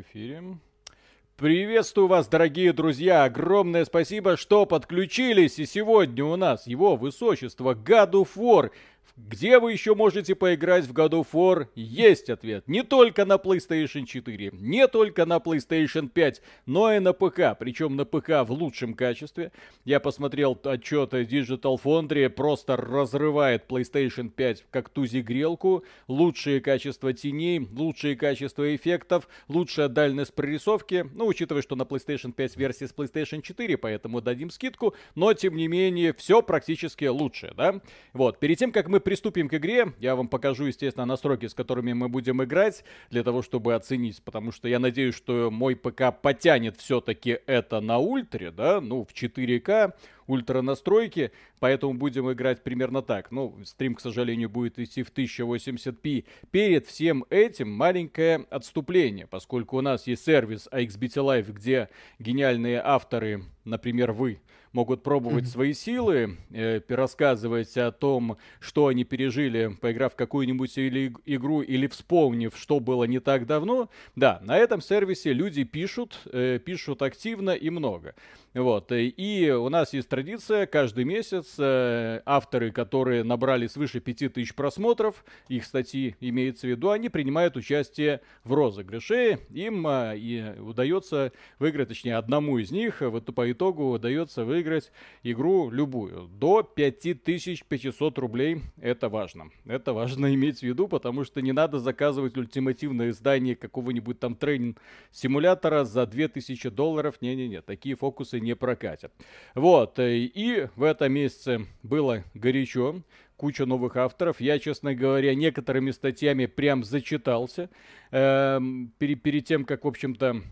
эфире. Приветствую вас, дорогие друзья! Огромное спасибо, что подключились. И сегодня у нас его высочество God of War где вы еще можете поиграть в God of War? Есть ответ. Не только на PlayStation 4, не только на PlayStation 5, но и на ПК. Причем на ПК в лучшем качестве. Я посмотрел отчет Digital Foundry, просто разрывает PlayStation 5 как тузи-грелку. Лучшие качества теней, лучшие качества эффектов, лучшая дальность прорисовки. Ну, учитывая, что на PlayStation 5 версия с PlayStation 4, поэтому дадим скидку. Но, тем не менее, все практически лучше, да? Вот, перед тем, как мы приступим к игре. Я вам покажу, естественно, настройки, с которыми мы будем играть, для того, чтобы оценить, потому что я надеюсь, что мой ПК потянет все-таки это на ультре, да, ну, в 4К, ультра настройки, поэтому будем играть примерно так. Ну, стрим, к сожалению, будет идти в 1080p. Перед всем этим маленькое отступление, поскольку у нас есть сервис AXBT Live, где гениальные авторы, например, вы, могут пробовать mm-hmm. свои силы, э, рассказывать о том, что они пережили, поиграв в какую-нибудь или игру или вспомнив, что было не так давно. Да, на этом сервисе люди пишут, э, пишут активно и много. Вот. Э, и у нас есть традиция, каждый месяц э, авторы, которые набрали свыше 5000 просмотров, их статьи имеется в виду, они принимают участие в розыгрыше. Им э, и удается выиграть, точнее, одному из них вот по итогу удается выиграть игру любую. До 5500 рублей это важно. Это важно иметь в виду, потому что не надо заказывать ультимативное издание какого-нибудь там тренинг-симулятора за 2000 долларов. Не-не-не, такие фокусы не прокатят. Вот, э, и в этом месяце было горячо, куча новых авторов. Я, честно говоря, некоторыми статьями прям зачитался э, перед, перед тем, как, в общем-то,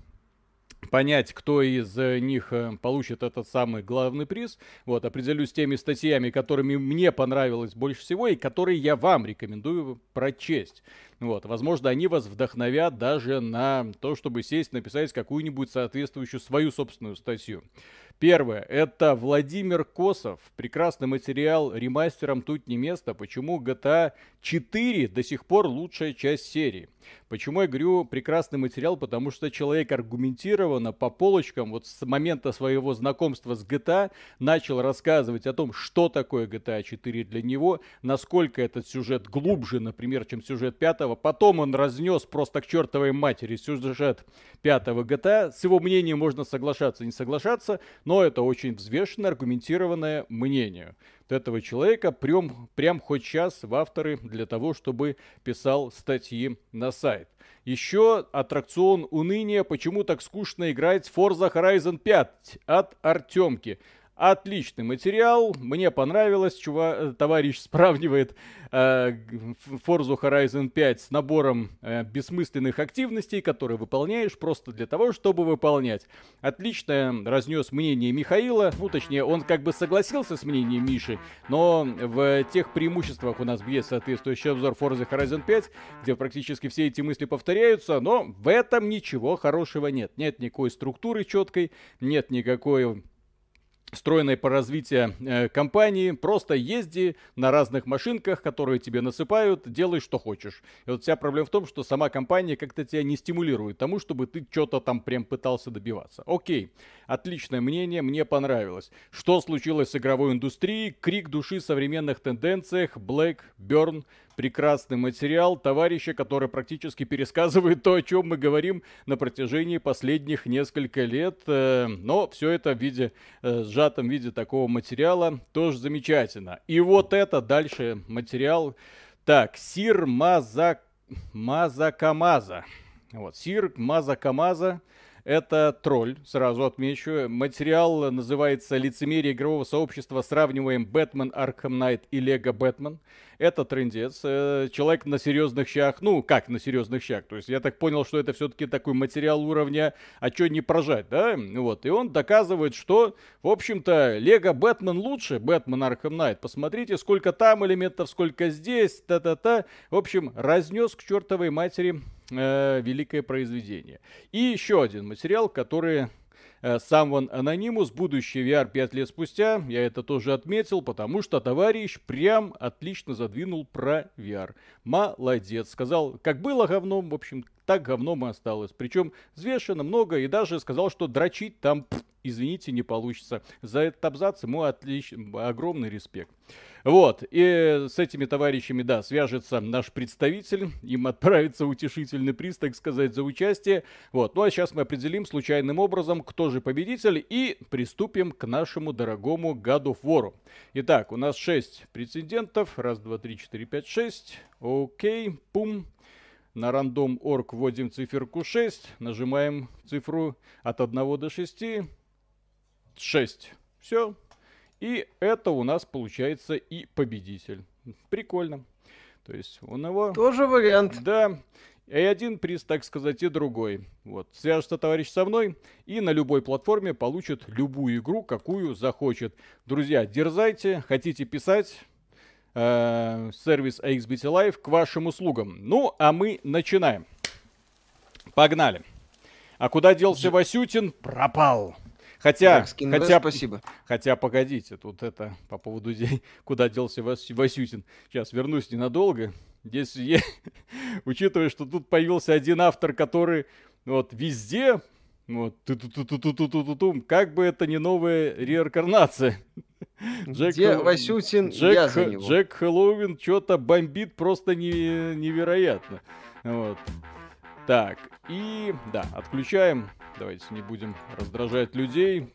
понять, кто из э, них э, получит этот самый главный приз. Вот, определюсь теми статьями, которыми мне понравилось больше всего и которые я вам рекомендую прочесть. Вот, возможно, они вас вдохновят даже на то, чтобы сесть, написать какую-нибудь соответствующую свою собственную статью. Первое. Это Владимир Косов. Прекрасный материал. Ремастером тут не место. Почему GTA 4 до сих пор лучшая часть серии? Почему я говорю прекрасный материал? Потому что человек аргументированно по полочкам вот с момента своего знакомства с GTA начал рассказывать о том, что такое GTA 4 для него, насколько этот сюжет глубже, например, чем сюжет пятого. Потом он разнес просто к чертовой матери сюжет пятого GTA. С его мнением можно соглашаться, не соглашаться, но это очень взвешенное, аргументированное мнение этого человека прям, прям хоть час в авторы для того, чтобы писал статьи на сайт. Еще аттракцион уныния, почему так скучно играть Forza Horizon 5 от Артемки. Отличный материал, мне понравилось, чува, э, товарищ сравнивает э, Forza Horizon 5 с набором э, бессмысленных активностей, которые выполняешь просто для того, чтобы выполнять. Отлично разнес мнение Михаила, ну точнее, он как бы согласился с мнением Миши, но в тех преимуществах у нас есть соответствующий обзор Forza Horizon 5, где практически все эти мысли повторяются, но в этом ничего хорошего нет. Нет никакой структуры четкой, нет никакой стройной по развитию э, компании. Просто езди на разных машинках, которые тебе насыпают, делай что хочешь. И вот вся проблема в том, что сама компания как-то тебя не стимулирует тому, чтобы ты что-то там прям пытался добиваться. Окей, отличное мнение, мне понравилось. Что случилось с игровой индустрией? Крик души в современных тенденциях, Black, Burn, прекрасный материал товарища, который практически пересказывает то, о чем мы говорим на протяжении последних несколько лет. Э, но все это в виде, э, сжатом виде такого материала тоже замечательно. И вот это дальше материал. Так, Сир Маза... Мазакамаза. Вот, Сир Мазакамаза. Это тролль, сразу отмечу. Материал называется «Лицемерие игрового сообщества. Сравниваем Бэтмен, Арkham Найт и Лего Бэтмен». Это трендец. Э, человек на серьезных щах. Ну, как на серьезных щах? То есть я так понял, что это все-таки такой материал уровня, а что не прожать, да? Вот. И он доказывает, что, в общем-то, Лего Бэтмен лучше, Бэтмен Арkham Найт. Посмотрите, сколько там элементов, сколько здесь, та-та-та. В общем, разнес к чертовой матери э, великое произведение. И еще один материал, который Someone Anonymous, будущий VR 5 лет спустя, я это тоже отметил, потому что товарищ прям отлично задвинул про VR. Молодец. Сказал, как было говном, в общем, так говном и осталось. Причем взвешено много и даже сказал, что дрочить там, пф, извините, не получится. За этот абзац ему отлич... огромный респект. Вот, и с этими товарищами, да, свяжется наш представитель, им отправится утешительный приз, так сказать, за участие. Вот, ну а сейчас мы определим случайным образом, кто же победитель, и приступим к нашему дорогому God of War. Итак, у нас 6 претендентов, раз, два, три, четыре, пять, шесть, окей, пум. На рандом орг вводим циферку 6, нажимаем цифру от 1 до 6, 6. Все, и это у нас получается и победитель. Прикольно. То есть у него... Тоже вариант. Да. И один приз, так сказать, и другой. Вот. Свяжется товарищ со мной и на любой платформе получит любую игру, какую захочет. Друзья, дерзайте, хотите писать, э, сервис AXBT Live к вашим услугам. Ну, а мы начинаем. Погнали. А куда делся Васютин? Пропал. Хотя, Так, хотя, спасибо. хотя, погодите, тут это по поводу куда делся Вас- Васютин. Сейчас вернусь ненадолго. Здесь, е- учитывая, что тут появился один автор, который вот везде, вот, ту-ту-ту-ту-ту-ту-ту-ту, как бы это не новая реинкарнация. Джек Где Васютин, Джек, я за него. Джек Хэллоуин что-то бомбит просто не- невероятно. Вот. Так, и да, отключаем. Давайте не будем раздражать людей.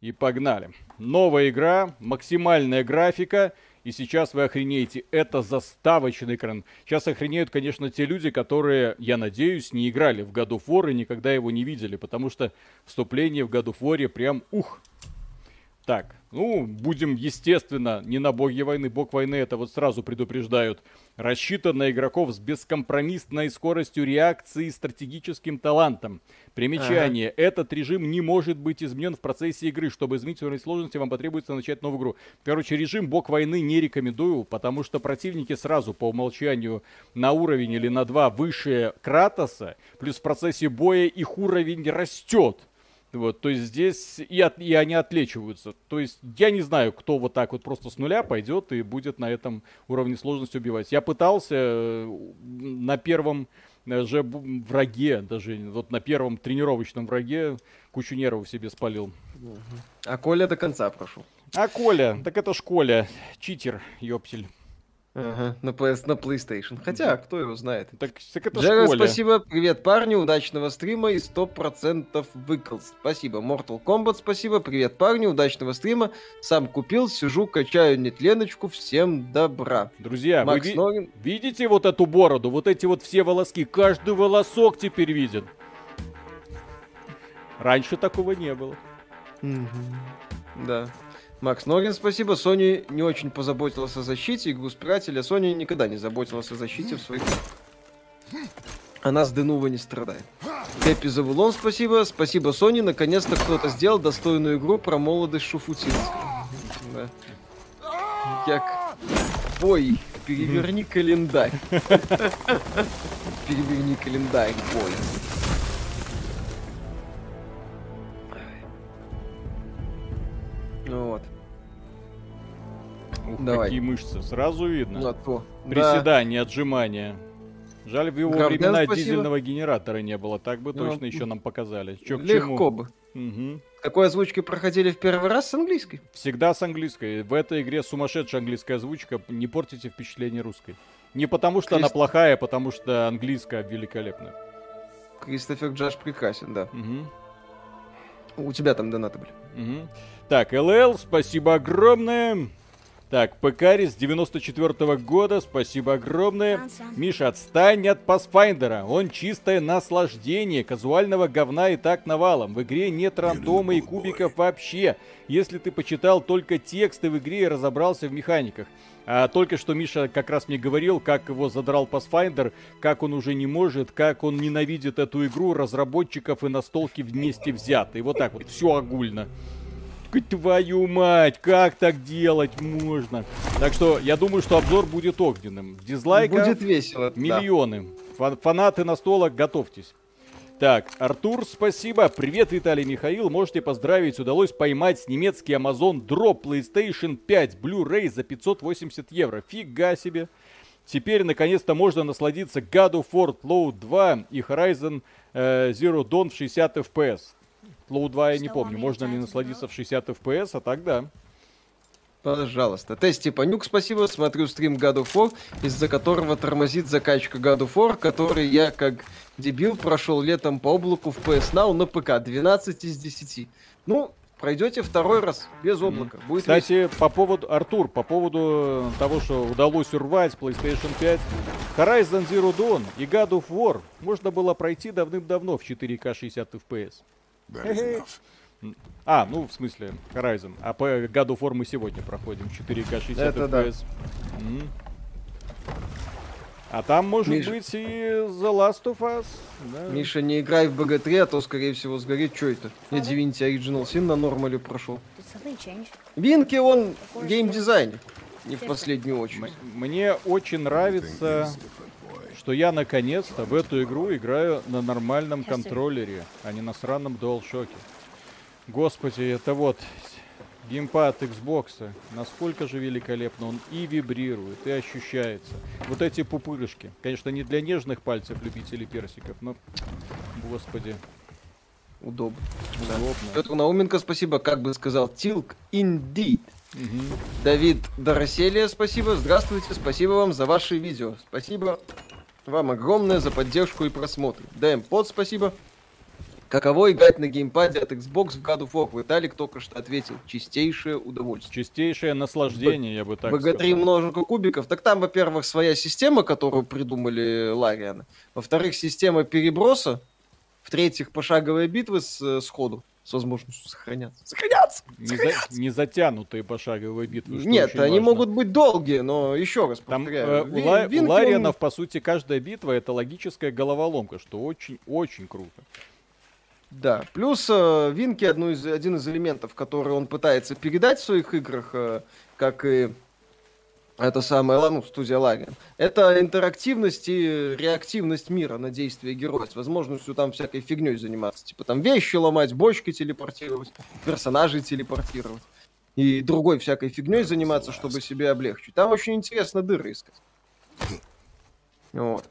И погнали. Новая игра, максимальная графика. И сейчас вы охренеете, это заставочный экран. Сейчас охренеют, конечно, те люди, которые, я надеюсь, не играли в God of War и никогда его не видели, потому что вступление в God of War прям ух. Так, ну, будем, естественно, не на боге войны. Бог войны это вот сразу предупреждают. Рассчитан на игроков с бескомпромиссной скоростью реакции и стратегическим талантом. Примечание. Этот режим не может быть изменен в процессе игры. Чтобы изменить уровень сложности, вам потребуется начать новую игру. Короче, режим Бог войны не рекомендую, потому что противники сразу по умолчанию на уровень или на два выше Кратоса, плюс в процессе боя их уровень растет. Вот, то есть здесь и, от- и они отлечиваются. То есть я не знаю, кто вот так вот просто с нуля пойдет и будет на этом уровне сложности убивать. Я пытался э, на первом э, же враге, даже вот на первом тренировочном враге кучу нервов себе спалил. А Коля до конца прошел. А Коля, так это ж Коля, читер, ёптель. Ага, на, PS, на PlayStation. Хотя, кто его знает. Так, так это Коля. спасибо. Привет, парни. Удачного стрима и 100% выкл. Спасибо. Mortal Kombat, спасибо. Привет, парни. Удачного стрима. Сам купил, сижу, качаю нетленочку. Всем добра. Друзья, вы Макс ви- Норин. видите вот эту бороду, вот эти вот все волоски, каждый волосок теперь виден. Раньше такого не было. Мгм. Да. Макс Норин, спасибо. Sony не очень позаботилась о защите. Игру спирателя Sony никогда не заботилась о защите в своих... Она с Денува не страдает. Кэппи Завулон, спасибо. Спасибо, Sony. Наконец-то кто-то сделал достойную игру про молодость Шуфутинска. Да. Як... Бой, переверни календарь. Переверни календарь, бой. Вот. Ух, Давай. какие мышцы, сразу видно. Ну, а то. Да. Приседания, отжимания. Жаль, в его Гравден, времена спасибо. дизельного генератора не было, так бы Ну, точно еще нам показали. Чё Легко бы. Мгм. Какой озвучкой проходили в первый раз с английской? Всегда с английской. В этой игре сумасшедшая английская озвучка. Не портите впечатление русской. Не потому что она Крист- плохая, а потому что английская великолепная. Кристофер Джадж прекрасен, да. Мгм. У тебя там донаты были. Мгм. Так, ЛЛ, спасибо огромное. Так, Пекарис 94 года, спасибо огромное. Миша, отстань от Пасфайндера. Он чистое наслаждение. Казуального говна и так навалом. В игре нет рандома и кубиков вообще. Если ты почитал только тексты в игре и разобрался в механиках. А только что Миша как раз мне говорил, как его задрал Pathfinder, как он уже не может, как он ненавидит эту игру, разработчиков и настолки вместе взятые. Вот так вот, все огульно. Твою мать, как так делать можно? Так что я думаю, что обзор будет огненным. Дизлайков Будет весело. да. миллионы. Фа- Фанаты настолок, готовьтесь. Так, Артур, спасибо. Привет, Виталий Михаил. Можете поздравить. Удалось поймать немецкий Amazon Drop PlayStation 5 Blu-ray за 580 евро. Фига себе. Теперь, наконец-то, можно насладиться God of War Low 2 и Horizon э, Zero Dawn в 60 FPS. Low 2 я не помню, можно ли насладиться в 60 FPS, а так да. Пожалуйста. Тест Степанюк, спасибо. Смотрю стрим God of War, из-за которого тормозит закачка God of War, который я, как дебил, прошел летом по облаку в PS Now на ПК. 12 из 10. Ну, пройдете второй раз без облака. Будет Кстати, весело. по поводу, Артур, по поводу того, что удалось урвать PlayStation 5, Horizon Zero Dawn и God of War можно было пройти давным-давно в 4К 60 FPS. А, ну, в смысле, Horizon. А по God of War мы сегодня проходим 4К 60 Это FPS. Да. Mm. А там может Миша... быть и The Last of Us. Да. Миша, не играй в БГ-3, а то, скорее всего, сгорит. Что это? Я Divinity Original Sin на нормале прошел. Винки, он геймдизайнер. Не в последнюю очередь. Мне очень нравится, что я наконец-то в эту игру играю на нормальном контроллере, а не на сраном DualShock. Господи, это вот геймпад Xbox. Насколько же великолепно он и вибрирует, и ощущается. Вот эти пупырышки. Конечно, не для нежных пальцев любителей персиков, но, господи. Удобно. Удобно. Петр Науменко, спасибо, как бы сказал, Тилк indeed. Угу. Давид Дороселия, спасибо. Здравствуйте, спасибо вам за ваши видео. Спасибо вам огромное за поддержку и просмотр. ДМ Под, спасибо. Каково играть на геймпаде от Xbox в God of War? Виталик только что ответил. Чистейшее удовольствие. Чистейшее наслаждение, Б- я бы так BG3 сказал. множество кубиков. Так там, во-первых, своя система, которую придумали Ларианы. Во-вторых, система переброса. В-третьих, пошаговые битвы с, э, сходу с возможностью сохраняться. Сохраняться! Не, сохраняться! За, не затянутые пошаговые битвы. Нет, они важно. могут быть долгие, но еще раз Там, повторяю. Э, у, Ла- у Ларианов, он... по сути, каждая битва это логическая головоломка, что очень-очень круто. Да, плюс э, Винки одну из, один из элементов, который он пытается передать в своих играх, э, как и это самое, ну, студия Лагин. Это интерактивность и реактивность мира на действия героя с возможностью там всякой фигней заниматься. Типа там вещи ломать, бочки телепортировать, персонажей телепортировать. И другой всякой фигней заниматься, чтобы себе облегчить. Там очень интересно дыры искать. Вот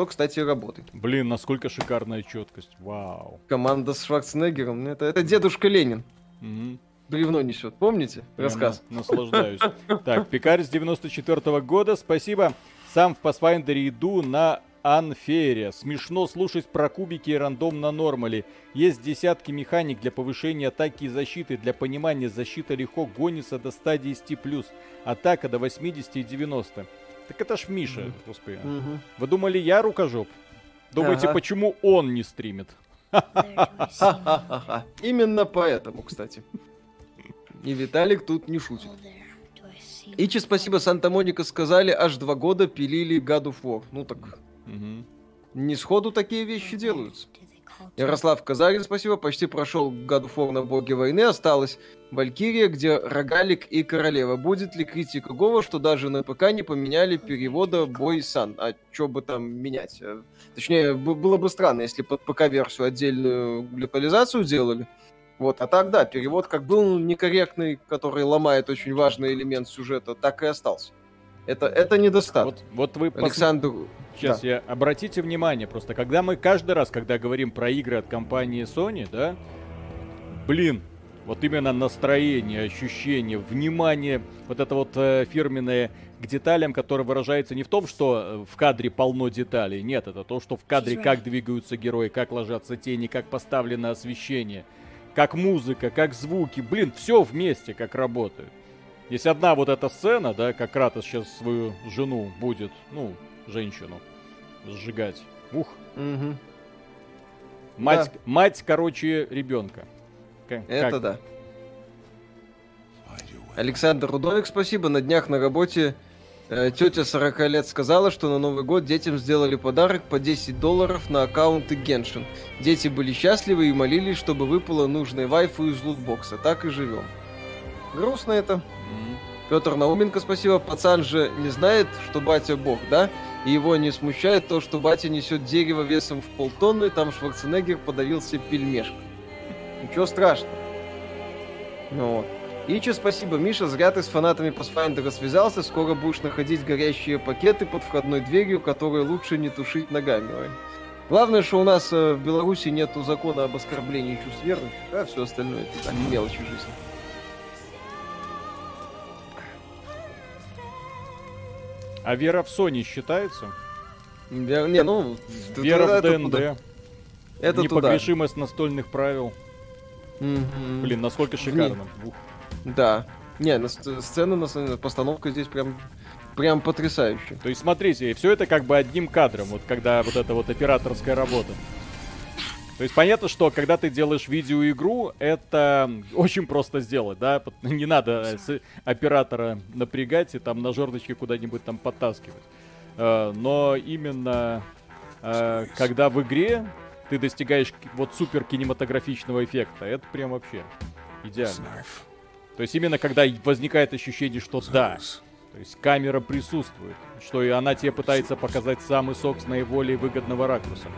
что, кстати, работает. Блин, насколько шикарная четкость. Вау. Команда с Шварценеггером. Это, это дедушка Ленин. Угу. Бревно несет. Помните? Рассказ. Я наслаждаюсь. Так, Пикарь с 94 -го года. Спасибо. Сам в Pathfinder иду на Анфере. Смешно слушать про кубики и рандом на нормале. Есть десятки механик для повышения атаки и защиты. Для понимания защита легко гонится до 110+. Атака до 80 и 90. Так это ж Миша, mm-hmm. господи. Mm-hmm. Вы думали, я рукожоп? Думаете, ага. почему он не стримит? Именно поэтому, кстати. И Виталик тут не шутит. Ичи, спасибо, Санта-Моника сказали, аж два года пилили God of War. Ну так, угу. не сходу такие вещи делаются. Ярослав Казарин, спасибо, почти прошел God of War на Боге войны, осталось Валькирия, где Рогалик и Королева. Будет ли критика Гова, что даже на ПК не поменяли перевода Бой Сан? А что бы там менять? Э, точнее, было бы странно, если под ПК-версию отдельную локализацию делали. Вот, а так, да, перевод как был некорректный, который ломает очень важный элемент сюжета, так и остался. Это, это недостаток. Вот, вот вы Александр... Сейчас да. я обратите внимание, просто когда мы каждый раз, когда говорим про игры от компании Sony, да, блин, вот именно настроение, ощущение, внимание, вот это вот э, фирменное к деталям, которое выражается не в том, что э, в кадре полно деталей, нет, это то, что в кадре как двигаются герои, как ложатся тени, как поставлено освещение, как музыка, как звуки, блин, все вместе как работает. Есть одна вот эта сцена, да, как Кратос сейчас свою жену будет, ну, женщину, сжигать. Ух. Угу. Мать, да. мать, короче, ребенка. Это как? да. Александр Рудовик, спасибо. На днях на работе тетя 40 лет сказала, что на Новый год детям сделали подарок по 10 долларов на аккаунты Геншин. Дети были счастливы и молились, чтобы выпало нужное Wi-Fi из лутбокса. Так и живем. Грустно это. Mm-hmm. Петр Науменко, спасибо. Пацан же не знает, что батя бог, да? И его не смущает то, что батя несет дерево весом в полтонны, там Шварценеггер подавился пельмешкой. Ничего страшного. Ну, вот. Ичи, спасибо. Миша, зря ты с фанатами Pathfinder связался. Скоро будешь находить горящие пакеты под входной дверью, которые лучше не тушить ногами. Ой. Главное, что у нас э, в Беларуси нету закона об оскорблении чувств верующих, а все остальное это так, мелочи жизни. А вера в Sony считается? Вер- Не, ну... Вера в ДНД. туда. Это туда. Непогрешимость настольных правил. Мгм. Блин, насколько шикарно. Ух. Да. Не, на сц- сцена, на постановка здесь прям, прям потрясающая. То есть, смотрите, все это как бы одним кадром, вот когда вот эта вот операторская работа. То есть понятно, что когда ты делаешь видеоигру, это очень просто сделать, да? Не надо оператора напрягать и там на жердочке куда-нибудь там подтаскивать. Э, Но именно э, когда в игре ты достигаешь вот супер кинематографичного эффекта, это прям вообще идеально. То есть именно когда возникает ощущение, что да, то есть камера присутствует, что и она тебе пытается показать самый сок с наиболее выгодного ракурса.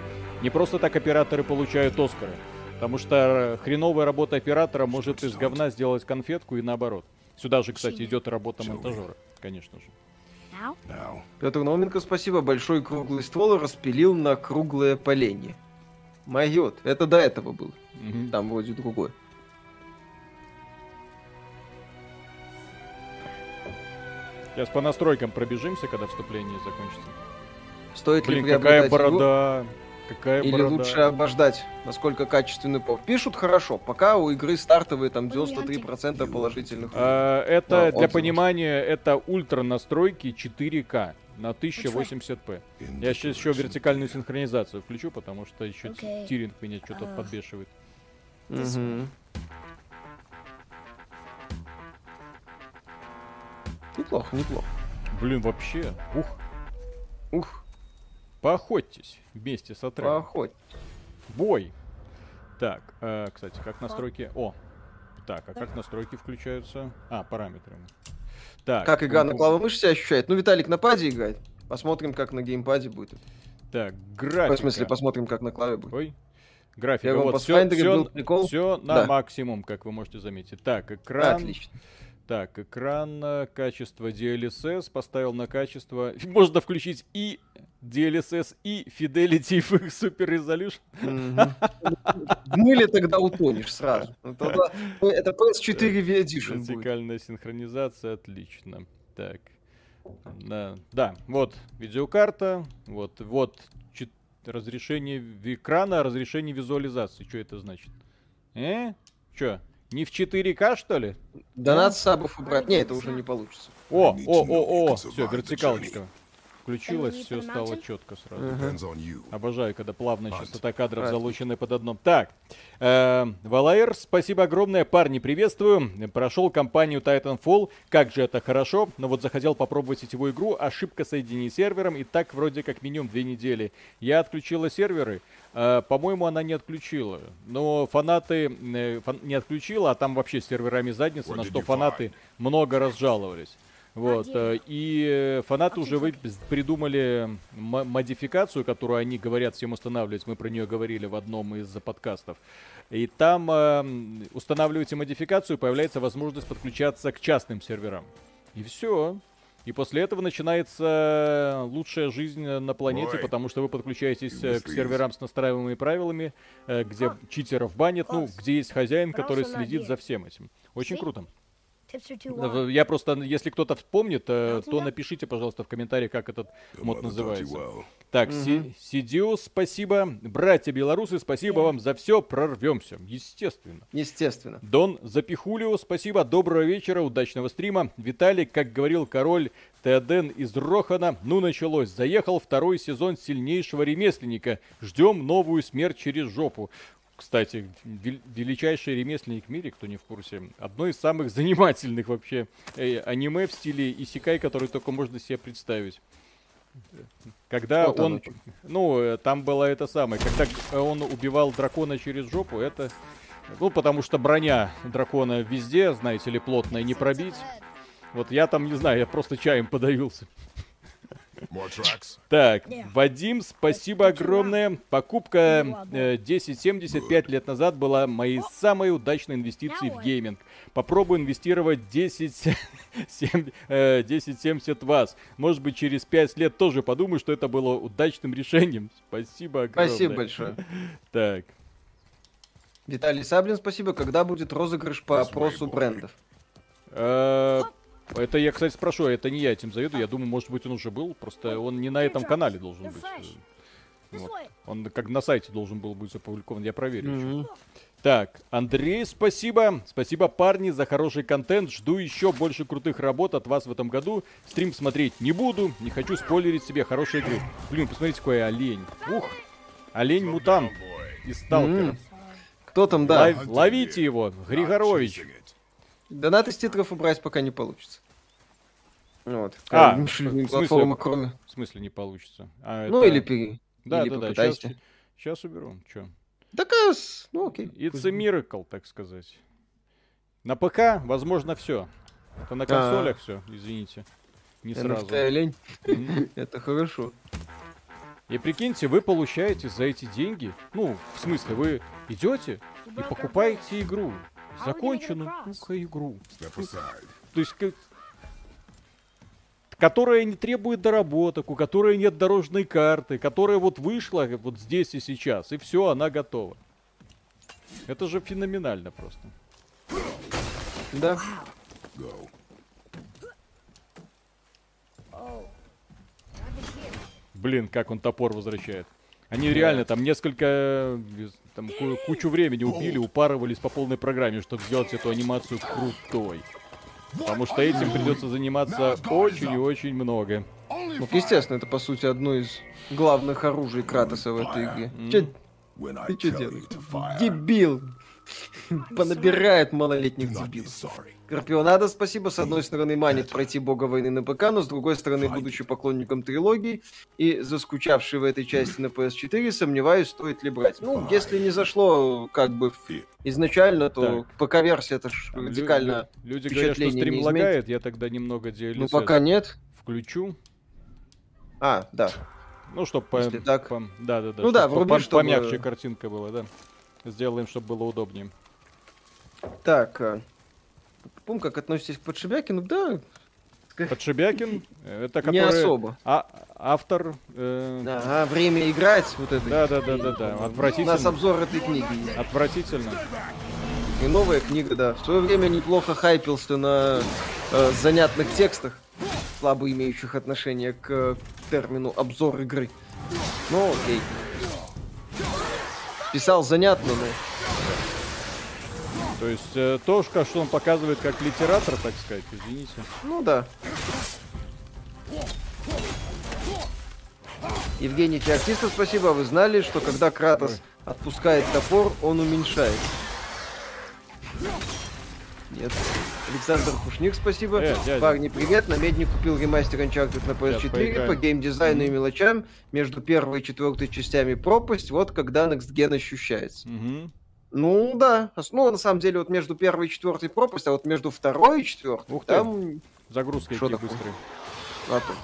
Не просто так операторы получают Оскары, потому что хреновая работа оператора может из говна сделать конфетку и наоборот. Сюда же, кстати, идет работа монтажера, конечно же. Петр Науменко, спасибо. Большой круглый ствол распилил на круглое поленье. Майот. Это до этого было. Мгм. Там вроде другой. Сейчас по настройкам пробежимся, когда вступление закончится. Стоит Блин, ли какая приобретать игру? борода. Какая Или борода. лучше обождать, насколько качественный порт? Пишут хорошо, пока у игры стартовые там 93% положительных. А, это, Да, для понимания, это ультра настройки 4К на 1080p. Я сейчас еще вертикальную синхронизацию включу, потому что еще Окей. тиринг меня что-то А. подбешивает. Мгм. Неплохо, неплохо. Блин, вообще, ух, Ух, поохотьтесь вместе с отрядом. поохоть. Бой. Так, э, кстати, как настройки... О, так, а как настройки включаются? А, параметры. Так. Как игра на пум-пум. клавомышь себя ощущает? Ну, Виталик на паде играет. Посмотрим, как на геймпаде будет. Так, графика. В смысле, посмотрим, как на клаве будет. Ой. Графика. Я вам вот, все, был прикол. на Да. максимум, как вы можете заметить. Так, экран. Отлично. Так, экран, качество DLSS, поставил на качество. Можно включить и DLSS, и Fidelity их Super Resolution. В мыле тогда утонешь сразу. Ну, Это PS4 V-Edition будет. Вертикальная синхронизация, отлично. Так. Да, да, вот видеокарта, вот, вот разрешение экрана, разрешение визуализации. Что это значит? Э? Че? Не в 4К, что ли? Донат сабов убрать. Не, это уже не получится. О, о, о, о, все, вертикалочка. Включилось, все стало четко сразу. You. Обожаю, когда плавная частота кадров залучены под одном. Так, э, Валаэр, спасибо огромное, парни, приветствую. Прошел кампанию Titanfall, как же это хорошо, но вот захотел попробовать сетевую игру, ошибка соединения с сервером, и так вроде как минимум две недели. Я отключила серверы, э, по-моему, она не отключила, но фанаты э, фан- не отключила, а там вообще с серверами задница, What на что фанаты find? много раз жаловались. Вот, э, и фанаты уже вы придумали м- модификацию, которую они говорят всем устанавливать. Мы про нее говорили в одном из подкастов. И там э, устанавливаете модификацию, появляется возможность подключаться к частным серверам. И все. И после этого начинается лучшая жизнь на планете, Ой. потому что вы подключаетесь э, к серверам с настраиваемыми правилами, э, где читеров банят, ну, где есть хозяин, который следит за всем этим. Очень круто. Я просто, если кто-то вспомнит, э, то напишите, пожалуйста, в комментариях, как этот мод называется. Так, Си- Сидиус, спасибо. Братья белорусы, спасибо Yeah. вам за все. Прорвемся. Естественно. Естественно. Дон Запихулио, спасибо. Доброго вечера, удачного стрима. Виталий, как говорил король Теоден из Рохана, ну началось. Заехал второй сезон сильнейшего ремесленника. Ждем новую смерть через жопу. Кстати, вел- величайший ремесленник в мире, кто не в курсе, одно из самых занимательных вообще э, аниме в стиле исекай, который только можно себе представить. Когда Вот оно он, чё. ну, э, там было это самое, когда э, он убивал дракона через жопу, это, ну, потому что броня дракона везде, знаете ли, плотная, не пробить. Вот я там, не знаю, я просто чаем подавился. Так. Вадим, спасибо огромное. Покупка э, 1075 лет назад была моей самой удачной инвестицией в гейминг. Попробую инвестировать 10, сем- э, 1070 вас. Может быть, через 5 лет тоже подумаю, что это было удачным решением. Спасибо огромное. Спасибо большое. Так, Виталий Саблин, спасибо. Когда будет розыгрыш по опросу брендов? Э, это я, кстати, спрошу, это не я этим заведу. Я думаю, может быть, он уже был. Просто он не на этом канале должен быть. This Вот. Он как на сайте должен был быть опубликован. Я проверю. Мгм. Так, Андрей, спасибо. Спасибо, парни, за хороший контент. Жду еще больше крутых работ от вас в этом году. Стрим смотреть не буду. Не хочу спойлерить себе хорошие игры. Блин, посмотрите, какой олень. Ух, олень-мутант из Сталкера. М. Кто там, да? Лов- ловите его, Григорович. Changing it. Донат из титров убрать пока не получится. Вот. А, в смысле? платформа, кроме. В смысле не получится? А, Ну это- или пере... Да, или да, да, сейчас, сейчас уберу. Чё? Такая, с- ну окей. It's a miracle, так сказать. На ПК, возможно, все. Это на консолях все, извините. Не сразу. Это хорошо. И прикиньте, вы получаете за эти деньги, ну, в смысле, вы идете и покупаете игру, законченную сука, игру, то есть, которая не требует доработок, у которой нет дорожной карты, которая вот вышла вот здесь и сейчас, и все, она готова. Это же феноменально просто. Да. Go. Блин, как он топор возвращает. Они реально там несколько, э, там ку- кучу времени убили, упарывались по полной программе, чтобы сделать эту анимацию крутой. Потому что этим придется заниматься очень и очень много. Ну, естественно, это по сути одно из главных оружий Кратоса в этой игре. When I ты что делаешь? Дебил! Понабирает малолетних дебилов. Карпионада, спасибо. С одной стороны, манит пройти Бога войны на ПК, но с другой стороны, будучи поклонником трилогии и заскучавший в этой части на PS4, сомневаюсь, стоит ли брать. Ну, если не зашло как бы изначально, то ПК-версия это ж радикально... лю- Люди говорят, что стрим лагает, я тогда немного DLSS Ну, пока нет. включу. А, да. Ну, чтобы по, так. по- да, да, да. Ну да, вруби, по- чтобы- помягче картинка была, да. Сделаем, чтобы было удобнее. Так, а, Пум, как относитесь к Подшибякину? Да, Подшибякин, это не который особо. а- автор. э, Ага, время играть, вот это. Да, да, да, да, да. У нас Отвратительно. обзор этой книги есть. Отвратительно. И новая книга, да. В свое время неплохо хайпился на э, занятных текстах, слабо имеющих отношение к э, термину обзор игры. Ну, окей. Писал занятно, но... То есть э, то, что он показывает как литератор, так сказать, извините. Ну да. Евгений Феоктистов, спасибо. Вы знали, что когда Кратос отпускает топор, он уменьшается? Нет. Александр Пушник, спасибо. Э, дядя. Парни, привет. На Медне купил ремастер Uncharted на Сейчас PS4 поиграем. по геймдизайну и мелочам. Между первой и четвертой частями пропасть. Вот когда Next Gen ощущается. Мгм. Ну да. Ну, на самом деле, вот между первой и четвертой пропасть, а вот между второй и четвертой, Ух ты. там Загрузка Шо идти такое? быстрые. Ладно.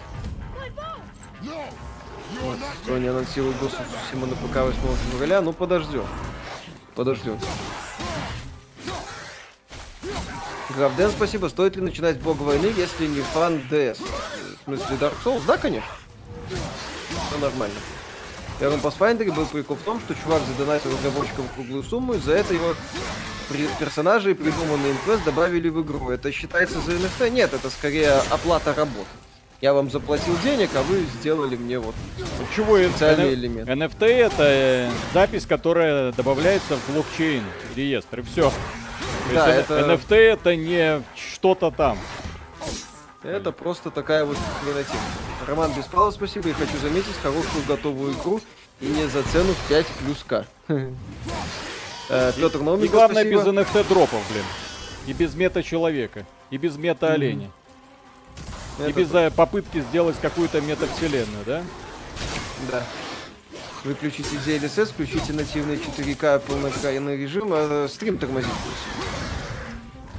Sony анонсирует доступ всему на ПК 8 февраля, ну подождем. Подождем. Гравден, спасибо. Стоит ли начинать Бог войны, если не фан ДС? В смысле Dark Souls? Да, конечно. Все нормально. В первом Pathfinder был прикол в том, что чувак задонатил разработчикам круглую сумму, и за это его персонажи и придуманный инквест добавили в игру. Это считается за NFT? Нет, это скорее оплата работы. Я вам заплатил денег, а вы сделали мне вот Чего специальный Н- элемент. NFT это э, запись, которая добавляется в блокчейн реестр, и все. Да, это- NFT это не что-то там. Это просто такая вот хренотень. Роман Беспалов, спасибо. И хочу заметить хорошую готовую игру и не за цену в 5 плюс К. Э, Петр И главное без NFT дропов, блин. И без мета-человека. И без мета-оленя. И Это без э, попытки сделать какую-то метавселенную, да? Да. Выключите DLSS, включите нативный 4К полноэкранный режим, а стрим тормозит. будет.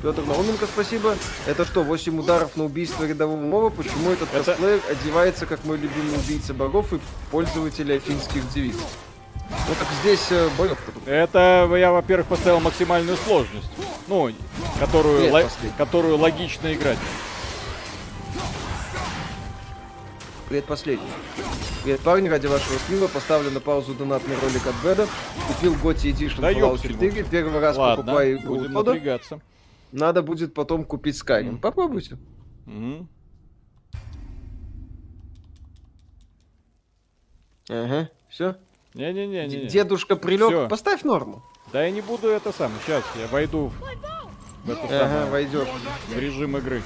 Петр Науменко, спасибо. Это что, 8 ударов на убийство рядового моба? Почему этот Это- косплеер одевается как мой любимый убийца богов и пользователь афинских девиз? Ну так здесь э, боевка. Это я, во-первых, поставил максимальную сложность. Ну, которую, Нет, ло- последний. которую логично играть. Предпоследний. Привет, парни, ради вашего стрима поставлю на паузу донатный ролик от Беда. Купил Готи Edition Да Fallout ёпсель, 4. Первый раз Ладно, покупаю игру будем напрягаться. Надо будет потом купить Skyrim. Мгм. Попробуйте. Мгм. Ага, все. Не-не-не. не-не. Дедушка прилег. Всё. Поставь норму. Да я не буду это сам. Сейчас я войду в, в это Ага, самое, войдешь. в режим игры.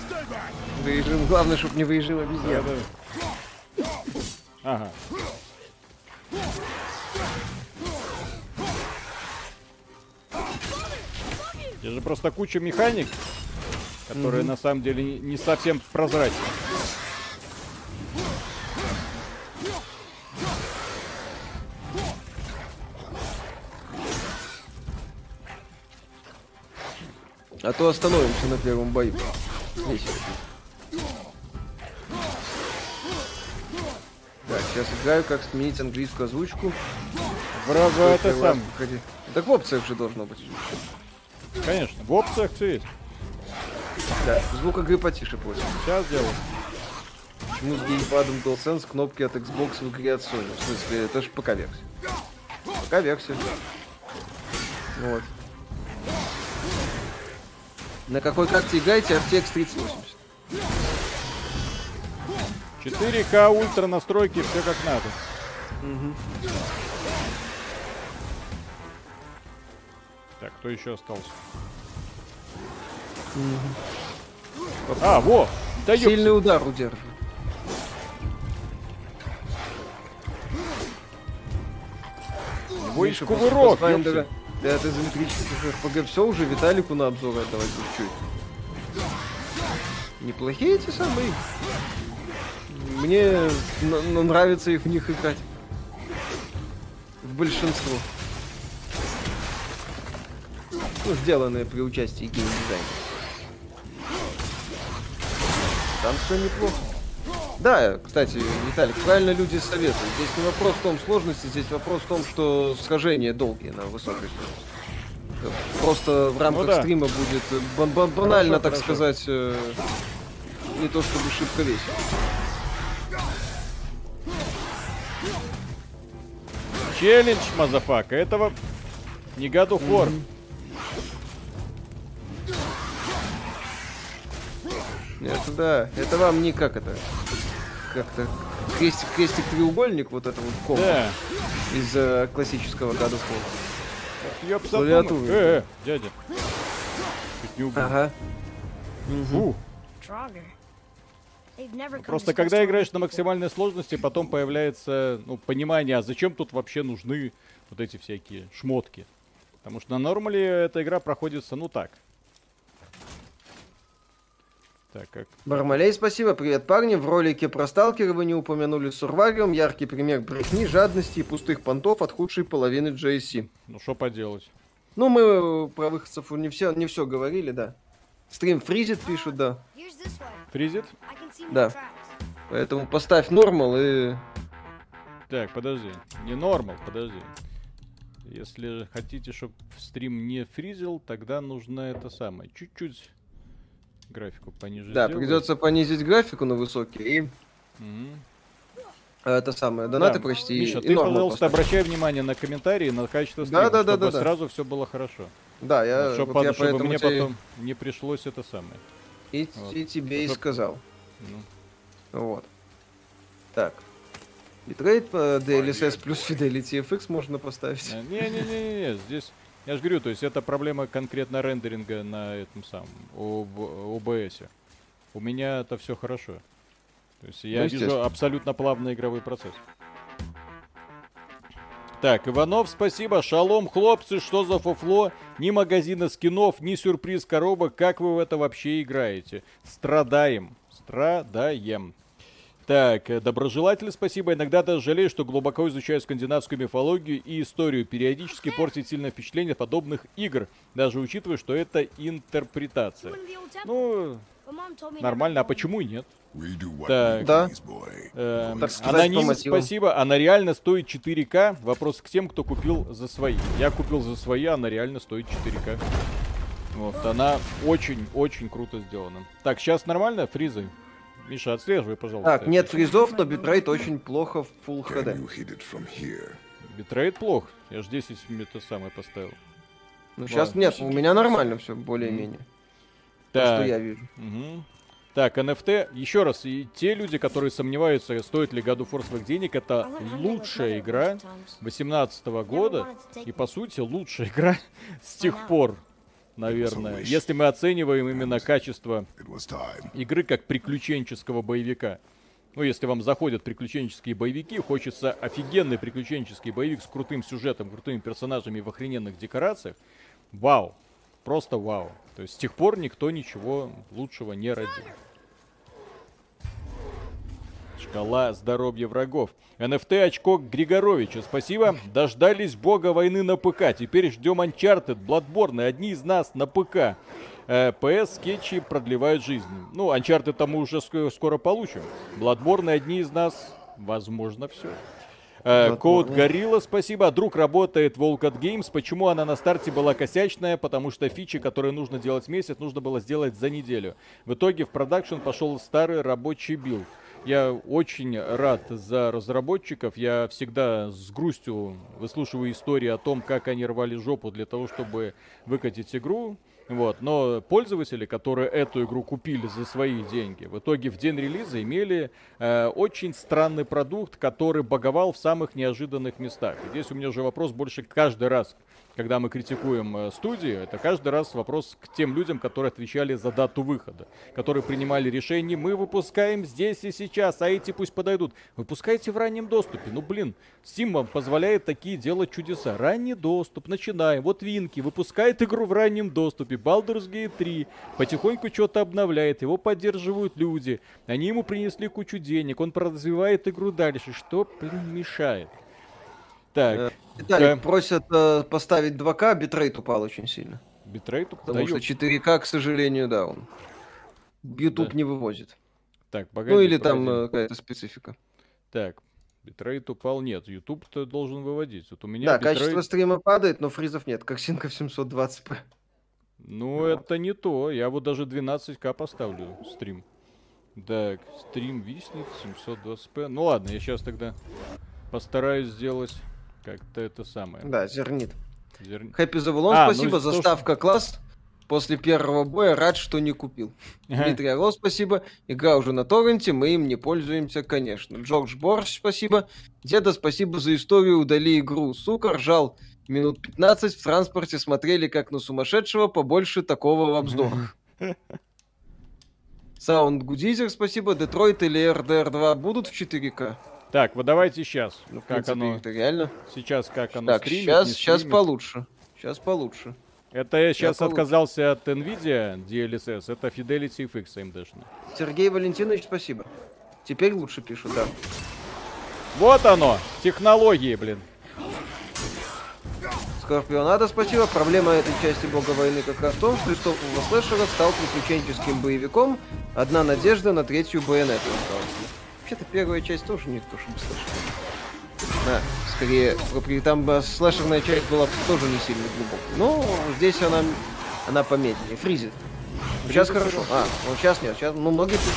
Выезжим. Главное, чтобы не выезжал обезьян. Да-да. Ага. Здесь же просто куча механик, которые на самом деле не, не совсем прозрачны. А то остановимся на первом бою. Здесь. Так, сейчас играю, как сменить английскую озвучку. В, в это сам. Так в опциях же должно быть. Конечно, в опциях все есть. Да, звук игры потише просим. Сейчас сделаю. Почему с геймпадом DualSense кнопки от Xbox в игре от Sony? В смысле, это же ПК-версия. ПК-версия. Вот. На какой карте играете? RTX 3080. 4К ультра настройки, все как надо. Так, кто еще остался? А, во! Да. Сильный удар удерживает. Ой, Миша, кувырок, Да, от изометрических РПГ все уже Виталику на обзор отдавать будет чуть. Неплохие эти самые. Мне нравится их в них играть. В большинство. Ну, сделанные при участии геймдизайна. Там все неплохо. Да, кстати, Виталик, правильно люди советуют. Здесь не вопрос в том сложности, здесь вопрос в том, что схожения долгие на высокой сложности. Просто в рамках Ну да. стрима будет э, бан- бан- банально, Хорошо, так хорошо. сказать, э, не то чтобы шибко весело. Challenge, motherfucker, этого не God of War. Это да, это вам не как это, как-то крестик, крестик треугольник вот это вот комбо Да. из э, классического War. Ёп, Клавиатуру. Э, э, дядя. Чуть не убил. Ага. Come Просто когда играешь на максимальной сложности, потом появляется ну, понимание, а зачем тут вообще нужны вот эти всякие шмотки. Потому что на нормале эта игра проходится, ну так. Так, как... Бармалей, спасибо. Привет, парни. В ролике про сталкера вы не упомянули Сурвариум. Яркий пример брехни, жадности и пустых понтов от худшей половины JSC. Ну, что поделать. Ну, мы э, про выходцев не все, не все говорили, да. Стрим фризит, пишут, да. Фризит? Да. Поэтому поставь нормал и... Так, подожди. Не нормал, подожди. Если хотите, чтобы стрим не фризил, тогда нужно это самое. Чуть-чуть графику пониже Да, сделать. придется понизить графику на высокий и э, это самое, донаты Да, прочти Миша, и ты, пожалуйста, поставь. обращай внимание на комментарии, на качество Да, стрима, да, да, чтобы да, да. сразу все было хорошо. Да, я, чтобы, вот я чтобы мне тебе потом не пришлось это самое. и, Вот. и тебе и Чтоб- сказал. Ну, Вот. Так. Битрейт по DLSS плюс Fidelity FX можно поставить. Не-не-не, здесь, я же говорю, то есть это проблема конкретно рендеринга на этом самом, OBS. У меня это все хорошо. То есть я Ну, вижу абсолютно плавный игровой процесс. Так, Иванов, спасибо. Шалом, хлопцы, что за фуфло? Ни магазина скинов, ни сюрприз коробок. Как вы в это вообще играете? Страдаем. Страдаем. Так, э, доброжелатель, спасибо. Иногда даже жалею, что глубоко изучаю скандинавскую мифологию и историю. Периодически портит сильное впечатление подобных игр, даже учитывая, что это интерпретация. Ну, нормально, а почему и нет? What Да. Эм, Так сказать, Аноним, спасибо. Она реально стоит 4К. Вопрос к тем, кто купил за свои. Я купил за свои, она реально стоит 4К. Вот, она очень-очень круто сделана. Так, сейчас нормально, фризы? Миша, отслеживай, пожалуйста. Так, нет фризов, но битрейт очень плохо в Full HD. Битрейт плох. Я ж 10 это самое поставил. Ну, сейчас нет, у меня нормально все, более-менее. То, Так, что я вижу. мгм. Так, NFT, еще раз, и те люди, которые сомневаются, стоит ли God of War своих денег, это лучшая игра 2018 года и, по сути, лучшая игра с тех пор, наверное, если мы оцениваем именно качество игры как приключенческого боевика. Ну, если вам заходят приключенческие боевики, хочется офигенный приключенческий боевик с крутым сюжетом, крутыми персонажами в охрененных декорациях. Вау. Просто вау. То есть с тех пор никто ничего лучшего не родил. Шкала здоровья врагов. NFT очко Григоровича. Спасибо. Дождались бога войны на ПК. Теперь ждем Uncharted, Bloodborne. Одни из нас на ПК. Э, PS скетчи продлевают жизнь. Ну, Uncharted там мы уже ск- скоро получим. Bloodborne одни из нас, возможно, все. Код Горилла, спасибо. Друг работает в Owlcat Games. Почему она на старте была косячная? Потому что фичи, которые нужно делать в месяц, нужно было сделать за неделю. В итоге в продакшн пошел старый рабочий билд. Я очень рад за разработчиков. Я всегда с грустью выслушиваю истории о том, как они рвали жопу для того, чтобы выкатить игру. Вот. Но пользователи, которые эту игру купили за свои деньги, в итоге в день релиза имели э, очень странный продукт, который боговал в самых неожиданных местах. И здесь у меня уже вопрос больше каждый раз, когда мы критикуем э, студию, это каждый раз вопрос к тем людям, которые отвечали за дату выхода, которые принимали решение, мы выпускаем здесь и сейчас, а эти пусть подойдут. Выпускайте в раннем доступе. Ну блин, Steam вам позволяет такие делать чудеса. Ранний доступ, начинаем. Вот Винке выпускает игру в раннем доступе. Baldur's Gate 3 потихоньку что-то обновляет, его поддерживают люди. Они ему принесли кучу денег, он развивает игру дальше. Что, блин, мешает? Так, Э, Виталик да. просят э, поставить 2К, битрейт упал очень сильно. битрейт Потому что дает. 4К, к сожалению, да, он. YouTube Да. не вывозит. Так, погоди, ну или там погоди. э, какая-то специфика. Так, битрейт упал, нет, YouTube-то должен выводить. Вот у меня Да, битрейт- качество стрима падает, но фризов нет, как синка в 720p. Ну, это не то. Я вот даже 12к поставлю стрим. Так, стрим виснет 720p. Ну ладно, я сейчас тогда постараюсь сделать как-то это самое. Да, зернит. Зер- Хэппи Завулон, А, ну, спасибо, что- заставка класс. После первого боя рад, что не купил. Ага. Дмитрий Орлов, спасибо. Игра уже на торренте, мы им не пользуемся, конечно. Джордж Борщ, спасибо. Деда, спасибо за историю, удали игру. Сука, ржал. Минут 15 в транспорте смотрели как на сумасшедшего, побольше такого в обзорах. Саунд Гудизер, спасибо. Детройт или RDR 2 будут в 4К? Так, вот давайте сейчас. Ну, как принципе, оно это реально. сейчас, как оно Так, стримит, сейчас, сейчас получше. Сейчас получше. Это я сейчас получше. отказался от Nvidia DLSS, это Fidelity FX AMD-шный. Сергей Валентинович, спасибо. Теперь лучше пишут, да. Вот оно, технологии, блин. Скорпионада, спасибо. Проблема этой части Бога войны как раз в том, что из топового слэшера стал приключенческим боевиком. Одна надежда на третью байонету осталась. Вообще-то первая часть тоже не то, чтобы слэшер. Да, скорее, там слэшерная часть была тоже не сильно глубокой. Но здесь она, она помедленнее. Фризит. Сейчас хорошо. А, ну сейчас нет, сейчас, ну многие пишут.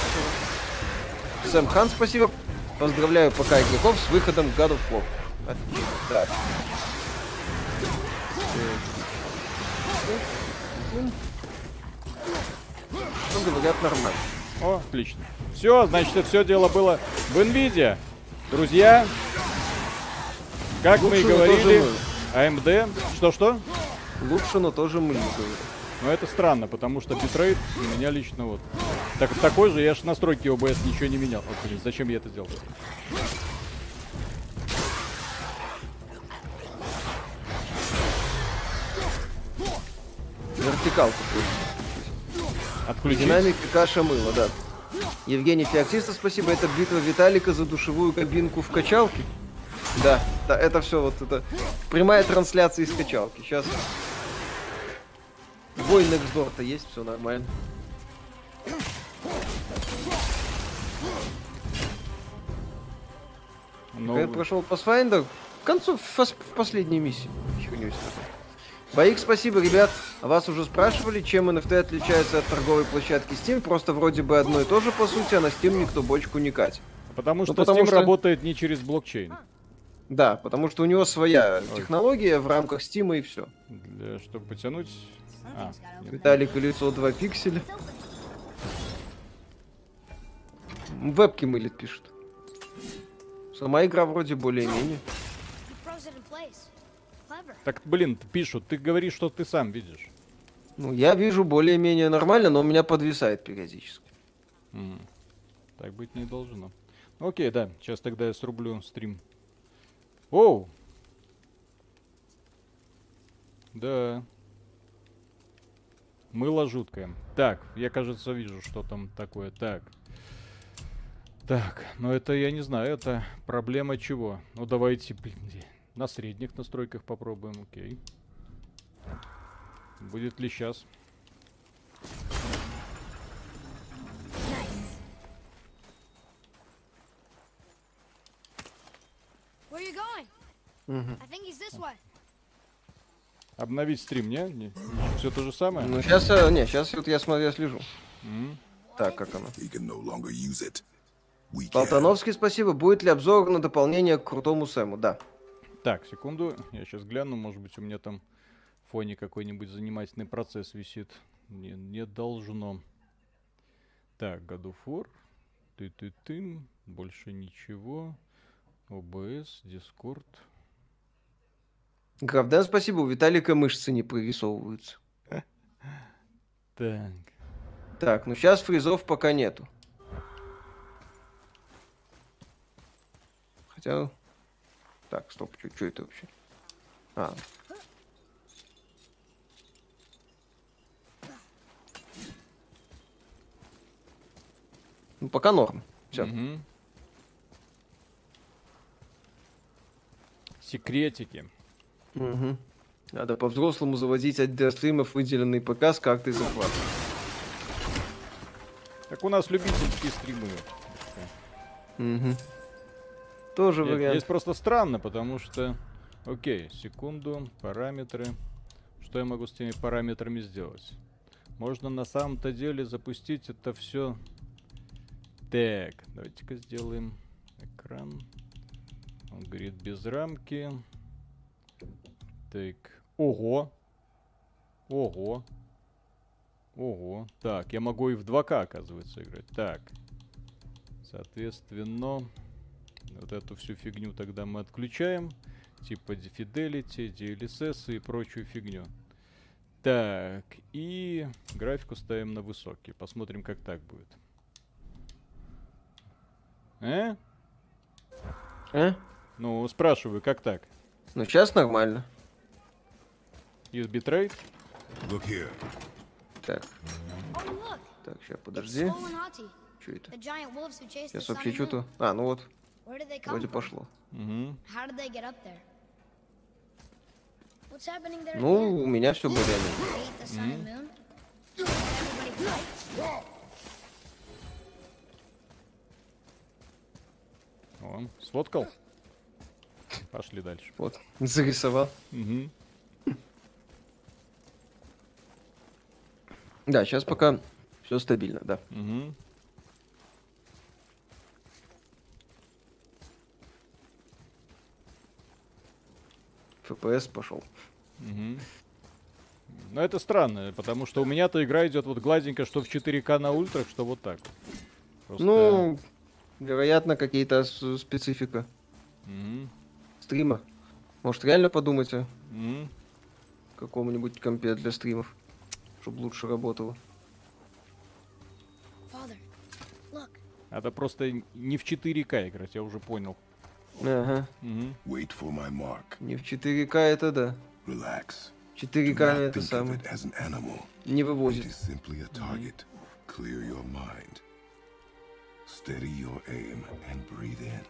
Сэм Хан, спасибо. Поздравляю ПК игроков с выходом God of War. Отлично, да. Ну, говорят, нормально. О, отлично. Все, значит, все дело было в Nvidia. Друзья, как мы и Лучше, но тоже говорили, мы. AMD, что-что? Лучше, но тоже мы, говорят. Но это странно, потому что битрейт у меня лично вот. Так, такой же, я ж настройки OBS ничего не менял. Вот, блин, зачем я это сделал? Вертикалку. Отключить? Динамик и каша мыла, да. Евгений Феоктиста, спасибо. Это битва Виталика за душевую кабинку в качалке. Да, да, это все вот это прямая трансляция из качалки. Сейчас. Бой то есть, все нормально. Ну, Я прошел Pathfinder к концу, в, пос- в последней миссии. Херню себе. Боик, спасибо, ребят. Вас уже спрашивали, чем NFT отличается от торговой площадки Steam? Просто вроде бы одно и то же, по сути, а на Steam никто бочку не катит. потому что потому Steam что- работает не через блокчейн. Да, потому что у него своя технология в рамках Steam и все. Для, чтобы потянуть... А, нет. Виталик и лицо 2 пикселя. Вебки мылит, пишет. Сама игра вроде более-менее. You froze it in place. Clever. Так, блин, пишут, ты говоришь, что ты сам видишь. Ну, я вижу более-менее нормально, но у меня подвисает периодически. М, Так быть не должно. Окей, да, сейчас тогда я срублю стрим. Оу! Да. Мыло жуткое. Так, я, кажется, вижу, что там такое. Так. Так, но это я не знаю, это проблема чего? Ну давайте, блин, на средних настройках попробуем, окей. Будет ли сейчас? Обновить стрим, не? не все то же самое? Ну, сейчас, не, сейчас вот я смотрю, я слежу. М. Так, как оно? Болтановский, спасибо. Будет ли обзор на дополнение к крутому Сэму? Да. Так, секунду, я сейчас гляну, может быть у меня там в фоне какой-нибудь занимательный процесс висит. Не, не должно. Так, God of War. ты ты ты больше ничего. OBS, Discord. Гравдан, спасибо. У Виталика мышцы не прорисовываются. Так, Так, ну сейчас фризов пока нету. Хотя... Так, стоп, что это вообще? А. Ну, пока норм. Все. мгм. Секретики. Надо по-взрослому заводить для стримов выделенный ПК с картой захвата. Так у нас любительские стримы. Мгм. Тоже Нет, вариант. здесь просто странно, потому что... Окей, секунду, параметры. Что я могу с теми параметрами сделать? Можно на самом-то деле запустить это все... Так, давайте-ка сделаем экран. Он говорит без рамки. Так, ого. Ого. Ого. Так, я могу и в 2К, оказывается, играть. Так. Соответственно, вот эту всю фигню тогда мы отключаем. Типа Fidelity, DLSS и прочую фигню. Так, и графику ставим на высокий. Посмотрим, как так будет. Э? А? Ну, спрашиваю, как так? Ну, сейчас нормально. Из битрейт? Look here. Так, Oh, так, сейчас, подожди. Что это? Сейчас вообще что-то... А, ну вот, Where did they come вроде пошло. Угу. How did they get up there? What's happening there Ну, у меня все более They eat the sun and moon? Everybody fight? О, сфоткал? Пошли дальше. Вот, зарисовал. Угу. Да, сейчас пока все стабильно, да. Угу. ФПС пошел. Мгм. Но это странно, потому что у меня-то игра идет вот гладенько, что в 4К на ультрах, что вот так. Просто- Ну, вероятно, какие-то специфика Мгм. стрима. Может, реально подумать о Мгм. каком-нибудь компе для стримов, чтобы лучше работало. Father. Это просто не в 4К играть, я уже понял. Ага, Мгм. Wait for my mark. не в 4К это да. Relax. Do 4К not это think of самое. it as an animal. Не It вывозит. is simply a target. Clear your mind. Steady your aim and breathe in.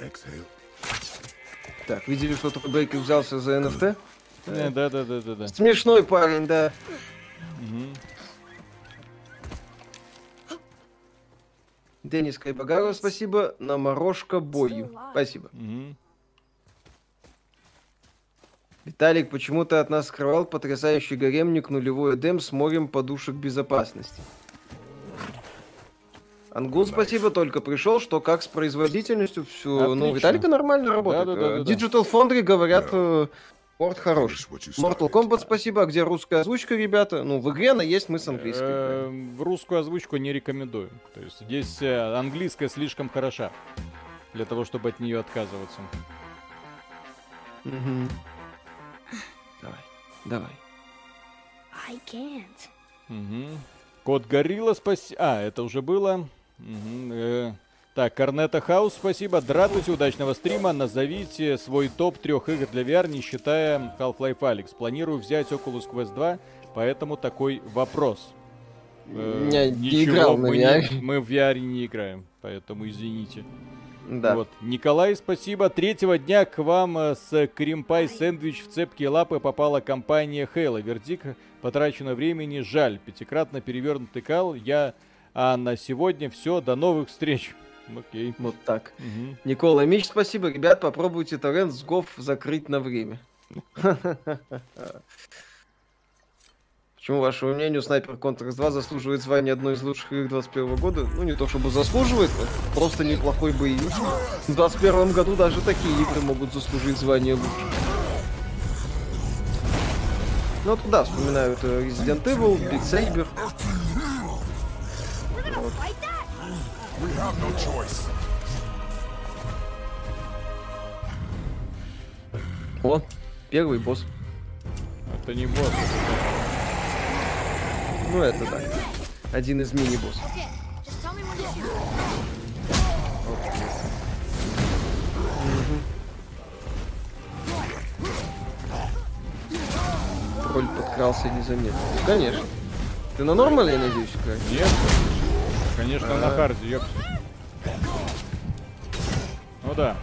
Exhale. Так, видели, что такой Бейкер взялся за NFT? Э, Да-да-да-да-да. Смешной парень, да. Мгм. Денис Кайбагаров, спасибо. На морожка бою. Спасибо. Мгм. Виталик, почему ты от нас скрывал потрясающий гаремник нулевой эдем с морем подушек безопасности? Ангул, спасибо, только пришел, что как с производительностью все. Ну. Виталика нормально работает. Да-да-да-да-да. Э, Digital Foundry говорят, э, порт хороший. Mortal. Kombat, спасибо. А где русская озвучка, ребята? Ну, в игре она есть, мы с английской. Э, В русскую озвучку не рекомендую. То есть здесь э, английская слишком хороша для того, чтобы от нее отказываться. Давай, давай. I can't. Мгм. Кот Горилла, спасибо. А, это уже было. Э, Так, Корнета Хаус, спасибо. Дратуйте, удачного стрима. Назовите свой топ трех игр для VR, не считая Half-Life Alyx. Планирую взять Oculus Quest 2, поэтому такой вопрос. Э, Я не ничего, играл мы, не- мы в VR не играем, поэтому извините. Да. Вот. Николай, спасибо. Третьего дня к вам э, с Кримпай сэндвич в цепкие лапы попала компания Halo. Вердикт потрачено времени жаль. Пятикратно перевернутый кал. Я... А на сегодня все. До новых встреч. Окей. Вот так. Мгм. Никола Мич, спасибо. Ребят, попробуйте торрент с ГОВ закрыть на время. Почему, вашему мнению, Снайпер Контракс 2 заслуживает звания одной из лучших игр 21 года? Ну, не то чтобы заслуживает, но просто неплохой боевик. В 21 году даже такие игры могут заслужить звание лучших. Ну, вот да, вспоминают Resident Evil, Beat Saber. That? We have no choice. О, первый босс. Это не босс. Ну, это так. Один из мини-боссов. Тролль подкрался незаметно. Ну, конечно. Ты на нормале, я надеюсь, играешь? Нет. Конечно, на харде, ёпс. Ну да.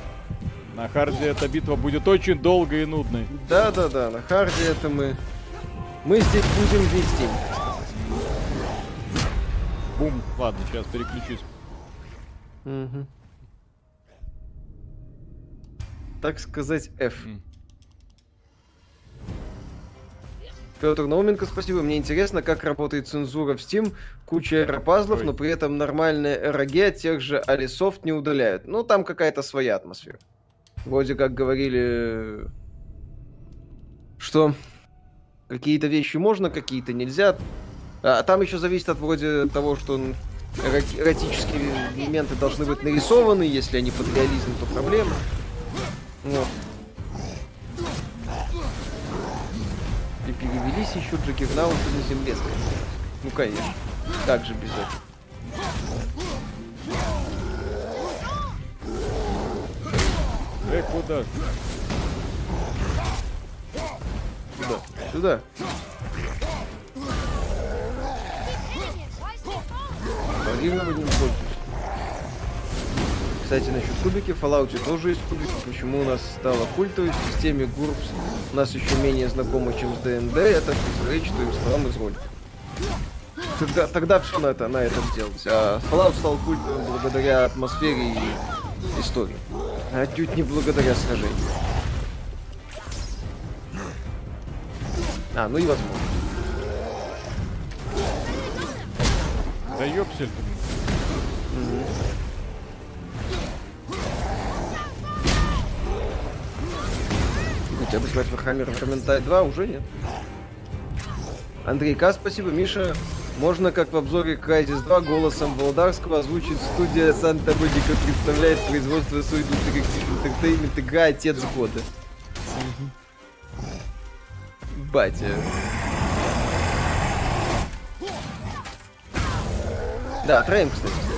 На харде эта битва будет очень долгой и нудной. Да-да-да, на харде это мы... Мы здесь будем день. Бум. Ладно, сейчас переключусь. Так сказать, F. М. Петр Науменко, спасибо. Мне интересно, как работает цензура в Steam. Куча эропазлов, Ой. но при этом нормальные эроге от тех же AliceSoft не удаляют. Ну, там какая-то своя атмосфера. Вроде как говорили, что какие-то вещи можно, какие-то нельзя. А там еще зависит от вроде того, что эротические элементы должны быть нарисованы, если они под реализм, то проблема. Вот. Перевелись еще Джаггернауты на земле, скорее. Ну, конечно. Как же без этого? Эй, куда? Сюда. Сюда. Противного не пользуюсь. Кстати, насчет кубики, в Fallout тоже есть кубики. Почему у нас стало культовой в системе GURPS? У нас еще менее знакомо, чем с ДНД. Это противоречит твоим словам из ролика. Тогда, тогда все на, это, на этом сделалось. А Fallout стал культовым благодаря атмосфере и истории. А отнюдь не благодаря сражению. А, ну и возможно. Да ёпсель. ты. Хотя бы звать Warhammer Vermintide 2 уже нет. Андрей К, спасибо. Миша, можно, как в обзоре Crysis 2, голосом Володарского озвучить студия Санта Моника представляет производство Interactive Entertainment игра Отец года. Батя. Да, троим, кстати.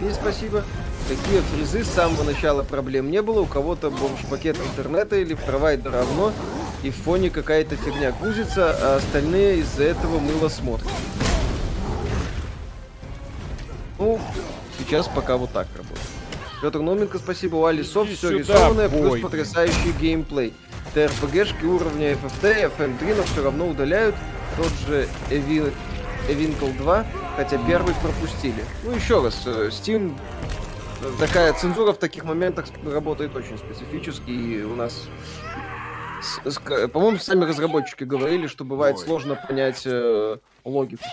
Пей, спасибо. Такие фризы с самого начала проблем не было. У кого-то бомж-пакет интернета или в провайдер равно, и в фоне какая-то фигня грузится, а остальные из-за этого мыло смотрят. Ну, сейчас пока вот так работает. Петр Номенко, спасибо. У Али Софт Иди все рисованное, бой. плюс потрясающий геймплей. ТРПГшки уровня FFT, FM3, но все равно удаляют. Тот же Evi- Evinkle 2, хотя первый пропустили. Ну, еще раз, э, Steam такая цензура в таких моментах работает очень специфически, и у нас, по-моему, сами разработчики говорили, что бывает Ой. сложно понять э, логику.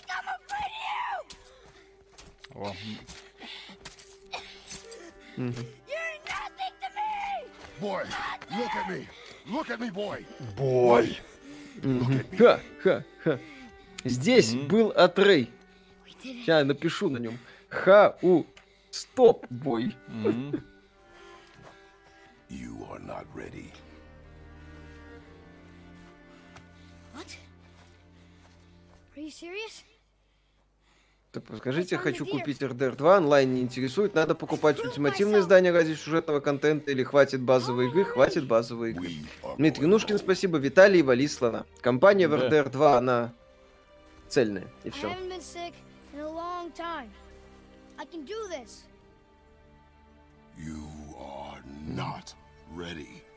О, Boy, look at me. Look at me, boy. Бой! Ха, ха, ха. Здесь был Атрей. Сейчас напишу на нем. Ха у стоп бой. М. You are not ready. What? Are you serious? Так, скажите, хочу купить RDR 2, онлайн не интересует, надо покупать ультимативное издание ради сюжетного контента или хватит базовой игры, хватит базовой игры. Дмитрий Нушкин, спасибо, Виталий Валислана. Компания в. RDR 2, она цельная, и все.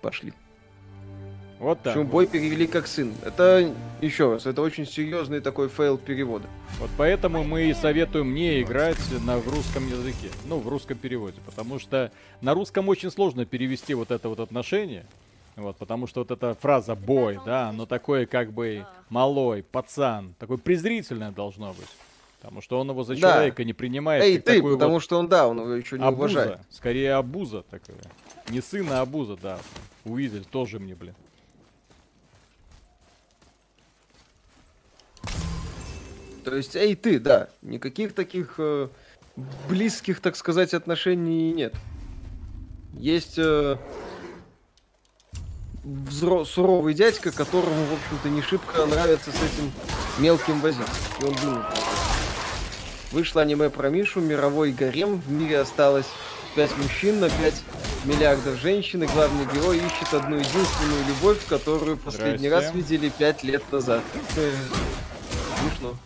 Пошли. Вот так. Причем вот. boy перевели как сын. Это, еще раз, это очень серьезный такой фейл перевода. Вот поэтому мы и советуем не играть на русском языке, ну, в русском переводе, потому что на русском очень сложно перевести вот это вот отношение, вот, потому что вот эта фраза «boy», да, оно такое как бы малой, пацан, такое презрительное должно быть, потому что он его за Да. человека не принимает. Эй, ты, такую потому вот что он, да, он его еще не абуза, уважает. скорее абуза такая. Не сын, а абуза, да. Уизель тоже мне, блин. То есть, эй, ты, да, никаких таких э, близких, так сказать, отношений нет. Есть э, взро- суровый дядька, которому, в общем-то, не шибко нравится с этим мелким возиться. И он думает. Вышло аниме про Мишу, мировой гарем, в мире осталось 5 мужчин на 5 миллиардов женщин, и главный герой ищет одну единственную любовь, которую последний раз видели 5 лет назад. Смешно.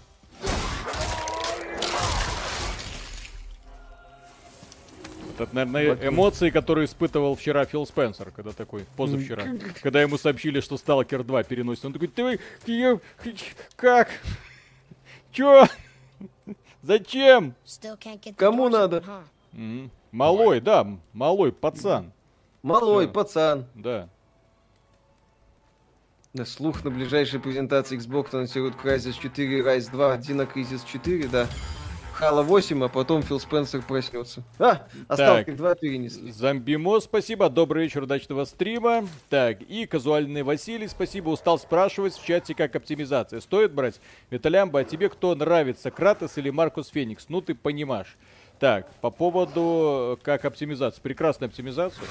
Это, наверное, эмоции, которые испытывал вчера Фил Спенсер, когда такой, позавчера, когда ему сообщили, что Сталкер 2 переносит. Он такой, ты, я- как? Чё? Зачем? Кому надо? Малой, да, малой пацан, Малой, Всё. пацан. да. Да, слух на ближайшей презентации Xbox анонсирует Crysis 4 Rise 2, Dino Crisis 4, да. Halo 8, а потом Фил Спенсер проснется. А, а Так. Stalker 2 перенесли. Зомбимо, спасибо, добрый вечер, удачного стрима. Так, и казуальный Василий, спасибо, устал спрашивать в чате, как оптимизация. Стоит брать? Виталямба, а тебе кто нравится, Кратос или Маркус Феникс? Ну, ты понимаешь. Так, по поводу, как оптимизация. Прекрасная оптимизация.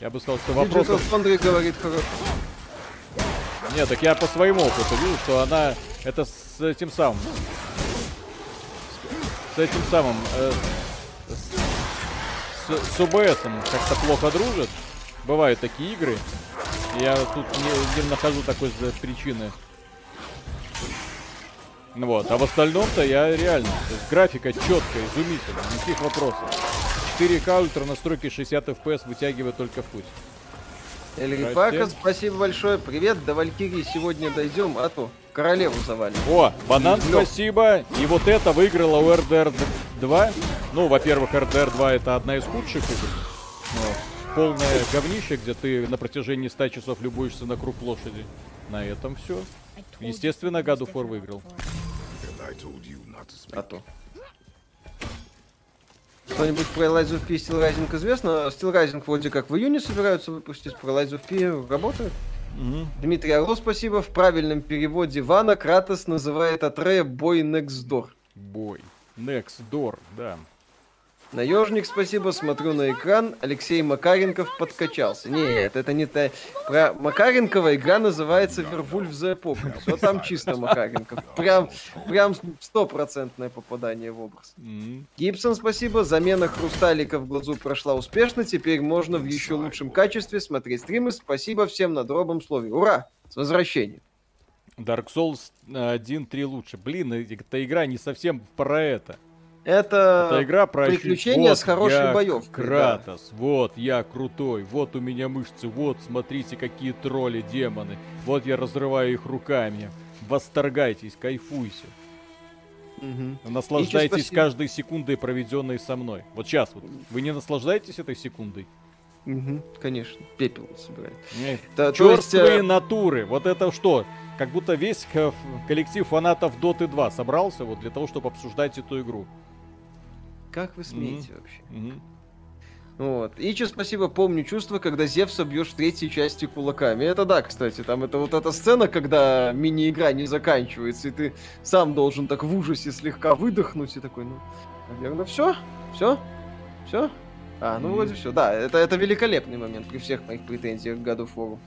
Я бы сказал, что вопросов... Foundry говорит хорошо. Нет, так я по своему опыту вижу, что она... Это с этим самым... С, с этим самым... э, с, с ОБСом как-то плохо дружит. Бывают такие игры. Я тут не, не нахожу такой причины. Вот, а в остальном-то я реально, то есть графика четкая, изумительная, никаких вопросов. 4К ультра настройки 60 FPS вытягивает только в путь. Эльри Здрасте. Пака, спасибо большое. Привет, до Валькирии сегодня дойдем, а то королеву завалим. О, банан, Лёг. спасибо. И вот это выиграла у RDR 2. Ну, во-первых, RDR 2 это одна из худших игр. Ну, полное говнище, где ты на протяжении 100 часов любуешься на круг площади. На этом все. Естественно, God of War выиграл. А то. Что-нибудь про Lies of P и Steel Rising известно? Steel Rising вроде как в июне собираются выпустить, про Lies of P работает. Мгм. Дмитрий Орлов, спасибо. В правильном переводе Вана Кратос называет Атрея Бой Door. Бой. Next Door, да. Наежник, спасибо, смотрю на экран. Алексей Макаренков подкачался. Нет, это не та... Про Макаренкова игра называется Вервульф the Apocalypse. Вот там чисто Макаренков. Прям, прям стопроцентное попадание в образ. Гибсон, спасибо. Замена хрусталика в глазу прошла успешно. Теперь можно в еще лучшем качестве смотреть стримы. Спасибо всем на добром слове. Ура! С возвращением. Dark Souls 1-3 лучше. Блин, эта игра не совсем про это. Это, Это игра про приключения ощущ- с хорошей я боевкой. да. Кратос, вот я крутой, вот у меня мышцы, вот смотрите какие тролли, демоны, вот я разрываю их руками. Восторгайтесь, кайфуйте. Мгм. Наслаждайтесь каждой секундой, проведенной со мной. Вот сейчас вот. Вы не наслаждаетесь этой секундой? Мгм, Конечно. Пепел собирает. Да, то есть, э, натуры. Вот это что? Как будто весь ко- коллектив фанатов Доты 2 собрался вот для того, чтобы обсуждать эту игру. Как вы смеете вообще? Мгм. Вот. И еще спасибо, помню чувство, когда Зевса бьешь в третьей части кулаками. Это да, кстати, там это вот эта сцена, когда мини-игра не заканчивается, и ты сам должен так в ужасе слегка выдохнуть и такой, ну, наверное, все, все, все. А, ну Мгм. вроде все. Да, это, это великолепный момент при всех моих претензиях к of War.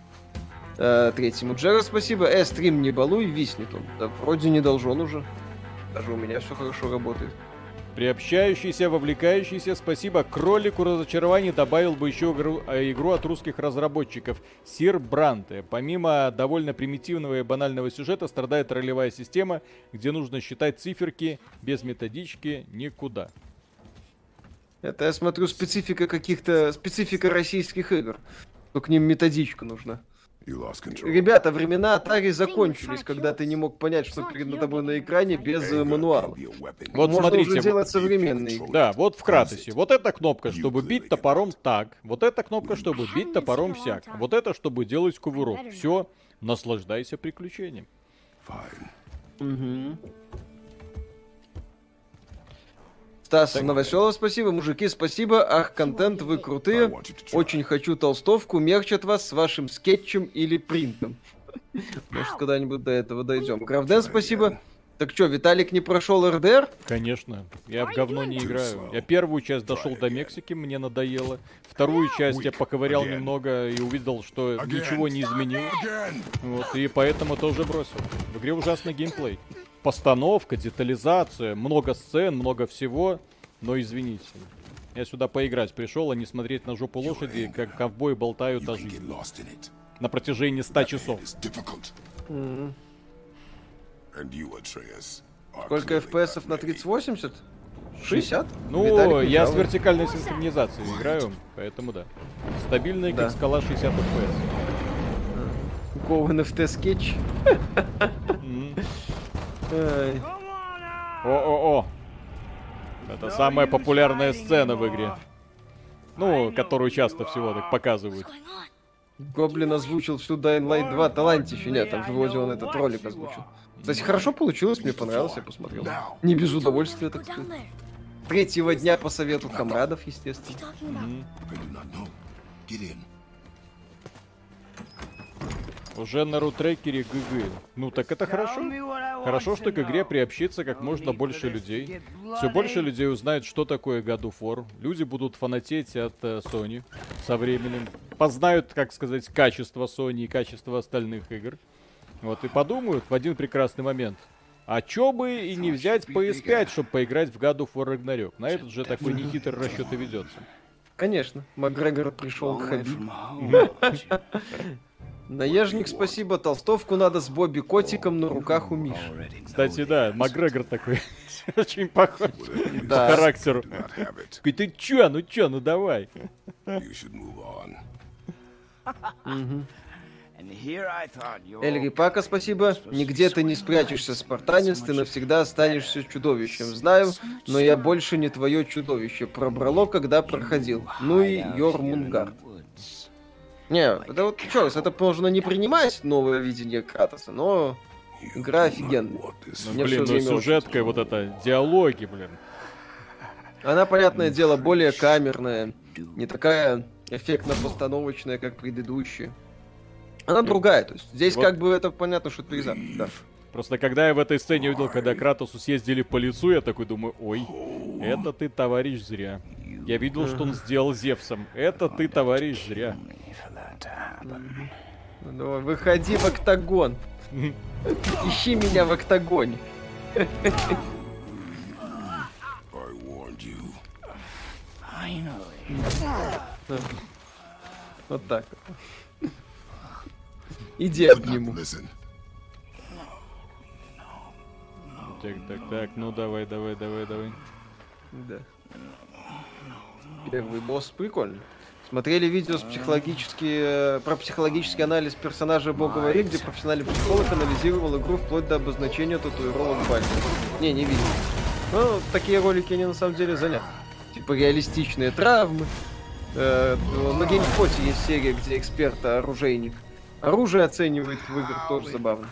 Э, третьему Джера спасибо. Э, стрим не балуй, виснет он. Да, вроде не должен уже. Даже у меня все хорошо работает. Приобщающийся, вовлекающийся, спасибо. Кролику разочарований добавил бы еще игру, э, игру от русских разработчиков. Сир Бранте. Помимо довольно примитивного и банального сюжета, страдает ролевая система, где нужно считать циферки без методички никуда. Это, я смотрю, специфика каких-то... Специфика российских игр. То к ним методичка нужна. Ребята, времена Atari закончились, когда ты не мог понять, что перед тобой на экране без мануала. Вот Можно смотрите, уже делать современные. Да, вот в Кратосе. Вот эта кнопка, чтобы бить топором так. Вот эта кнопка, чтобы бить топором сяк. Вот это, чтобы делать кувырок. Все, наслаждайся приключением. Fine. Стас Новоселов, спасибо. Мужики, спасибо. Ах, контент, вы крутые. Очень хочу толстовку, мерч от вас с вашим скетчем или принтом. Может, когда-нибудь до этого дойдем. Гравден, спасибо. Так что, Виталик не прошел РДР? Конечно, я в говно не играю. Я первую часть дошел до Мексики, мне надоело. Вторую часть я поковырял немного и увидел, что ничего не изменил. Again. Вот, и поэтому тоже бросил. В игре ужасный геймплей. Постановка, детализация, много сцен, много всего. Но извините, я сюда поиграть пришел, а не смотреть на жопу лошади, как ковбои болтают о жизни. На протяжении 100 часов. Сколько FPS на ready. 3080? 60? Ну, Виталик я с вертикальной синхронизацией играю, поэтому да. Стабильный, Да. скала 60 FPS. Go NFT скетч. О-о-о. Это самая популярная сцена в игре. Ну, которую часто всего так показывают. Гоблин озвучил всю Dying Light 2, талантище. Нет, там вроде он этот ролик озвучил. Кстати, хорошо получилось, мне понравилось, я посмотрел. Не без удовольствия, так сказать. Третьего дня по совету комрадов, естественно. Уже на рутрекере ГГ. Ну так это хорошо. Хорошо, что к игре приобщится как можно больше людей. Все больше людей узнает, что такое God of War. Люди будут фанатеть от э, Sony со временем. Познают, как сказать, качество Sony и качество остальных игр. Вот и подумают в один прекрасный момент. А чё бы и не взять PS5, чтобы поиграть в God of War Ragnarok? На этот же такой нехитрый расчет и ведется. Конечно, Макгрегор пришел к Хабиб. Наежник, спасибо. Толстовку надо с Бобби Котиком на руках у Миши. Кстати, да, Макгрегор такой очень похож по характеру. Ты чё, ну чё, ну давай. Эльри Пака, спасибо. Нигде ты не спрячешься, спартанец, ты навсегда останешься чудовищем. Знаю, но я больше не твое чудовище. Пробрало, когда проходил. Ну и Йормунгард. Не, это вот еще раз, это можно не принимать новое видение Кратоса, но Игра офигенная. Мне Блин, ну сюжетка, вот это, диалоги, блин. она, понятное дело, более камерная, не такая эффектно-постановочная, как предыдущая. Она другая, то есть здесь Вот. как бы это понятно, что это перезапуск, да. Просто когда я в этой сцене увидел, когда Кратосу съездили по лицу, я такой думаю, ой, это ты, товарищ, зря. Я видел, что он сделал Зевсом. Это ты, товарищ, зря. Ну, давай, выходи в октагон. Ищи меня в октагоне. I warned you. Вот так. вот. Иди обниму. Listen. Так, так, так, ну давай, давай, давай, давай. Да. Первый босс прикольный. Смотрели видео с психологически, э, про психологический анализ персонажа Бога Вари, где профессиональный психолог анализировал игру вплоть до обозначения татуировок пальцев. Не, не видел. Ну, такие ролики, они на самом деле занятны. Типа реалистичные травмы. Э, на геймспоте есть серия, где эксперт-оружейник оружие оценивает в играх, тоже забавно.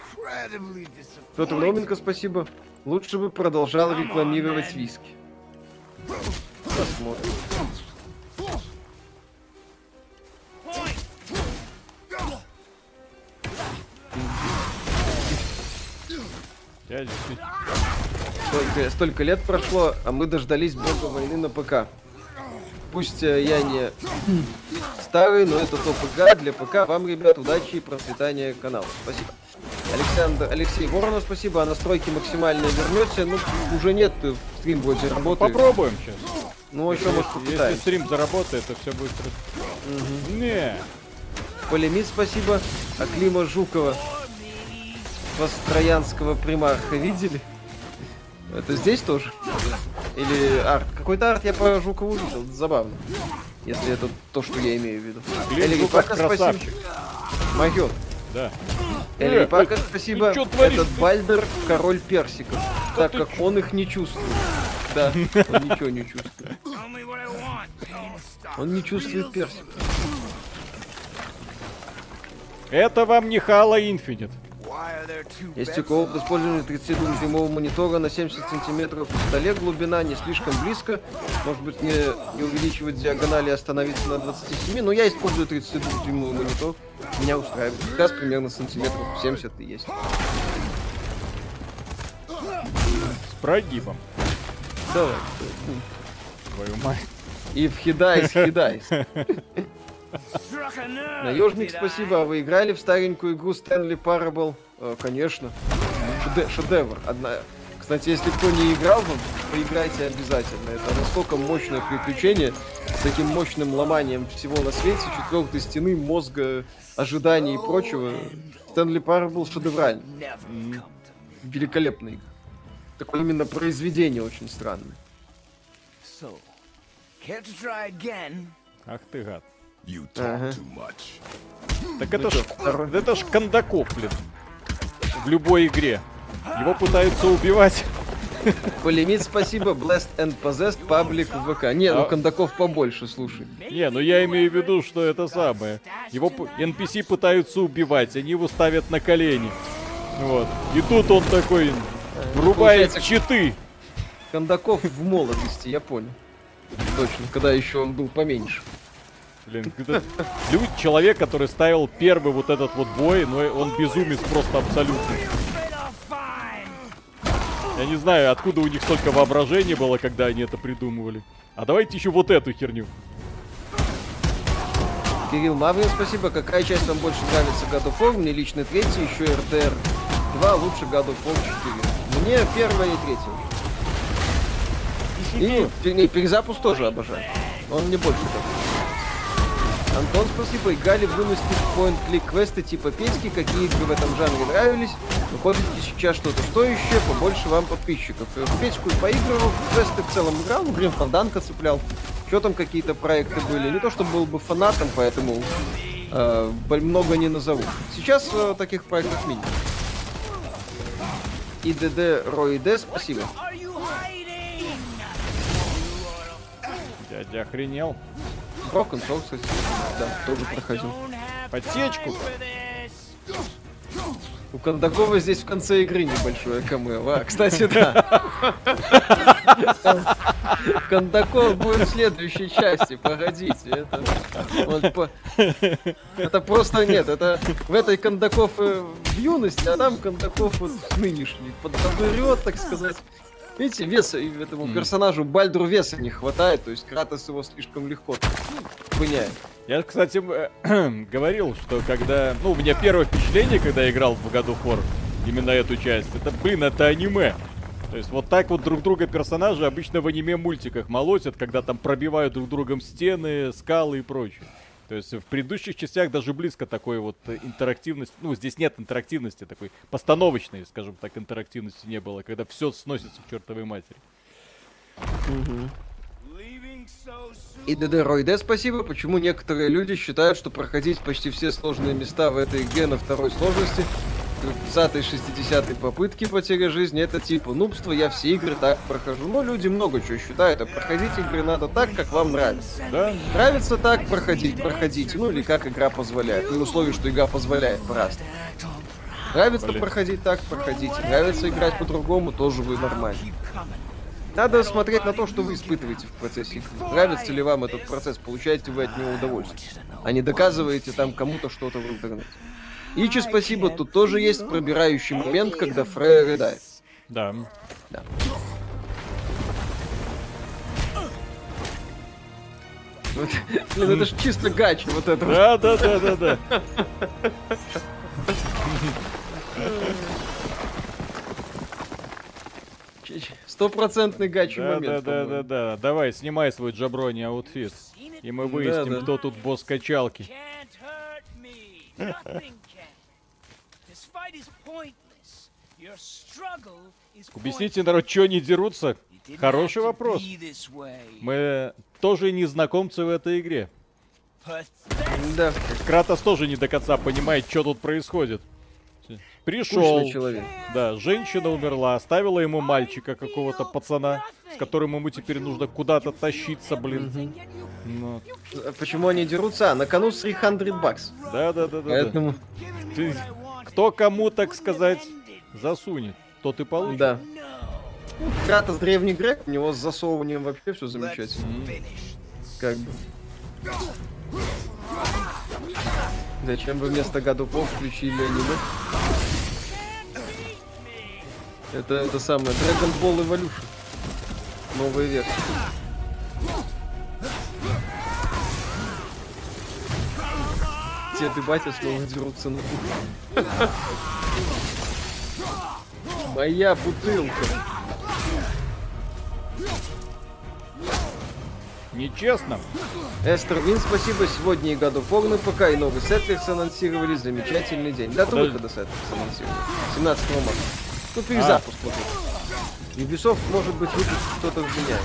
Петр Науменко, спасибо. Лучше бы продолжал рекламировать виски. Посмотрим. Столько, столько лет прошло, а мы дождались бога войны на ПК. Пусть э, я не старый, но это топ ПК. Для ПК вам, ребят, удачи и процветания канала. Спасибо. Александр, Алексей Воронов, спасибо. А настройки максимально вернете. Ну, уже нет, стрим вроде работает. Попробуем сейчас. Ну, еще, может, Если попытаемся. стрим заработает, то все будет... Не. Полемит, спасибо. А Клима Жукова, Востроянского примарха, видели? Это здесь тоже? Или арт? Какой-то арт я по Жукову видел, это забавно. Если это то, что я имею в виду. Клим Жуков спасибо. красавчик. Майот. Да. Элли Э, Рипака, э, спасибо. творишь? Этот Бальдер король персиков, так как он их не чувствует. Да, он ничего не чувствует. Он не чувствует персик. Это вам не Halo Infinite. Есть у кого использование 32-дюймового монитора на 70 сантиметров в столе, глубина не слишком близко. Может быть, не, не увеличивать диагонали и остановиться на 27. Но я использую 32-дюймовый монитор. Меня устраивает. Раз примерно сантиметров 70 и есть. С прогибом. Давай. Твою мать. И в хидайс, хидайс. Наежник, спасибо. А вы играли в старенькую игру Stanley Parable? Э, конечно. Шеде- шедевр. Одна... Кстати, если кто не играл, то поиграйте обязательно. Это настолько мощное приключение с таким мощным ломанием всего на свете, четвертой стены, мозга, ожиданий и прочего. Stanley Parable шедевральный. Великолепный. Такое именно произведение очень странное. Ах ты гад. You talk Ага. too much. Так это что, ж, второй? это ж Кондаков, блин. В любой игре. Его пытаются убивать. Полимит, спасибо. Blessed and Possessed паблик в ВК. Не, ну А- кондаков побольше, слушай. Не, ну я имею в виду, что это самое. Его NPC пытаются убивать, они его ставят на колени. Вот. И тут он такой врубает Получается- щиты. Кондаков в молодости, я понял. Точно, когда еще он был поменьше. Блин, этот люд- человек, который ставил первый вот этот вот бой, но он безумец просто абсолютный. Я не знаю, откуда у них столько воображения было, когда они это придумывали. А давайте еще вот эту херню. Кирилл Маврин, спасибо. Какая часть вам больше нравится God of War? Мне лично третья, еще RDR 2, лучше God of War 4. Мне первая и третья. И не, перезапуск тоже обожаю. Он мне больше нравится. Антон, спасибо. Играли в юности в point-click квесты типа Петьки. Какие игры в этом жанре нравились? Выходит ли сейчас что-то стоящее? Побольше вам подписчиков. Э, В Петьку и поигрывал, квесты в целом играл. Ну, Грим Фанданка цеплял. Что там какие-то проекты были? Не то, чтобы был бы фанатом, поэтому э, много не назову. Сейчас э, таких проектов минимум. ИДД Роиде, спасибо. Дядя охренел. Broken Souls, кстати, да, тоже проходил. Подсечку. У Кондакова здесь в конце игры небольшое камео. А, кстати, да. Кондаков будет в следующей части, погодите. Это, вот по- это просто нет, это в этой Кондаков э, в юности, а там Кондаков вот нынешний. Подобрет, так сказать. Видите, веса этому Мгм. персонажу Бальдру веса не хватает, то есть Кратос его слишком легко пыняет. Я, кстати, м, говорил, что когда... Ну, у меня первое впечатление, когда я играл в of War, именно эту часть, это, блин, это аниме. То есть вот так вот друг друга персонажи обычно в аниме-мультиках молотят, когда там пробивают друг другом стены, скалы и прочее. То есть в предыдущих частях даже близко такой вот интерактивности, ну здесь нет интерактивности такой постановочной, скажем так, интерактивности не было, когда все сносится к чертовой матери. Soon. И ДД Ройде спасибо, почему некоторые люди считают, что проходить почти все сложные места в этой игре на второй сложности 30 60 попытки потеря жизни это типа нубство, я все игры так прохожу. Но люди много чего считают, а проходить игры надо так, как вам нравится. Да? Нравится так проходить, проходите. Ну или как игра позволяет. При условии, что игра позволяет по-разному. Нравится Блин. проходить так, проходите. Нравится играть по-другому, тоже вы нормально. Надо смотреть на то, что вы испытываете в процессе игры. Нравится ли вам этот процесс, получаете вы от него удовольствие. А не доказываете там кому-то что-то в интернете. Ичи, спасибо, тут тоже есть пробирающий момент, когда Фрея рыдает. Да. Да. Вот, Блин, это ж чисто гачи вот это. вот. Да, да, да, да, да. Стопроцентный гачи Да, да, момент. да, да, по-моему. да. Давай, снимай свой jabroni outfit. И мы выясним, да. кто тут босс качалки. Can't hurt me. Nothing can. This fight is pointless. Your struggle is Объясните, народ, что они дерутся? Хороший вопрос. Мы тоже незнакомцы в этой игре. Да, Кратос тоже не до конца понимает, что тут происходит. Пришел, человек. да, женщина умерла, оставила ему мальчика какого-то пацана, с которым ему теперь нужно куда-то тащиться, блин. Ну, А Почему они дерутся? А, на кону 300 бакс. да, да, да, да, да. Поэтому, Ты- кто кому, так сказать, засунет, тот и получит. да. Кратос древний грек, у него с засовыванием вообще все замечательно. Как бы. Зачем вы вместо Гадупов включили аниме? Это, это самое, Dragon Ball Evolution. Новая версия. Дед и батя снова дерутся на кухне. Моя бутылка. Нечестно. Эстер Вин, спасибо. Сегодня и God of War на ПК, и новый Сетфликс анонсировали. Замечательный день. Дату Подожди. выхода Сетфликс анонсировали. 17 марта. Ну, перезапуск вот этот. Ubisoft, может быть, выпустит что-то вменяет.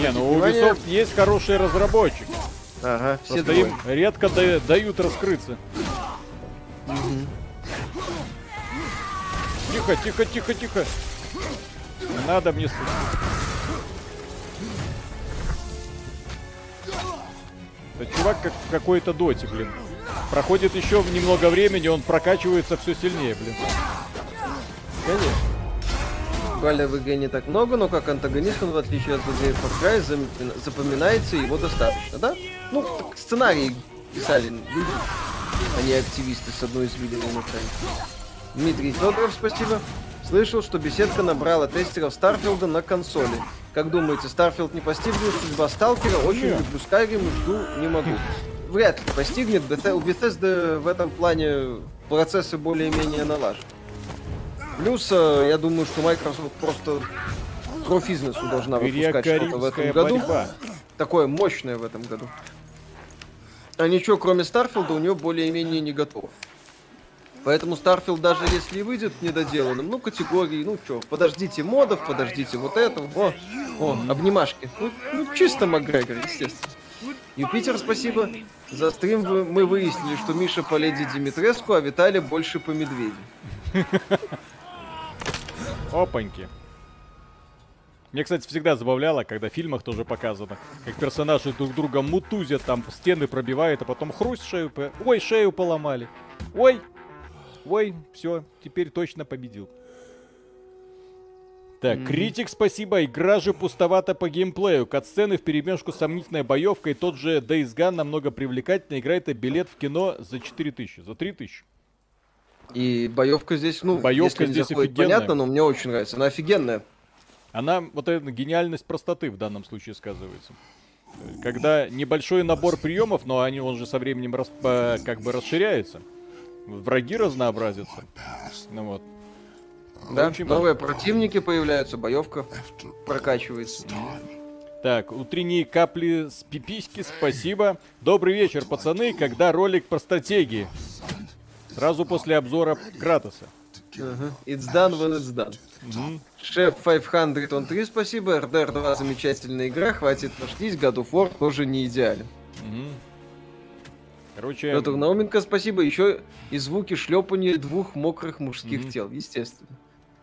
Не, ну у. Ubisoft есть хорошие разработчики. Ага, все Просто двое. им редко да- дают раскрыться. Тихо, тихо, тихо, тихо. Не надо мне... с- Это чувак как какой-то доте, блин. Проходит еще немного времени, он прокачивается все сильнее, блин. Конечно. Буквально в игре не так много, но как антагонист он, в отличие от злодея Far Cry, запоминается, его достаточно, да? Ну, сценарий писали люди, а не активисты с одной из видео на. Дмитрий Федоров, спасибо. Слышал, что беседка набрала тестеров Старфилда на консоли. Как думаете, Старфилд не постигнет судьба Сталкера? Очень люблю Skyrim жду, не могу. Вряд ли постигнет. Beth- У Bethesda в этом плане процессы более-менее налажены. Плюс, э, я думаю, что Microsoft просто кровь из носу должна выпускать что-то в этом году. борьба. Такое мощное в этом году. А ничего, кроме Starfield а, у него более-менее не готово. Поэтому Starfield, даже если и выйдет недоделанным, ну, категории, ну, чё, подождите модов, подождите вот этого. О, о, обнимашки. Ну, ну, чисто Макгрегор, естественно. Юпитер, спасибо. За стрим мы выяснили, что Миша по леди Димитреску, а Виталий больше по медведю. Опаньки. Мне, кстати, всегда забавляло, когда в фильмах тоже показано, как персонажи друг друга мутузят, там стены пробивают, а потом хрусть шею, ой, шею поломали. Ой, ой, все, теперь точно победил. Так, критик, спасибо. Игра же пустовата по геймплею. Катсцены в перемешку с сомнительной боевкой. Тот же Days Gone намного привлекательнее. Игра это билет в кино за 4000, за 3000. И боевка здесь, ну, Боевка здесь заходит, офигенная. понятно, но мне очень нравится. Она офигенная. Она, вот эта гениальность простоты в данном случае сказывается. Когда небольшой набор приемов, но они, он же со временем рас- по- как бы расширяется. Враги разнообразятся. Ну вот. Да, Очень новые противники появляются, боевка прокачивается. Так, утренние капли с пиписьки, спасибо. Добрый вечер, пацаны. Когда ролик по стратегии? Сразу после обзора Кратоса. Ага. It's done when it's done. Шеф 500 он 3, спасибо. RDR 2 замечательная игра, хватит пошлись. God of War тоже не идеален. Мгм. Короче, Петр Науменко, спасибо. Еще и звуки шлепания двух мокрых мужских тел, естественно.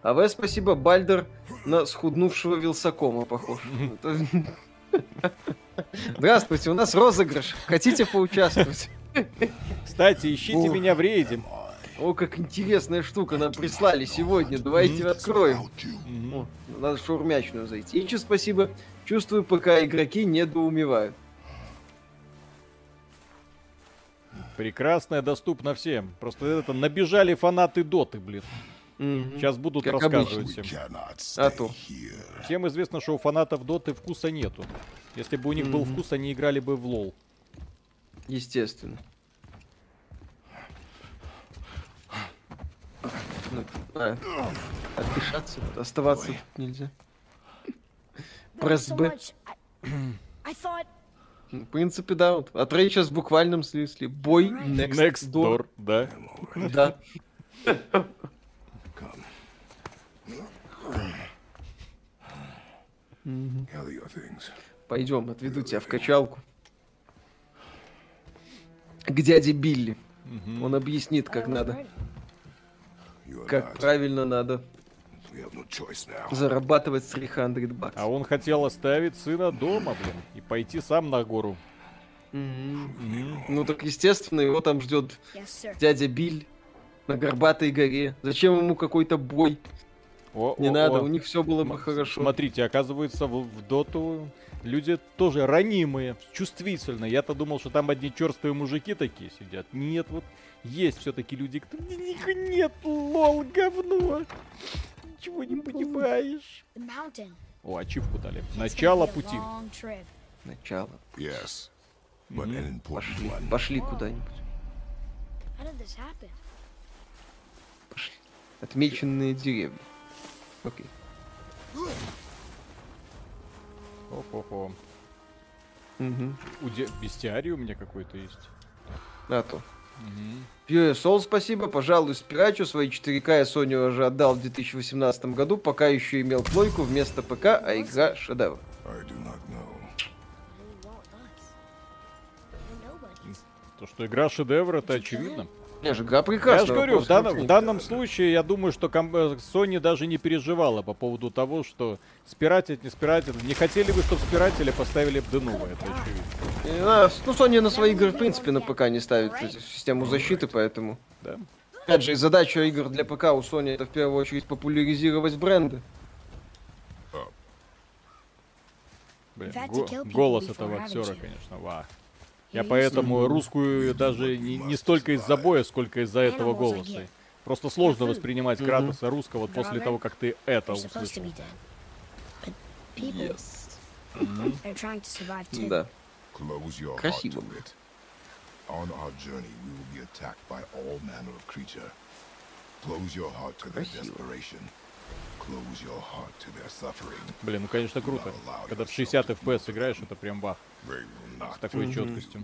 А вы спасибо, Бальдер на схуднувшего Вилсакома похож. Здравствуйте, у нас розыгрыш. Хотите поучаствовать? кстати, ищите меня в рейде. О, как интересная штука нам прислали сегодня. Давайте откроем. О, надо в шаурмячную зайти. Ичи, спасибо. Чувствую, пока игроки недоумевают. Прекрасная, доступна всем. Просто это набежали фанаты Доты, блин. Сейчас будут Как рассказывать обычно. всем. А то. Всем известно, что у фанатов Доты вкуса нету. Если бы у них был вкус, они играли бы в лол. Естественно. А, отдышаться, оставаться тут нельзя. Пресс Б. В принципе, да. Вот. А Трей сейчас в буквальном смысле. Бой next, Next door. door, да. Да. Пойдем, отведу тебя в качалку. К дяде Билли. Он объяснит, как надо. Как правильно надо зарабатывать 300 баксов. А он хотел оставить сына дома, блин, и пойти сам на гору. Ну так естественно, его там ждет Yes, дядя Биль на горбатой горе. Зачем ему какой-то бой? О, Не о, надо, о. у них все было бы М- хорошо. Смотрите, оказывается, в, в доту люди тоже ранимые, чувствительные. Я-то думал, что там одни черствые мужики такие сидят. Нет, вот есть все-таки люди, кто... Них нет, лол, говно. Ничего не понимаешь. The mountain. О, ачивку дали. Начало пути. Начало. Yes, but Mhm. an important Пошли. one. Пошли куда-нибудь. Happen? Отмеченные деревья. Окей. Хо-хо-хо. Мгм. Уде- Бестиарий у меня какой-то есть. А то. Pure Soul, спасибо. Пожалуй, спирачу. Свои 4К я Sony уже отдал в 2018 году, пока еще имел плойку вместо ПК, а игра шедевр. То, что игра шедевр, это очевидно. Не же, прекрасная. Я же говорю, в данном, в данном случае, я думаю, что э, Sony даже не переживала по поводу того, что спиратить, не спиратить. Не хотели бы, чтобы спиратели поставили бы Денува, это очевидно. знаю. Ну, Sony на свои игры, в принципе, на ПК не ставит систему защиты, поэтому... Да. Опять же, и задача игр для ПК у Sony это в первую очередь популяризировать бренды. Блин, In fact, го- голос этого актера, конечно, ва. Я поэтому русскую даже не, не столько из-за боя, сколько из-за этого голоса. Просто сложно воспринимать Кратоса русского после того, как ты это услышал. too. Да. Красиво. On our journey, we will be attacked by all manner of creature. Close your heart to their desperation. Блин, ну конечно круто. Когда в 60 FPS играешь, это прям will С такой четкостью.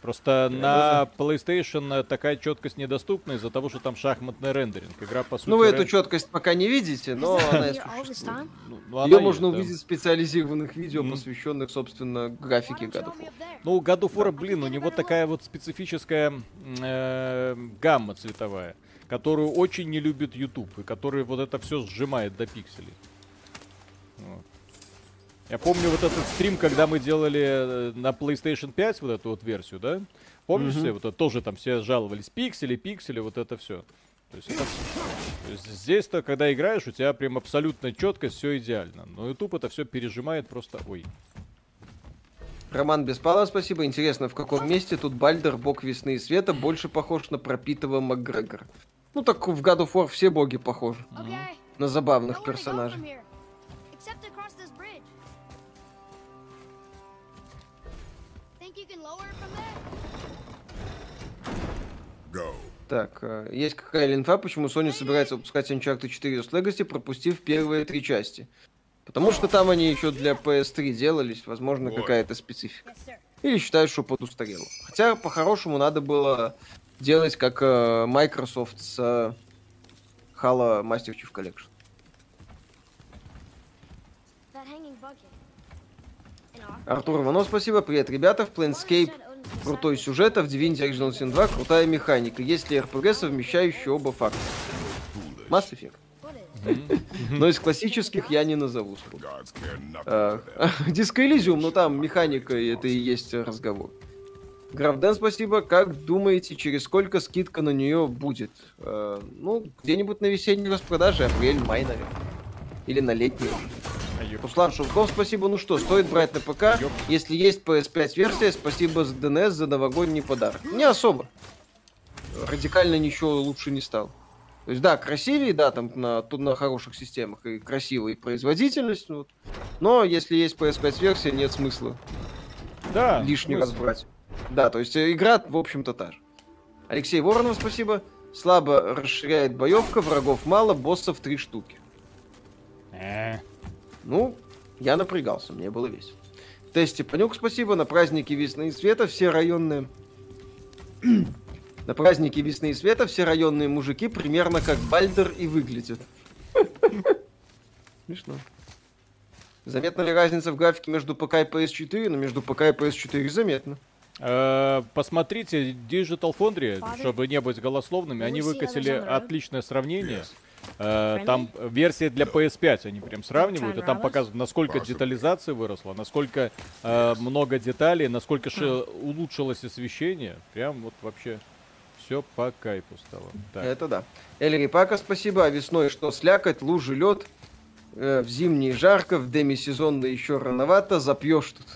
Просто на PlayStation такая четкость недоступна из-за того, что там шахматный рендеринг. Игра по сути. Ну, вы эту четкость пока не видите, но она this существует. Ну, ну, Ее можно увидеть в специализированных видео, посвященных, собственно, графике God? Ну, у God of War, блин, у него такая вот специфическая э, гамма цветовая, которую очень не любит YouTube, и который вот это все сжимает до пикселей. Вот. Я помню вот этот стрим, когда мы делали э, на PlayStation 5 вот эту вот версию, да? Помнишь, все вот это тоже там все жаловались, пиксели, пиксели, вот это все. То есть, это то есть здесь-то, когда играешь, у тебя прям абсолютно четко, все идеально. Но YouTube это все пережимает просто... Ой. Роман Беспалов, спасибо. Интересно, в каком месте тут Бальдер, бог весны и света, больше похож на пропитого Макгрегора? Ну так в God of War все боги похожи. Okay. На забавных персонажей. Так, э, есть какая инфа, почему Sony собирается выпускать Uncharted 4 Lost Legacy, пропустив первые три части? Потому что там они еще для PS3 делались, возможно, какая-то специфика. Или считают, что подустарело. Хотя, по-хорошему, надо было делать как э, Microsoft с э, Halo Master Chief Collection. Артур Иванов, спасибо. Привет, ребята. В Planescape крутой сюжет, а в Divinity Original Sin 2 крутая механика. Есть ли RPG, совмещающий оба фактора? Mass Effect. Но из классических я не назову. Диско Элизиум, ну там механика, и это и есть разговор. Графден, спасибо. Как думаете, через сколько скидка на нее будет? Э, ну, где-нибудь на весенней распродаже, апрель, май, наверное. Или на летней. Руслан Шурков, спасибо. Ну что, стоит брать на ПК? Если есть PS5 версия, спасибо за DNS за новогодний подарок. Не особо. Радикально ничего лучше не стало. То есть, да, красивее, да, там на, тут на хороших системах и красивая и производительность, ну вот. но если есть PS5 версия, нет смысла Да, лишний смысл. раз брать. Да, то есть э, игра, в общем-то, та же. Алексей Воронов, спасибо. Слабо расширяет боевка, врагов мало, боссов три штуки. Э, Ну, я напрягался, мне было весело. Тесте Панюк, спасибо. На празднике весны и света все районные... На празднике весны и света все районные мужики примерно как Бальдер и выглядят. Смешно. Заметна ли разница в графике между ПК и PS4? Ну, между ПК и PS4 заметно. Э, Посмотрите Digital Foundry, чтобы не быть голословными, они выкатили отличное сравнение. Э, Там версия для PS5 они прям сравнивают, и там показывают, насколько детализация выросла, насколько э, много деталей, насколько улучшилось освещение. Прям вот вообще все по кайфу стало. Так. Это да. Эльри Пака, спасибо. А весной что? Слякоть, лужи, лед. Э, в зимний жарко, в демисезонно еще рановато. Запьешь тут.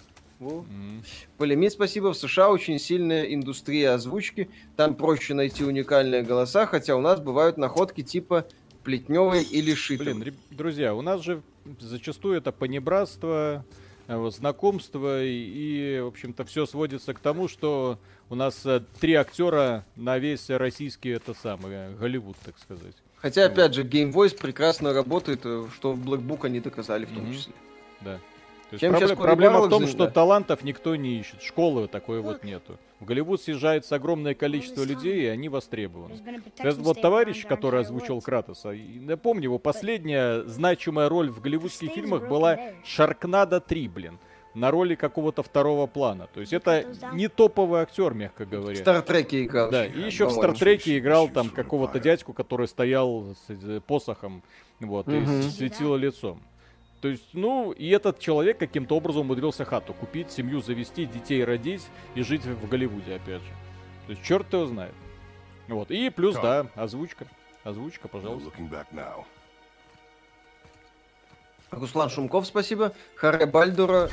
Во. М. Полемит, спасибо. В США очень сильная индустрия озвучки. Там проще найти уникальные голоса, хотя у нас бывают находки типа Плетневой или Шитовой. Блин, друзья, у нас же зачастую это понебратство, э, вот, знакомство, и, и, в общем-то, все сводится к тому, что у нас э, три актера на весь российский, это самый, Голливуд, так сказать. Хотя, опять же, Game Voice прекрасно работает, э, что в Black Book они доказали в том Мгм. числе. Да. То есть проблема в том, что да. талантов никто не ищет, школы такой вот нету. В Голливуд съезжается огромное количество людей, и они востребованы. Protection вот товарищ, который озвучил. Кратоса, напомню, его последняя значимая роль в голливудских фильмах была there. Шаркнадо 3, блин. На роли какого-то второго плана. То есть это не топовый актер, мягко В говоря. Стартреке играл. Да, и еще в. Стартреке играл там какого-то дядьку, который стоял с э, посохом, вот, и светило лицом. То есть, ну, и этот человек каким-то образом умудрился хату купить, семью завести, детей родить и жить в Голливуде, опять же. То есть, черт его знает. Вот, и плюс, да, озвучка. Озвучка, пожалуйста. Руслан Шумков, спасибо. Харе Бальдура.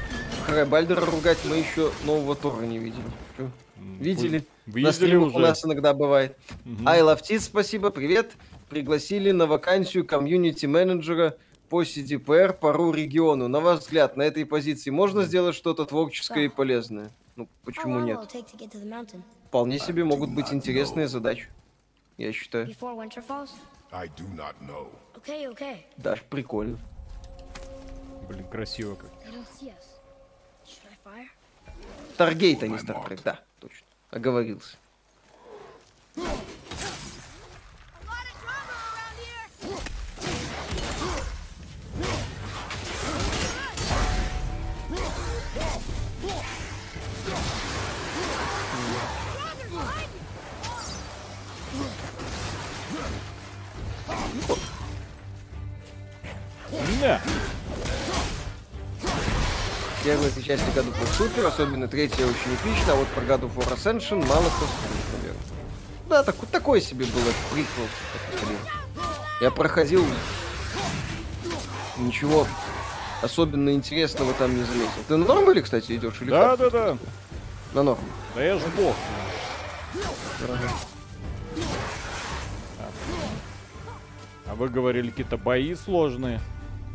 Харе Бальдура ругать мы еще нового Тора не видели. Видели? вы- На Видели стримах у уже. нас иногда бывает. Love Tits, спасибо, привет. Пригласили на вакансию комьюнити-менеджера по CDPR по РУ региону. На ваш взгляд, на этой позиции можно сделать что-то творческое и полезное? Ну, почему нет? Вполне себе могут быть интересные задачи. Я считаю. Даже прикольно. Блин, красиво как. Старгейт, а не Стартрек. Да, точно. Оговорился. Да. Первые три части God of War супер, особенно третья очень эпична, а вот про God of War Ascension мало кто вспомнит, наверное. Да, так, такой себе был этот приквел. сказать. Я проходил, ничего особенно интересного там не заметил. Ты на нормале, кстати, идешь или Да, как? да, да. На норм. Да я ж бог. А вы говорили, какие-то бои сложные.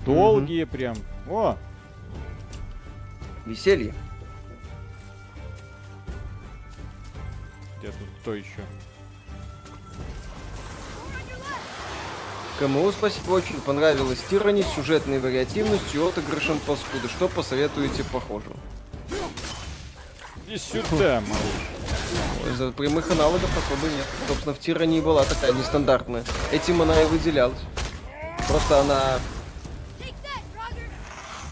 Долгие прям. О, Веселье. где тут кто еще? КМУ спасибо, очень понравилась Тирани сюжетной вариативностью и отыгрышем паскуды. Что посоветуете похожего? Иди сюда, малыш. Из прямых аналогов особо нет. Собственно, в Тирании была такая нестандартная. Этим она и выделялась. Просто она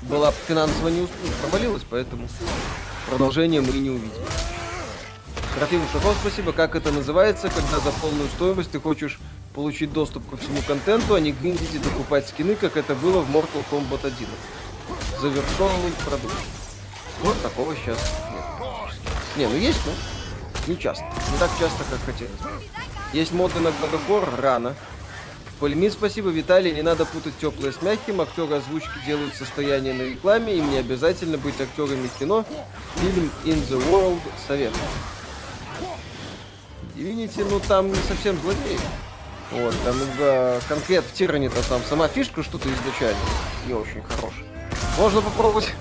была финансово не усп- провалилась, поэтому продолжение мы не увидим. Трофим Шухов, спасибо. Как это называется, когда за полную стоимость ты хочешь получить доступ ко всему контенту, а не гриндить и докупать скины, как это было в Mortal Kombat 11. Завершенный продукт. Вот такого сейчас нет. Не, ну есть, но не часто. Не так часто, как хотелось. Есть моды на God of War рано. Пальмин, спасибо, Виталий. Не надо путать теплое с мягким. Актеры озвучки делают состояние на рекламе. Им не обязательно быть актерами кино. Фильм In the World совет. Извините, ну там не совсем злодей. Вот, там э, конкрет в Тиране-то там сама фишка что-то изначально не очень хорошая. Можно попробовать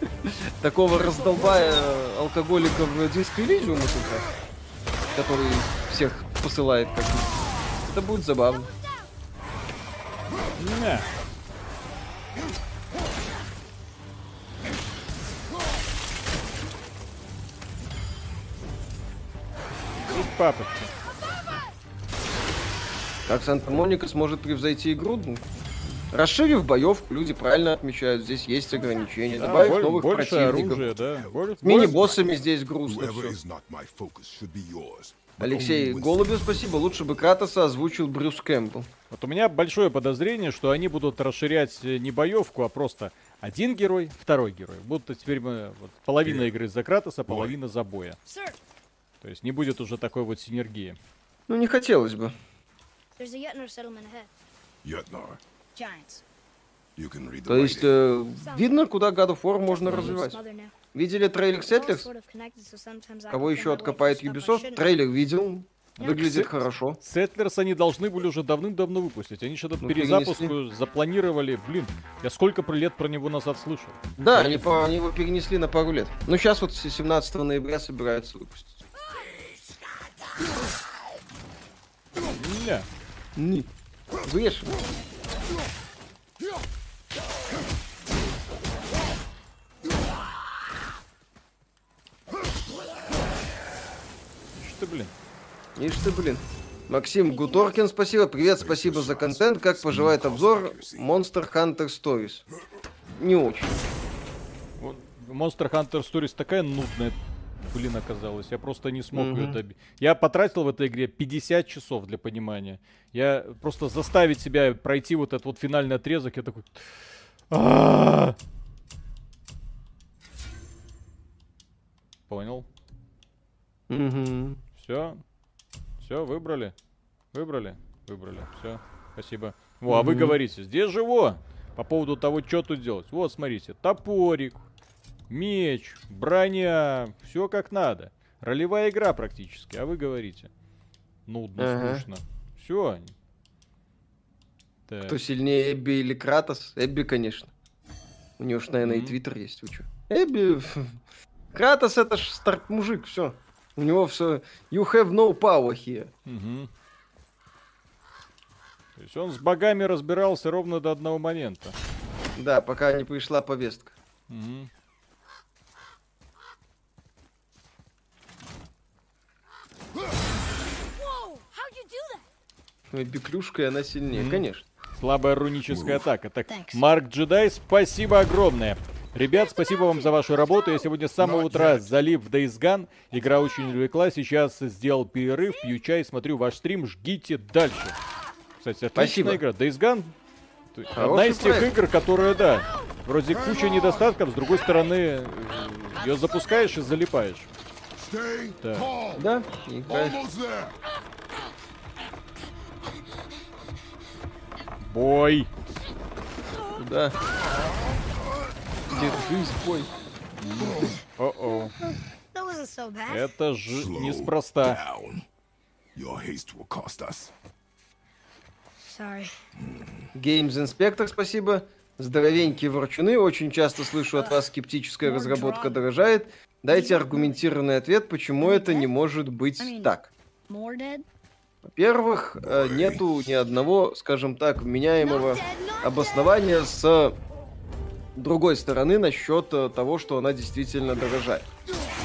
такого раздолбая алкоголика в диско Элизиум сыграть, который всех посылает как Это будет забавно. Не. Тут папочка. Как Санта-Моника сможет превзойти игру? Ну, Расширив боевку, люди правильно отмечают, здесь есть ограничения. Да, Добавив боль- новых больше противников. оружия, да. Боль- С Мини-боссами здесь грустно все. Алексей Голубев, спасибо. Лучше бы Кратоса озвучил Брюс Кэмпбелл. Вот у меня большое подозрение, что они будут расширять э, не боевку, а просто один герой, второй герой. Будто теперь мы вот, половина игры за Кратоса, половина за боя. То есть не будет уже такой вот синергии. Ну, не хотелось бы. То есть, э, видно, куда God of War можно развивать. Видели трейлер Settlers? Кого еще откопает Ubisoft? Трейлер видел. Выглядит хорошо. Settlers они должны были уже давным-давно выпустить. Они что-то Ну, перезапуск перенесли. запланировали. Блин, я сколько лет про него назад слышал. Да, они, по- они его перенесли на пару лет. Ну, сейчас вот с 17 ноября собираются выпустить. Не. Не. Врежь. Что, блин? Ишь ты, блин. Максим Гуторкин, спасибо. Привет, спасибо за контент. Как поживает обзор Monster Hunter Stories? Не очень. Monster Hunter Stories такая нудная, блин, оказалась. Я просто не смог ее Мгм. добить. Я потратил в этой игре 50 часов для понимания. Я просто заставить себя пройти вот этот вот финальный отрезок, я такой... «А-а-а!» Понял. Мгм. Все. Все, выбрали. Выбрали. Выбрали. Все. Спасибо. Во, а вы говорите, здесь же во. По поводу того, что тут делать. Вот, смотрите, топорик, меч, броня, все как надо. Ролевая игра практически, а вы говорите. Нудно, Ага. скучно. Все. Кто сильнее, Эбби или Кратос? Эбби, конечно. У него ж, наверное, и Мгм. твиттер есть. Чё? Эбби... Кратос это ж старт мужик, все. У него все... You have no power here. То есть он с богами разбирался ровно до одного момента. Да, пока не пришла повестка. That? Ну, Эбби клюшка, и она сильнее, Мгм. конечно. Слабая руническая атака. Так, Thanks. Марк Джедай, спасибо огромное. Ребят, спасибо вам за вашу работу. Я сегодня с самого утра залип в Days Gone. Игра очень увлекла. Сейчас сделал перерыв, пью чай, смотрю ваш стрим. Жгите дальше. Кстати, отличная Спасибо. игра. Days Gone Хороший Одна из тех проект. игр, которая, да, вроде куча недостатков, с другой стороны, ее запускаешь и залипаешь. Да. Да, и. Бой! Да. Держись, бой. О-о. Это же неспроста. Games Inspector, спасибо. Здоровенькие ворчуны. Очень часто слышу от вас скептическая разработка дорожает. Дайте аргументированный ответ, почему это не может быть так. Во-первых, э, нету ни одного, скажем так, вменяемого обоснования с другой стороны насчет э, того, что она действительно дорожает.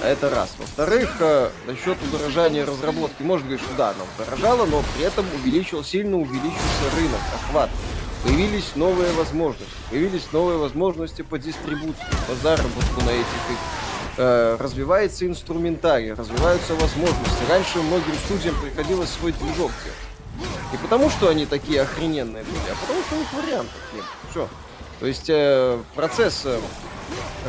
Это раз. Во-вторых, э, насчет удорожания разработки, можно говорить, что да, она удорожала, но при этом увеличил, сильно увеличился рынок, охват. Появились новые возможности. Появились новые возможности по дистрибуции, по заработку на этих играх. Э, развивается инструментарий, развиваются возможности. Раньше многим студиям приходилось свой движок делать. Не потому, что они такие охрененные были, а потому, что у них вариантов нет. Все. То есть э, процесс э,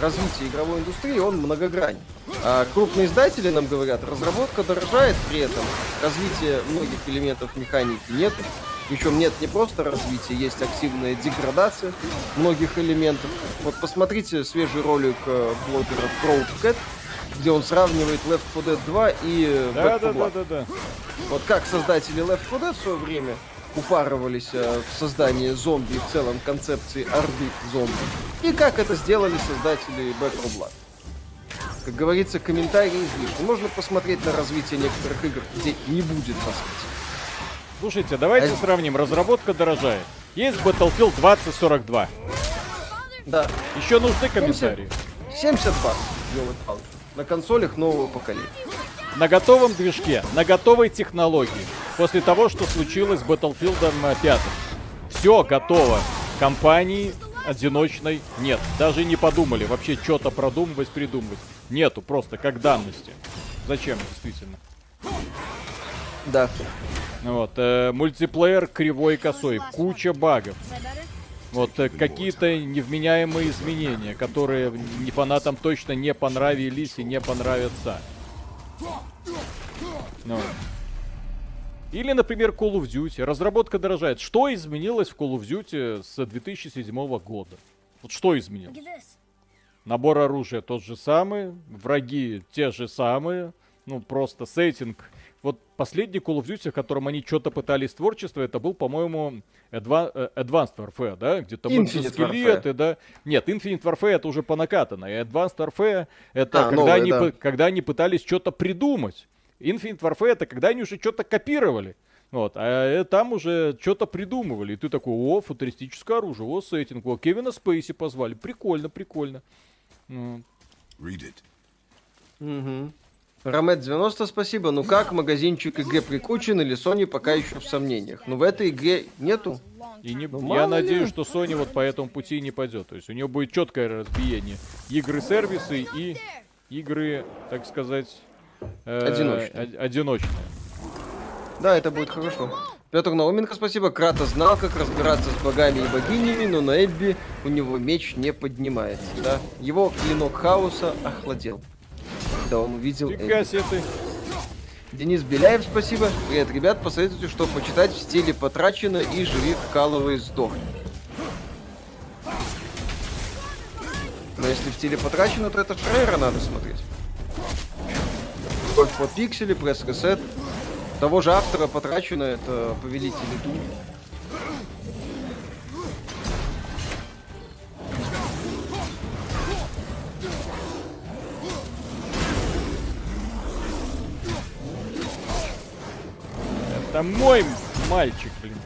развития игровой индустрии, он многогранен. А крупные издатели нам говорят, разработка дорожает при этом, развитие многих элементов механики нет. Причем нет не просто развития, есть активная деградация многих элементов. Вот посмотрите свежий ролик э, блогера Crowdcat, где он сравнивает Left 4 Dead 2 и Да, Back да, 4 да, да, да. Вот как создатели Left 4 Dead в свое время упарывались э, в создании зомби и в целом концепции орды зомби. И как это сделали создатели Back 4 Blood. Как говорится, комментарии излишни. Можно посмотреть на развитие некоторых игр, где не будет раскрытия. Слушайте, давайте А- сравним. Разработка дорожает. Есть Battlefield 2042. Да, Еще нужны комментарии. 70 баксов, ёлы-палки. На консолях нового поколения. На готовом движке, на готовой технологии. После того, что случилось с Battlefield 5. Все готово. Компании одиночной нет. Даже не подумали вообще что-то продумывать, придумывать. Нету, просто как данности. Зачем, действительно? Да. Вот, э, мультиплеер кривой и косой, куча багов. Вот э, какие-то невменяемые изменения, которые не фанатам точно не понравились и не понравятся. Ну. Или, например, Call of Duty. Разработка дорожает. Что изменилось в Call of Duty с 2007 года? Вот что изменилось? Набор оружия тот же самый, враги те же самые, ну просто сеттинг. Вот последний Call of Duty, в котором они что-то пытались творчество, это был, по-моему, Adva- э, Advanced Warfare, да? Где-то были Infinite скелеты, да? Нет, Infinite Warfare это уже по накатанной. и Advanced Warfare это А, когда, новое, они, да. когда они пытались что-то придумать. Infinite Warfare это когда они уже что-то копировали. Вот, а э, там уже что-то придумывали. И ты такой, о, футуристическое оружие, о, сеттинг, о, Кевина Спейси позвали. Прикольно, прикольно. Ну, Read it. Угу. Ромет 90, спасибо. Ну как, магазинчик ИГ прикучен или Sony пока еще в сомнениях? Ну в этой игре нету. И не, Ну, я ли. надеюсь, что Sony вот по этому пути не пойдет. То есть у нее будет четкое разбиение. Игры-сервисы и игры, так сказать, э, Одиночные. од- одиночные. Да, это будет хорошо. Петр Науменко, спасибо. Крата знал, как разбираться с богами и богинями, но на Эбби у него меч не поднимается. Да? Его клинок хаоса охладел. Когда он увидел Фига Эбби. ты. Денис Беляев, спасибо. Привет, ребят, посоветуйте, что почитать в стиле потрачено и живи вкалывай сдохни. Но если в стиле потрачено, то это Шрейра надо смотреть. Кровь по пиксели, пресс-ресет. Того же автора потрачено, это Повелители Дум. Это мой мальчик, блин.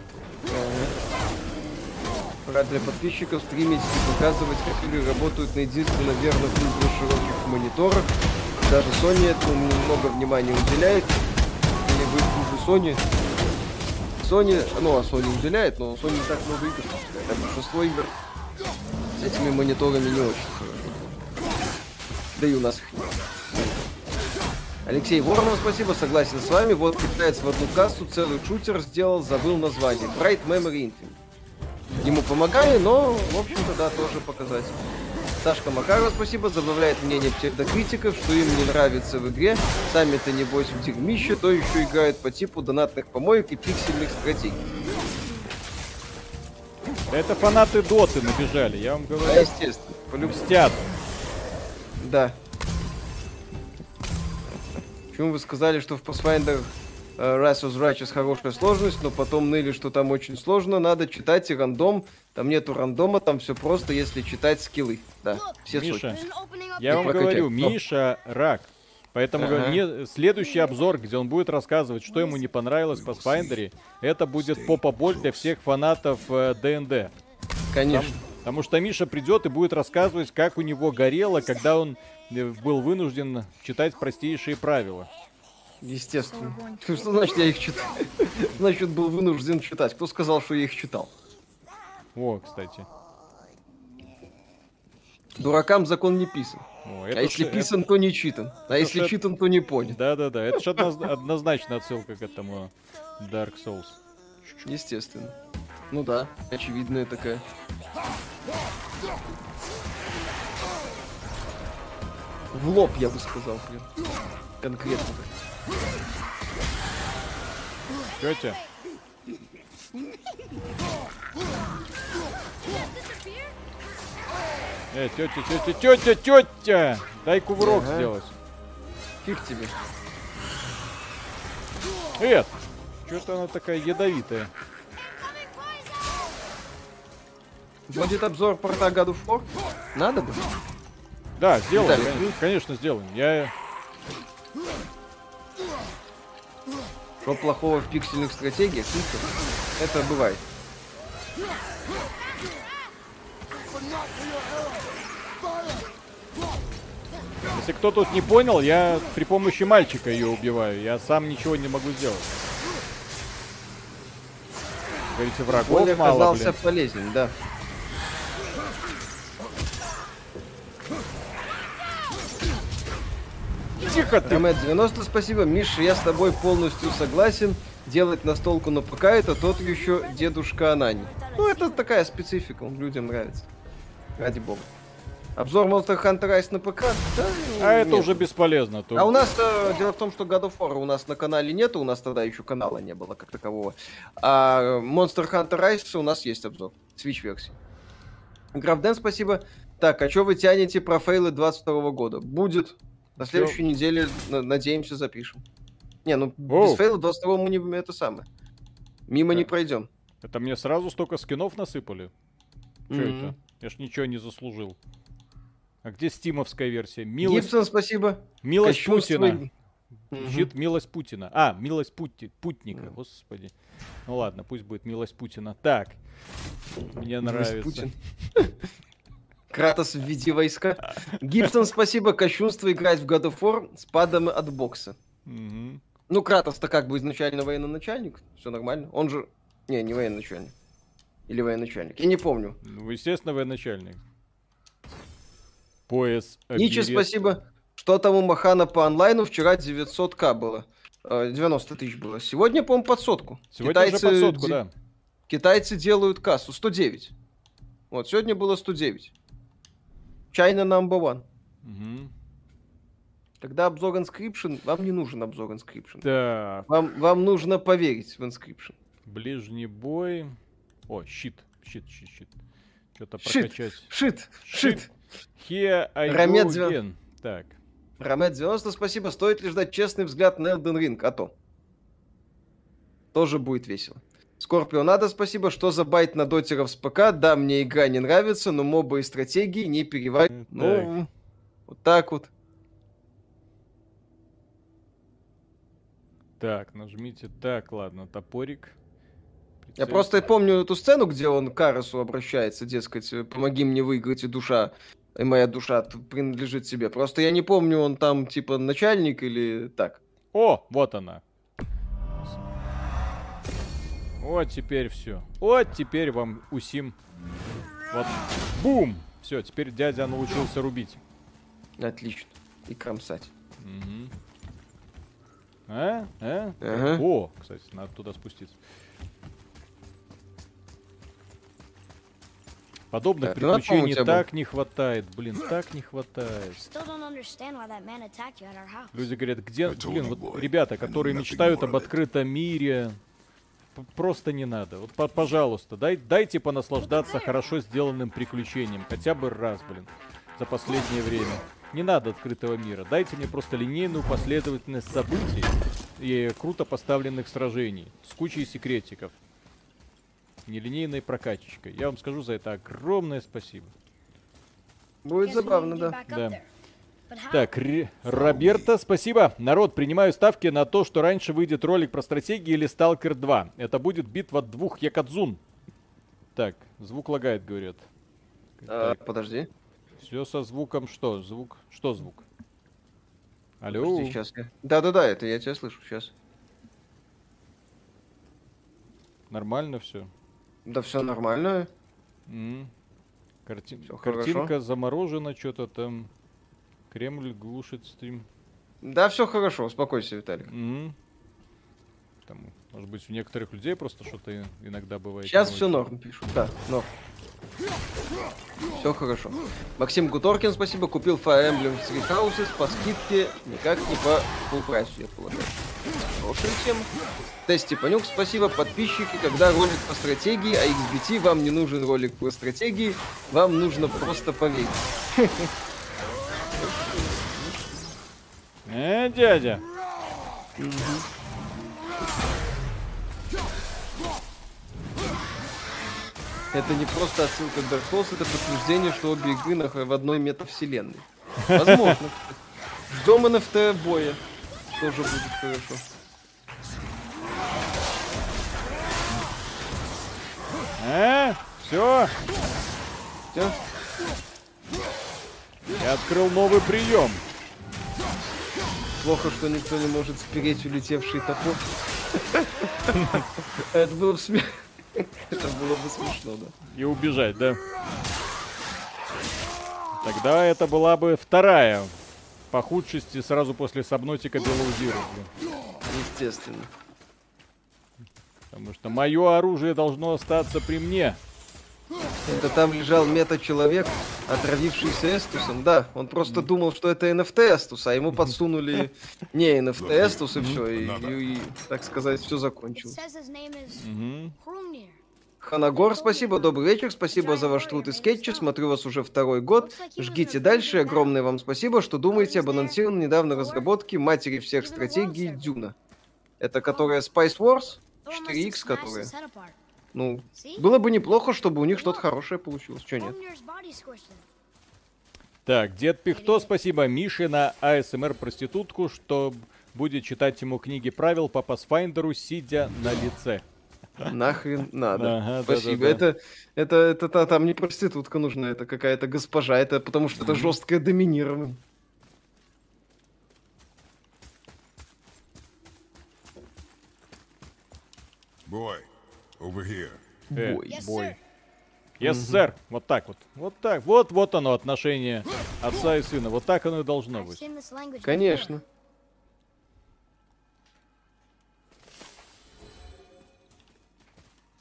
Рад для подписчиков стримить и показывать, как игры работают на единственно верных ультра широких мониторах. Даже Sony этому много внимания уделяет. Или вы хуже Sony. Sony, ну а Sony уделяет, но Sony так много игр выпускает. А большинство игр с этими мониторами не очень. Да и у нас их нет. Алексей Воронов, спасибо, согласен с вами. Вот китаец в одну кассу целый шутер сделал, забыл название. Bright Memory Infinite. ему помогали, но, в общем-то, да, тоже показать. Сашка Макарова, спасибо, забавляет мнение псевдокритиков, что им не нравится в игре. Сами-то, небось, в дерьмище, то еще играют по типу донатных помоек и пиксельных стратегий. Да это фанаты Доты набежали, я вам Да, говорю. естественно, по-любому. Мстят. Да. Почему вы сказали, что в Pathfinder Rise of Righteous хорошая сложность, но потом ныли, что там очень сложно, надо читать и рандом. Там нету рандома, там все просто, если читать скиллы. Да, все Миша, сотни. Я Ты вам прокачай. говорю. Миша рак. Поэтому Ага. мне следующий обзор, где он будет рассказывать, что ему не понравилось в Pathfinder, это будет попа-боль для всех фанатов э, ДНД. Конечно. Потому что Миша придет и будет рассказывать, как у него горело, когда он э, был вынужден читать простейшие правила. Естественно. Что значит я их читал? Значит, был вынужден читать. Кто сказал, что я их читал? О, кстати. Дуракам закон не писан. О, А это если ж- писан, то не читан. А если ж- читан, то не понят. Да-да-да, это же однозначно отсылка к этому Dark Souls. Естественно. Ну да, очевидная такая. В лоб, я бы сказал, блин. Конкретно. Тетя, э, тетя, тетя, тетя, тетя, дай кувырок Ага. сделать. Фиг тебе. Эд, что-то она такая ядовитая. Будет обзор порта God of War? Надо бы. Да, сделаем, конечно, конечно, сделаем. Я Что плохого в пиксельных стратегиях? Ничего. Это бывает. Если кто тут не понял, я при помощи мальчика ее убиваю. Я сам ничего не могу сделать. Говорите, врагов Более мало, оказался блин. полезен, да. Тихо ты! Ромет 90, спасибо. Миша, я с тобой полностью согласен. Делать настолку на ПК это тот еще дедушка Анани. Ну, это такая специфика, он людям нравится. Ради бога. Обзор Monster Hunter Rise на ПК? Да, А это нет. уже бесполезно. тут. А у нас э, дело в том, что God of War у нас на канале нету, у нас тогда еще канала не было как такового. А Monster Hunter Rise у нас есть обзор. Switch версии. Графден, спасибо. Так, а что вы тянете про фейлы 22 года? Будет. На следующей неделе, на- надеемся, запишем. Не, ну Оу. без фейла 22 мы не это самое. Мимо не Так. пройдем. Это мне сразу столько скинов насыпали? Че Мгм. это? Я ж ничего не заслужил. А где стимовская версия? Милость, Гибсон, спасибо. милость Кощунство- Путина. Мгм. Щит милость Путина. А, милость Пути... Путника, господи. Ну ладно, пусть будет милость Путина. Так. Мне нравится. Путин. Кратос введи войска. Гибсон, спасибо. Кощунство играть в God of War с падом от бокса. Ну, Кратос-то как бы изначально военноначальник. Все нормально. Он же... Не, не военачальник. Или военачальник. Я не помню. Ну, естественно, военачальник. Пояс. Ничи, спасибо. Что там у Махана по онлайну? Вчера 900к было. Э, 90 тысяч было. Сегодня, по-моему, под сотку. Сегодня уже под сотку, де- да. Китайцы делают кассу. 109. Вот, сегодня было 109. China number one. Мгм. Когда обзор Inscription, вам не нужен обзор Inscription. Так, Вам, вам нужно поверить в Inscription. ближний бой. О, щит, щит, щит, щит. Что-то Щит. прокачать. Щит. шит. Here I Рамет go again. Так. Ромет 90, спасибо. Стоит ли ждать честный взгляд на Elden Ring? А то. Тоже будет весело. Скорпио, надо спасибо. Что за байт на дотеров с ПК? Да, мне игра не нравится, но мобы и стратегии не переваривают. Ну, вот так вот. Так, нажмите. Так, ладно, топорик. Я Прицель- просто помню эту сцену, где он к Карасу обращается, дескать, помоги мне выиграть, и душа, и моя душа принадлежит себе. Просто я не помню, он там типа начальник или так. О, вот она. Вот теперь все. Вот теперь вам усим. Вот. Бум! Все, теперь дядя научился рубить. Отлично. И кромсать. Мгм. А? А? Ага. О, кстати, надо туда спуститься. Подобных Так, ну, приключений тебе, так не хватает, блин, так не хватает. Люди говорят, где, блин, вот ребята, которые мечтают об открытом мире, просто не надо. Вот, по- пожалуйста, дай, дайте понаслаждаться хорошо сделанным приключением, хотя бы раз, блин, за последнее время. Не надо открытого мира, дайте мне просто линейную последовательность событий и круто поставленных сражений с кучей секретиков. Нелинейной прокачечкой. Я вам скажу за это огромное спасибо. Будет забавно, да. Да. Так, Ре- Роберто, спасибо. Народ, принимаю ставки на то, что раньше выйдет ролик про стратегии или Сталкер 2. Это будет битва двух Якадзун. Так, звук лагает, говорят. А, подожди. Все со звуком что? Звук? Что звук? Алло? Подожди, сейчас. Да-да-да, это я тебя слышу, сейчас. Нормально все? Да все нормально. Карти- Всё Картинка хорошо. заморожена, что-то там. Кремль глушит стрим. Да, все хорошо, успокойся, Виталик. М. Там, может быть, у некоторых людей просто что-то иногда бывает. Сейчас все норм пишут. Да, норм. Все хорошо. Максим Гуторкин, спасибо, купил Fire Emblem Three Houses по скидке, никак не по full прайсу, я полагаю. Хорошая тема. Тести Панюк, спасибо, подписчики, когда ролик по стратегии, а XBT вам не нужен ролик по стратегии, вам нужно просто поверить. Э, дядя. Это не просто отсылка к Dark Souls, это подтверждение, что обе игры нах- в одной метавселенной. Возможно. Ждем NFT боя. Тоже будет хорошо. А, все, Всё? я открыл новый прием. Плохо, что никто не может спереть улетевший топор. Это было бы смешно. Это было бы смешно, да. И убежать, да? Тогда это была бы вторая по худшести сразу после Сабнотика Белоузира. Естественно. Потому что мое оружие должно остаться при мне. Это там лежал мета-человек, отравившийся Эстусом. Да, он просто думал, что это NFT Эстус, а ему подсунули не NFT Эстус, и все. И, и, и, так сказать, все закончилось. Ханагор, спасибо, добрый вечер, спасибо за ваш труд и скетчи, смотрю вас уже второй год, жгите дальше, огромное вам спасибо, что думаете об анонсированной недавно разработке матери всех стратегий Дюна. Это которая Spice Wars? Thor must have 4X, smashed которая? Ну, было бы неплохо, чтобы у них что-то хорошее получилось, что нет? Так, дед Пихто, спасибо Мише на АСМР проститутку, что будет читать ему книги правил по Pathfinder'у, сидя на лице. Нахрен надо. Ага, Спасибо. да-да-да. Это, это, это, та- там не проститутка нужна, это какая-то госпожа, это потому что это жесткое доминирование. Boy, over here. Э, Бой. Yes, бой. sir. Yes, сэр. Вот так вот. Вот так. Вот, вот оно, отношение отца и сына. Вот так оно и должно быть. Конечно.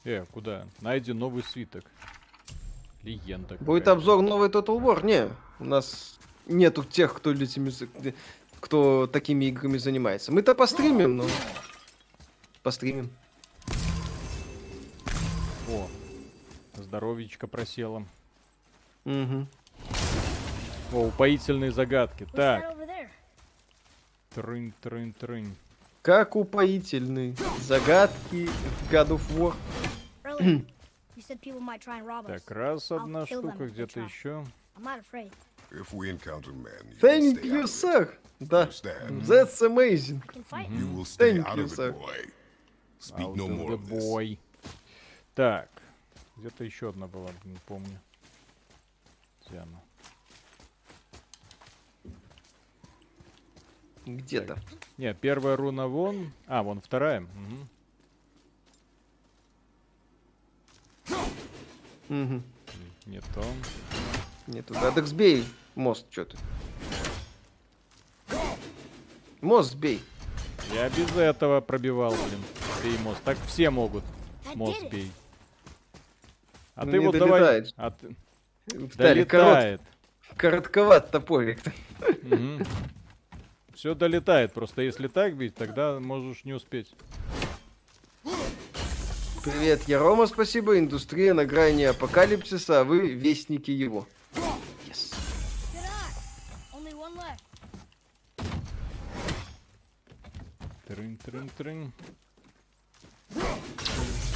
Э, куда? Найди новый свиток. Легенда. Будет обзор новый Total War? Не, у нас нету тех, кто этими, кто такими играми занимается. Мы-то постримим, но... Постримим. Здоровичка просела. Мгм. О, упоительные загадки. Так, over there? трынь, трынь, трынь. Как упоительный. Загадки в God of War. Так, раз одна штука, где-то еще. Thank you, sir. Да. That's amazing. You will stay Thank out you, of sir. Speak Out no more of this. boy. Так, где-то еще одна была, не помню. Где она? Где-то. Не, первая руна вон. А, вон вторая. Мгм. Мгм. Не то. Нет, туда. Так сбей мост, что ты. Мост сбей. Я без этого пробивал, блин. Бей мост. Так все могут. Мост бей. А Ну, ты вот давай. долетает. А ты, Виталий, корот- Долетает. коротковат топорик. Все долетает. Просто если так бить, тогда можешь не успеть. Привет, я Рома, спасибо. Индустрия на грани апокалипсиса, а вы вестники его. Yes. Good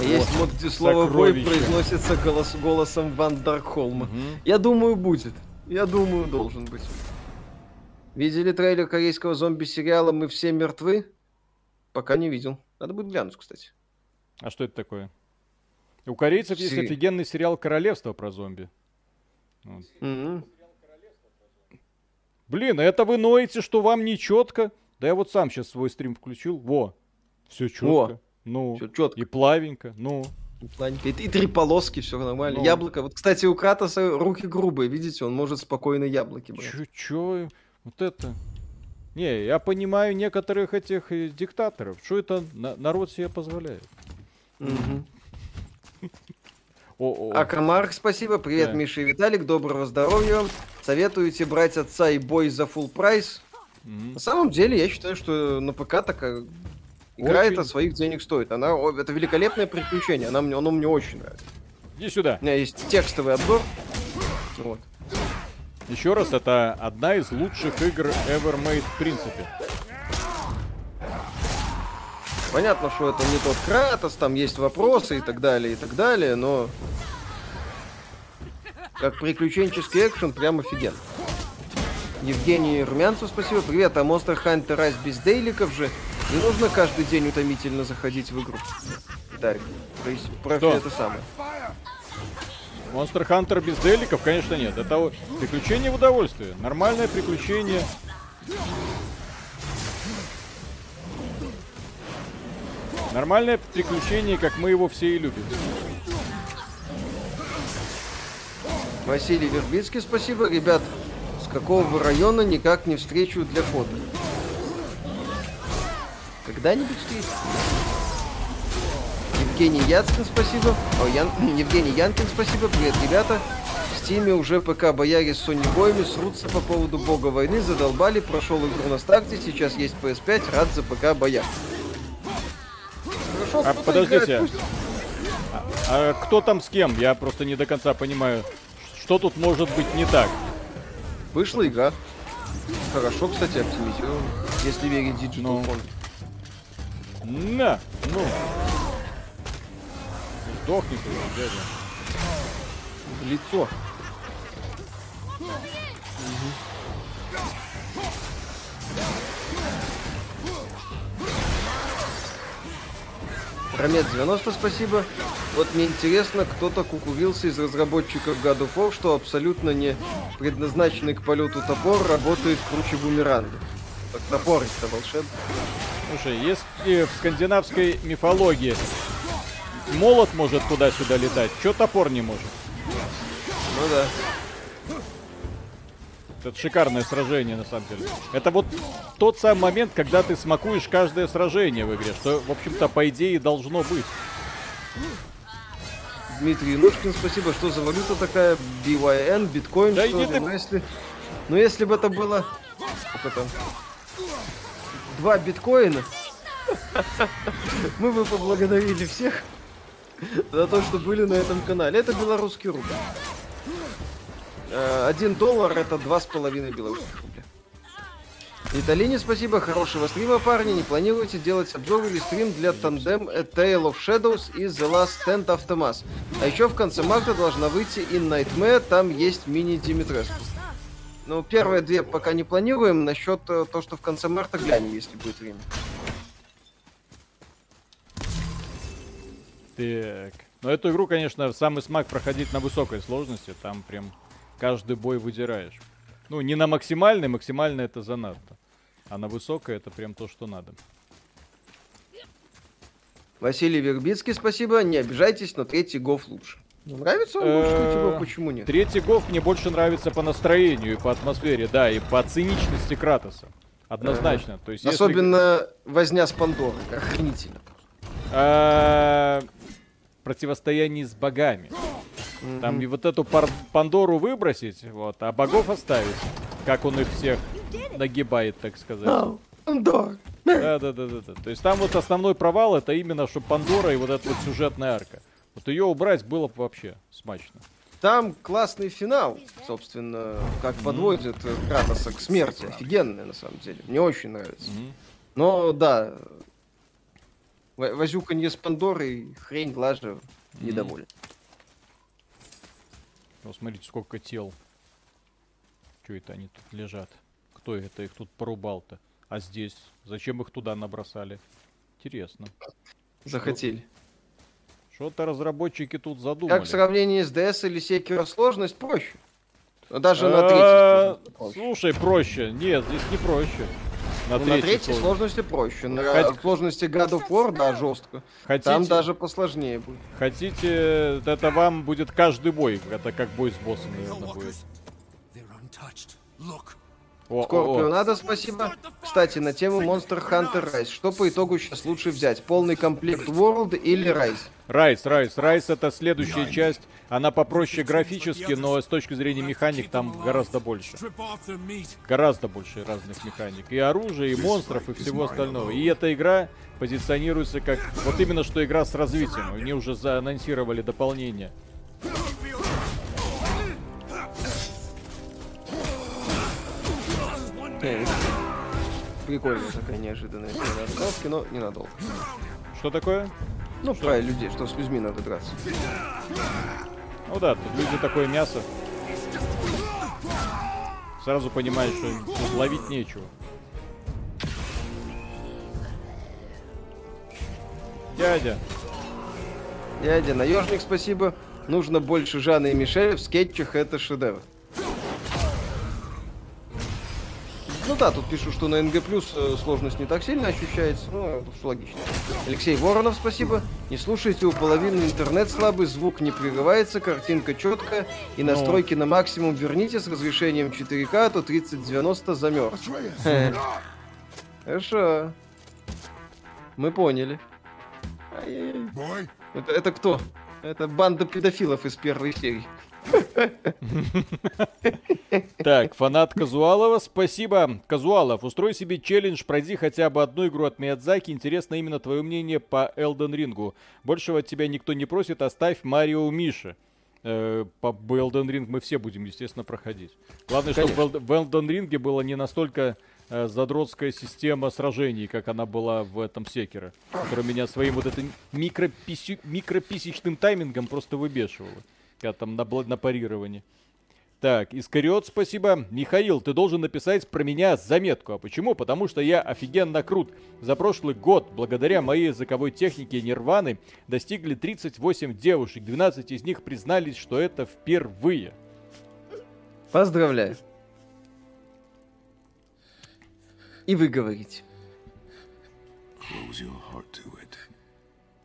Есть мод, где слово «бой» произносится голос, голосом Ван Даркхолма. Я думаю, будет. Я думаю, должен быть. Видели трейлер корейского зомби-сериала «Мы все мертвы»? Пока не видел. Надо будет глянуть, кстати. А что это такое? У корейцев есть Сери- офигенный сериал «Королевство» про зомби. Вот. Мгм. Блин, а это вы ноете, что вам не четко? Да я вот сам сейчас свой стрим включил. Во, все четко. Во. Ну, Всё чётко. и плавенько. Ну. И, и три полоски, все нормально. Ну. Яблоко. Вот, кстати, у Кратоса руки грубые, видите, он может спокойно яблоки брать. чё, чё, вот это... Не, я понимаю некоторых этих э, диктаторов. Что это на- народ себе позволяет? Мгм. О, о, Акромарк, спасибо. Привет, Да. Миша и Виталик. Доброго здоровья вам. Советуете брать отца и бой за full прайс? На самом деле, я считаю, что на ПК такая игра Очень. это своих денег стоит. Она, это великолепное приключение. Она мне, оно мне очень нравится. Иди сюда. У меня есть текстовый обзор. Вот. Еще раз, это одна из лучших игр ever made в принципе. Понятно, что это не тот Кратос, там есть вопросы и так далее, и так далее, но как приключенческий экшен прям офигенно. Евгений Румянцев, спасибо. Привет, а Monster Hunter Rise без дейликов же не нужно каждый день утомительно заходить в игру. Дарик, про Что? это самое. Monster Hunter без деликов, конечно, нет. Это приключение в удовольствие. Нормальное приключение. Нормальное приключение, как мы его все и любим. Василий Вербицкий, спасибо. Ребят, с какого района никак не встречу для фото? Когда-нибудь встретим. Евгений Яцкин, спасибо. О, Ян... Евгений Янкин, спасибо. Привет, ребята. В Стиме уже ПК бояре с Sony боями срутся по поводу бога войны, задолбали, прошел игру на старте, сейчас есть PS5, рад за ПК бояр. Хорошо, А, подождите. играет, пусть. А кто там с кем? Я просто не до конца понимаю, что тут может быть не так. Вышла игра. Хорошо, кстати, оптимизирована, если верить Digital Ну. Foundry. На, ну. Сдохни ты, дядя. Лицо. Ромет 90, спасибо. Вот мне интересно, кто-то кукурился из разработчиков God of War, что абсолютно не предназначенный к полету топор работает круче бумеранга. Так топор-то волшебный. Слушай, если в скандинавской мифологии молот может туда-сюда летать, что топор не может? Ну да. Это шикарное сражение, на самом деле. Это вот тот самый момент, когда ты смакуешь каждое сражение в игре, что, в общем-то, по идее должно быть. Дмитрий Нушкин, спасибо. Что за валюта такая? BYN, биткоин, Да что ли? ты- Ну если, ну если бы это было... Сколько там? Два биткоина. Мы бы поблагодарили всех за то, что были на этом канале. Это белорусский рубль. Э, Один доллар это два с половиной белорусских рубля. Виталине спасибо, хорошего стрима, парни. Не планируете делать обзор или стрим для тандем A Tale of Shadows и The Last Stand Aftermath. А еще в конце марта должна выйти In Nightmare, там есть мини Димитреску. Ну, первые две пока не планируем. Насчет э, то, что в конце марта глянем, если будет время. Так. Но эту игру, конечно, самый смак проходить на высокой сложности. Там прям каждый бой выдираешь. Ну, не на максимальной, максимальной это занадто. А на высокой это прям то, что надо. Василий Вербицкий, спасибо. Не обижайтесь, но третий гоф лучше. Ну, Нравится вам больше третий гоф? Почему нет? Третий гов мне больше нравится по настроению и по атмосфере, да, и по циничности Кратоса. Однозначно. То есть, если- Особенно возня с Пандорой. Охренительно. А, противостояние с богами. Там и вот эту пар- Пандору выбросить, вот, а богов оставить. Как он их всех нагибает, так сказать. Да, да, да, да, да. То есть там вот основной провал это именно, что Пандора и вот эта вот сюжетная арка. Вот ее убрать было бы вообще смачно. Там классный финал, собственно, как подводит э, Кратоса к смерти. Офигенный, на самом деле. Мне очень нравится. Мгм. Но, да, во- возюканье с Пандорой, хрень, глажа, недоволен. Вот смотрите, сколько тел. Че это они тут лежат? Кто это их тут порубал-то? А здесь? Зачем их туда набросали? Интересно. Захотели. Что-то разработчики тут задумали. Как в сравнении с DS или Sekiro сложность проще. Даже на А, третьей. Слушай, проще. Нет, здесь не проще. На Ну, на третьей сложности. сложности проще. На Хоть- сложности God of War, да, жестко. Хотите, Там даже посложнее будет. хотите, это вам будет каждый бой. Это как бой с боссом, наверное, будет. They're untouched. Look. О, о, Скорпио, о. надо, спасибо. Кстати, на тему Monster Hunter Rise. Что по итогу сейчас лучше взять? Полный комплект World или Rise? Райс, Райс, Райс это следующая часть. Она попроще графически, но с точки зрения механик там гораздо больше. Гораздо больше разных механик. И оружия, и монстров, и всего остального. И эта игра позиционируется как вот именно что игра с развитием. Они уже заанонсировали дополнение. Прикольная такая неожиданная смена отставки, но ненадолго. Что такое? Ну, про людей, что с людьми надо драться. Ну да, тут люди такое мясо. Сразу понимаешь, что тут ловить нечего. Дядя, Дядя, наежник, спасибо. Нужно больше Жанны и Мишель в скетчах, это шедевр. Ну да, тут пишу, что на НГ плюс э, сложность не так сильно ощущается. Ну, это уж логично. Алексей Воронов, спасибо. Не слушайте, у половины интернет слабый, звук не прерывается, картинка четкая. И настройки на максимум верните с разрешением 4К, а то 3090 замерз. Хорошо. Мы поняли. Это, это кто? Это банда педофилов из первой серии. Так, фанат Казуалова, спасибо. Казуалов, устрой себе челлендж, пройди хотя бы одну игру от Миядзаки. Интересно именно твое мнение по Элден Рингу. Большего от тебя никто не просит, оставь Марио Миши. Э, по Элден Ринг мы все будем, естественно, проходить. Главное, чтобы в Элд- в Элден Ринге была не настолько э, задротская система сражений, как она была в этом Секере, которая меня своим вот этим микрописи- микрописечным таймингом просто выбешивала, когда там на, на парировании. Так, Искариот, спасибо. Михаил, ты должен написать про меня заметку. А почему? Потому что я офигенно крут. За прошлый год, благодаря моей языковой технике Нирваны, достигли 38 девушек. 12 из них признались, что это впервые. Поздравляю. И вы говорите. close your heart to it.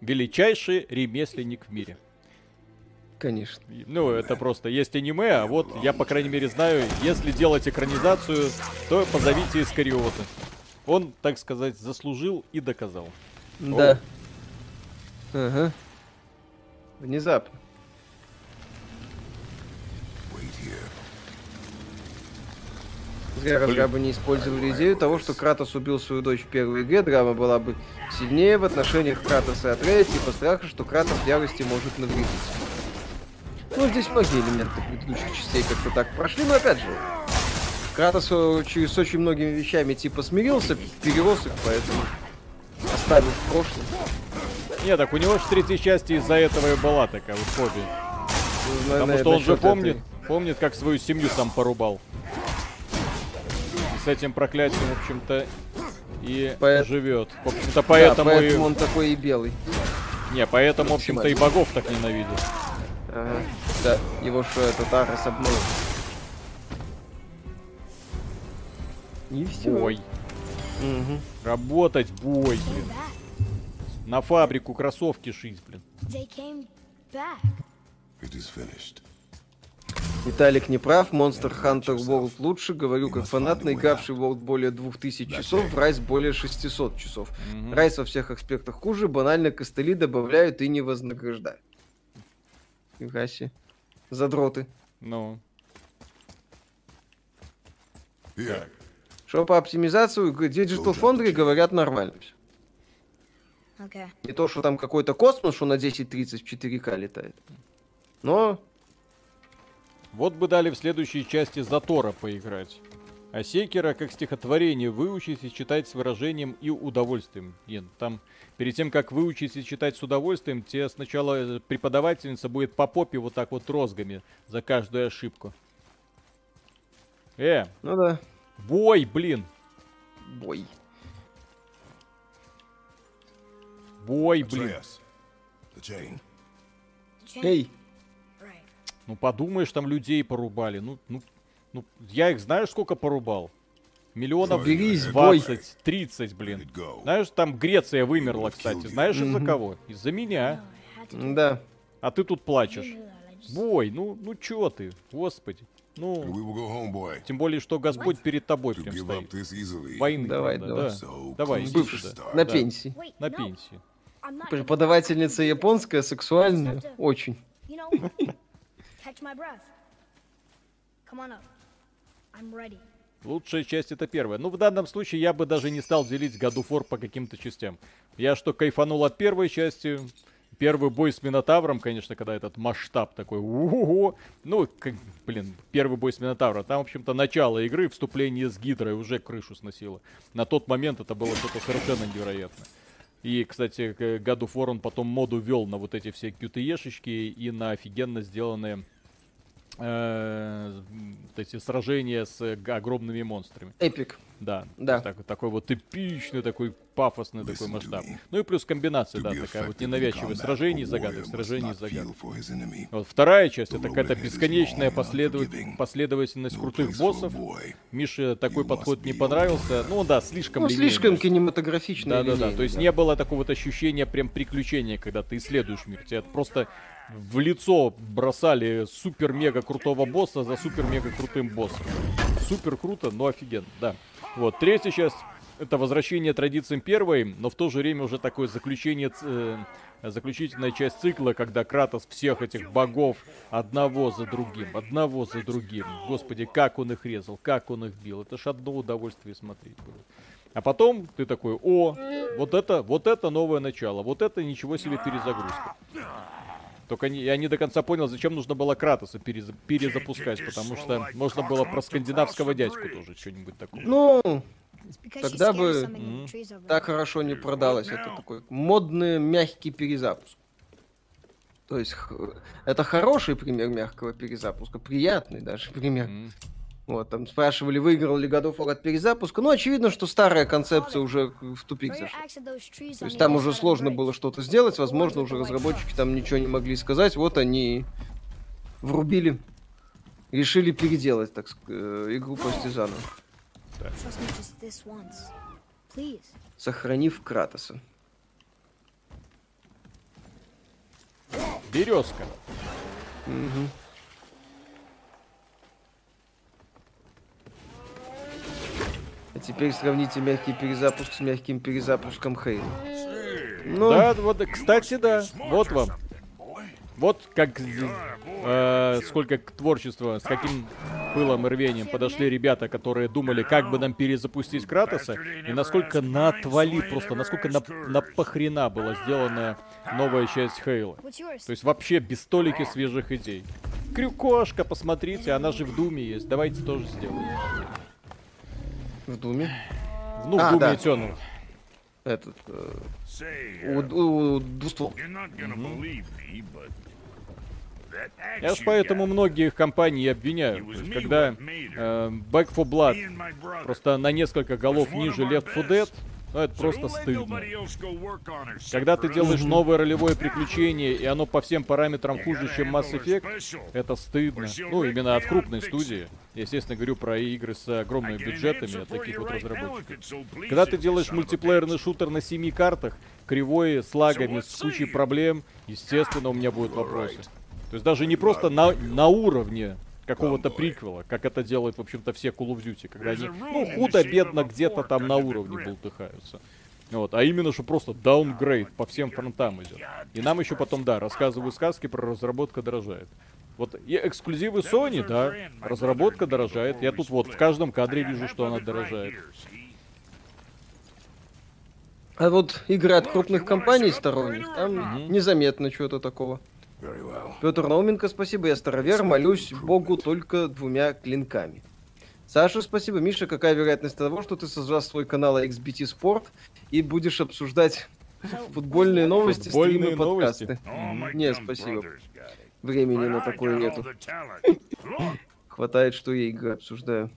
Величайший ремесленник в мире. Конечно. Ну, это просто есть аниме, а вот я, по крайней мере, знаю, если делать экранизацию, то позовите Искариота. Он, так сказать, заслужил и доказал. Да. Ага. Внезапно. Зря разрабы не использовали идею того, что Кратос убил свою дочь в первой игре, драма была бы сильнее в отношениях Кратоса и Атрея, типа страха, что Кратос в ярости может навредить. Ну, здесь многие элементы предыдущих частей как-то так прошли, но опять же, Кратос э, с очень многими вещами типа смирился, перерос их, поэтому оставил в прошлом. Не, так у него же в третьей части из-за этого и была такая вот фобия. Ну, Потому что он же помнит, этой- помнит, как свою семью там порубал. И с этим проклятием, в общем-то, и Поэт- живет. В общем-то, Да, поэтому, поэтому и... он такой и белый. Не, поэтому, в общем-то, и богов так ненавидит. Ага. Да, его что этот Арес обманул. И все. Бой. Работать бой, блин. На фабрику кроссовки шить, блин. Виталик не прав, Monster Hunter World лучше, говорю как фанат, наигравший World более 2000 часов, в Rise более 600 часов. Rise во всех аспектах хуже, банально костыли добавляют и не вознаграждают. Фига себе. Задроты. Ну, Here, Что по оптимизации, Digital Foundry говорят нормально всё. Okay. Не то, что там какой-то космос, что на 10.30 в 4К летает. Но вот бы дали в следующей части Затора поиграть. А Секера как стихотворение выучить и читать с выражением и удовольствием. Ен, там перед тем, как выучить и читать с удовольствием, тебе сначала э, преподавательница будет по попе вот так вот розгами за каждую ошибку. Э, Ну да, бой, блин, бой. бой, блин. Эй. Ну подумаешь, там людей порубали. Ну, ну, ну, я их знаешь, сколько порубал? Миллионов Соберись, бой. 20, 30, блин. Знаешь, там Греция вымерла, кстати. Знаешь, из-за кого? Из-за меня. Да. А ты тут плачешь. Бой, ну, ну чё ты, господи. Ну, home, тем более, что Господь перед тобой прям стоит. Войны, Давай, правда, давай. да. So Давай, Бывший. На Да. пенсии. Wait, На no. пенсии. Преподавательница японская, сексуальная. Очень. You know, catch my breath. Come on up. I'm ready. Лучшая часть это первая. Ну, в данном случае я бы даже не стал делить of War по каким-то частям. Я что, кайфанул от первой части. Первый бой с Минотавром, конечно, когда этот масштаб такой, ого Ну, как, блин, первый бой с Минотавром. Там, в общем-то, начало игры, вступление с Гидрой уже крышу сносило. На тот момент это было что-то совершенно невероятное. И, кстати, к God of War он потом моду вел на вот эти все QTE-шечки и на офигенно сделанные э, эти сражения с огромными монстрами. Эпик. Да. Да. Так- такой вот эпичный, такой пафосный такой масштаб. Ну и плюс комбинация, да, такая вот ненавязчивая сражений, a загадок, сражений, not загадок. Вот вторая часть это какая-то бесконечная long and последов- unforgiving. последовательность No крутых боссов. Мише такой подход не понравился. Ну да, слишком Ну, линейный. слишком кинематографично. и Да, да, да. То есть не было такого вот ощущения прям приключения, когда ты исследуешь мир. Тебя просто в лицо бросали супер-мега крутого босса за супер-мега крутым боссом. Супер круто, но офигенно, да. Вот, третья часть это возвращение традициям первой, но в то же время уже такое заключение, э, заключительная часть цикла, когда Кратос всех этих богов одного за другим, одного за другим. Господи, как он их резал, как он их бил. Это ж одно удовольствие смотреть было. А потом ты такой, о, вот это, вот это новое начало, вот это ничего себе перезагрузка. Только не, я не до конца понял, зачем нужно было Кратоса перез- перезапускать, потому что можно было про скандинавского дядьку тоже что-нибудь такое. Ну, Тогда бы- так хорошо не продалось. Это такой модный мягкий перезапуск. То есть это хороший пример мягкого перезапуска, приятный даже пример. М. Вот, там спрашивали, выиграл ли God of War от перезапуска. Ну, очевидно, что старая концепция уже в тупик зашла. То есть там уже сложно было что-то сделать. Возможно, уже разработчики там ничего не могли сказать. Вот они врубили, решили переделать, так сказать, э, игру почти заново, сохранив Кратоса. Березка. А теперь сравните мягкий перезапуск с мягким перезапуском Хейла. Ну, Да, вот, кстати, да. Вот вам. Вот как э, сколько к творчеству, с каким пылом и рвением подошли ребята, которые думали, как бы нам перезапустить Кратоса, и насколько на отвали просто, насколько на, на похрена была сделана новая часть Хейла. То есть вообще без столики свежих идей. Крюкошка, посмотрите, она же в Думе есть. Давайте тоже сделаем. В Думе. Ну, А, в Думе да. Eternal. Этот, э, Say, у, uh, у двуствол. Я ж поэтому got, многих компаний обвиняю. То есть, когда э, Back 4 Blood просто на несколько голов ниже Left 4 Dead, ну это просто стыдно. Когда ты делаешь новое ролевое приключение, и оно по всем параметрам хуже, чем Mass Effect, это стыдно. Ну, именно от крупной студии. Я, естественно, говорю про игры с огромными бюджетами от таких вот разработчиков. Когда ты делаешь мультиплеерный шутер на семи картах, кривой, с лагами, с кучей проблем, естественно, у меня будут вопросы. То есть даже не просто на, на уровне какого-то приквела, как это делают, в общем-то, все Call of Duty, когда они, ну, худо-бедно где-то там на уровне болтыхаются. Вот, а именно, что просто даунгрейд по всем фронтам идет. И нам еще потом, да, рассказывают сказки про разработка дорожает. Вот и эксклюзивы Sony, да, разработка дорожает. Я тут вот в каждом кадре вижу, что она дорожает. А вот игры от крупных компаний сторонних, там незаметно чего-то такого. Петр Науменко, спасибо, я старовер, молюсь Богу только двумя клинками. Саша, спасибо. Миша, какая вероятность того, что ты создаешь свой канал XBT Sport и будешь обсуждать футбольные новости, Футбольные стримы, новости? подкасты? Не, спасибо. Времени на такое нету. Хватает, что я игры обсуждаю.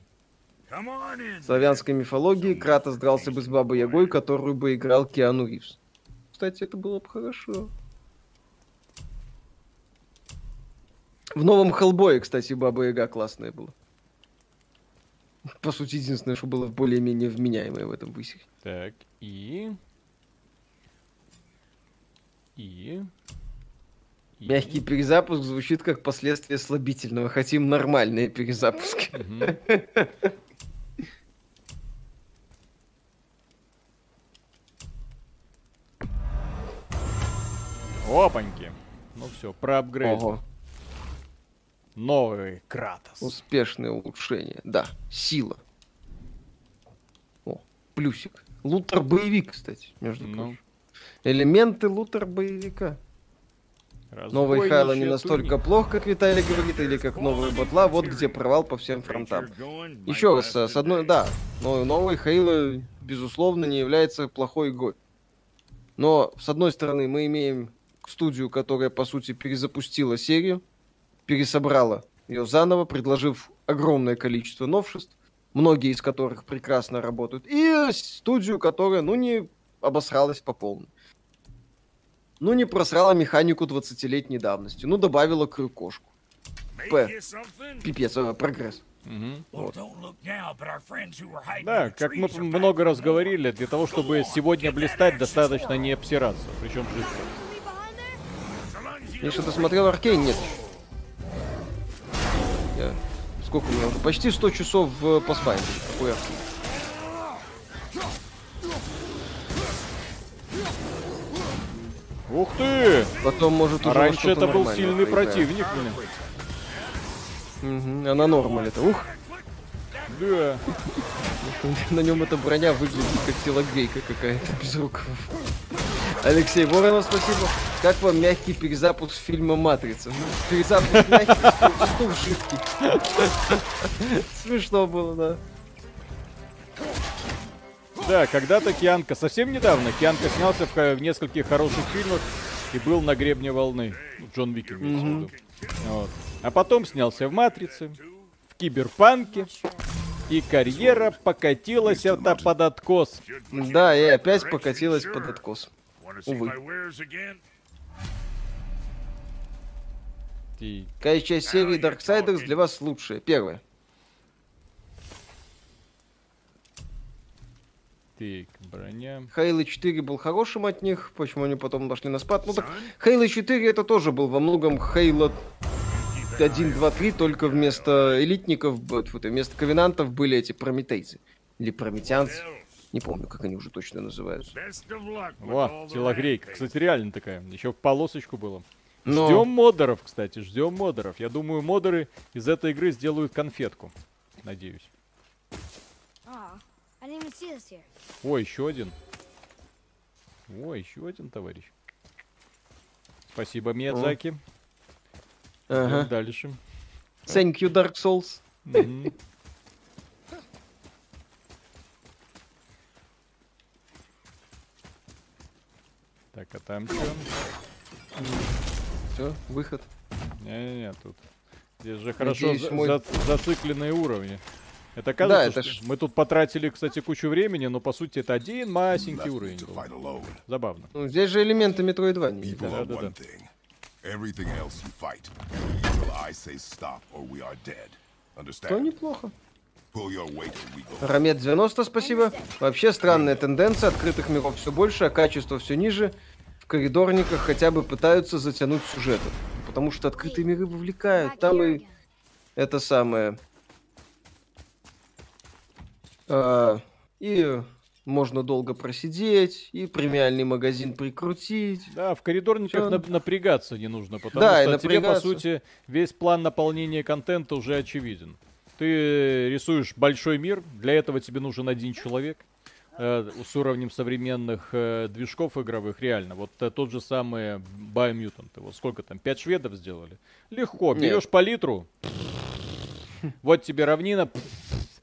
В славянской мифологии Кратос дрался бы с Бабой Ягой, которую бы играл Киану Ривз. Кстати, это было бы хорошо. В новом Хеллбое, кстати, Баба Яга классная была. По сути, единственное, что было более-менее вменяемое в этом высе. Так, и... И... и- Мягкий перезапуск звучит как последствие слабительного. Хотим нормальные перезапуски. Опаньки. Ну все, про апгрейд. Ого, Новый Кратос. успешное улучшение. Да, сила. О, плюсик. Лутер-боевик, кстати, между Ну. прочим. Элементы лутер-боевика. Новый Хайло не настолько плох, как Виталий говорит, или как новый Батла, вот где провал по всем фронтам. Еще раз, э, с одной, да, но новый Хейло, безусловно, не является плохой игрой. Но, с одной стороны, мы имеем студию, которая, по сути, перезапустила серию, пересобрала ее заново, предложив огромное количество новшеств, многие из которых прекрасно работают, и студию, которая, ну, не обосралась по полной. Ну, не просрала механику 20-летней давности, ну, добавила крюкошку. П. Пипец, э, прогресс. Мгм. Да, Да, как мы много раз говорили, для того, чтобы сегодня блистать, достаточно не обсираться. Причем жестко. Миша, ты смотрел Аркейн? Нет. Сколько у меня? Почти 100 часов в Pathfinder. Аркейн? Ух ты! Потом, может, уже А раньше это был сильный поиграем. противник, блин. Мгм, А на нормале это, ух, Да. на нем эта броня выглядит как телогрейка какая-то без рукавов. Алексей Воронов, спасибо. Как вам мягкий перезапуск фильма «Матрица»? Ну, Перезапуск мягкий, стул- жидкий. Смешно было, да. Да, когда-то Кианка, совсем недавно, Кианка снялся в, ха- в нескольких хороших фильмах и был на гребне волны. Ну, Джон Вик имеется в виду. Вот. А потом снялся в «Матрице», в «Киберпанке», и карьера покатилась это под откос. Да, и опять покатилась под откос. Увы. Какая часть серии Darksiders для вас лучшая? Первая. Так, броня. Halo 4 был хорошим от них, почему они потом дошли на спад? Ну так, Halo 4 это тоже был во многом Halo 1, 2, 3, только вместо элитников, вместо ковенантов были эти прометейцы. Или прометянцы. Не помню, как они уже точно называются. Во, телогрейка. Кстати, реально такая. Еще в полосочку было. Но- Ждем модеров, кстати, ждем модеров. Я думаю, модеры из этой игры сделают конфетку. Надеюсь. Here. О, еще один. О, еще один товарищ. Спасибо, Миядзаки. Идем Ага. дальше. Thank you, Dark Souls. Мгм. Так, а там что? Все, выход. Не-не-не, тут. Здесь же хорошо Надеюсь, за- мой- за- зацикленные уровни. Это кажется, это что ж- мы тут потратили, кстати, кучу времени, но по сути это один масенький уровень был. Забавно. Ну, здесь же элементы Метроидвании. People Да, are да, да. Everything else you fight. Till I say stop or we are dead. То Understand? неплохо. Рамет 90, спасибо. Вообще странная тенденция, открытых миров все больше, а качество все ниже. В коридорниках хотя бы пытаются затянуть сюжеты. Потому что открытые миры вовлекают. Там и это самое. А, и можно долго просидеть, и премиальный магазин прикрутить. Да, в коридорниках Всё. нап- напрягаться не нужно, потому Да, что тебе, по сути, весь план наполнения контента уже очевиден. Ты рисуешь большой мир, для этого тебе нужен один человек с уровнем современных э, движков игровых, реально. Вот э, тот же самый Biomutant, вот сколько там, пять шведов сделали? Легко, берешь палитру, вот тебе равнина,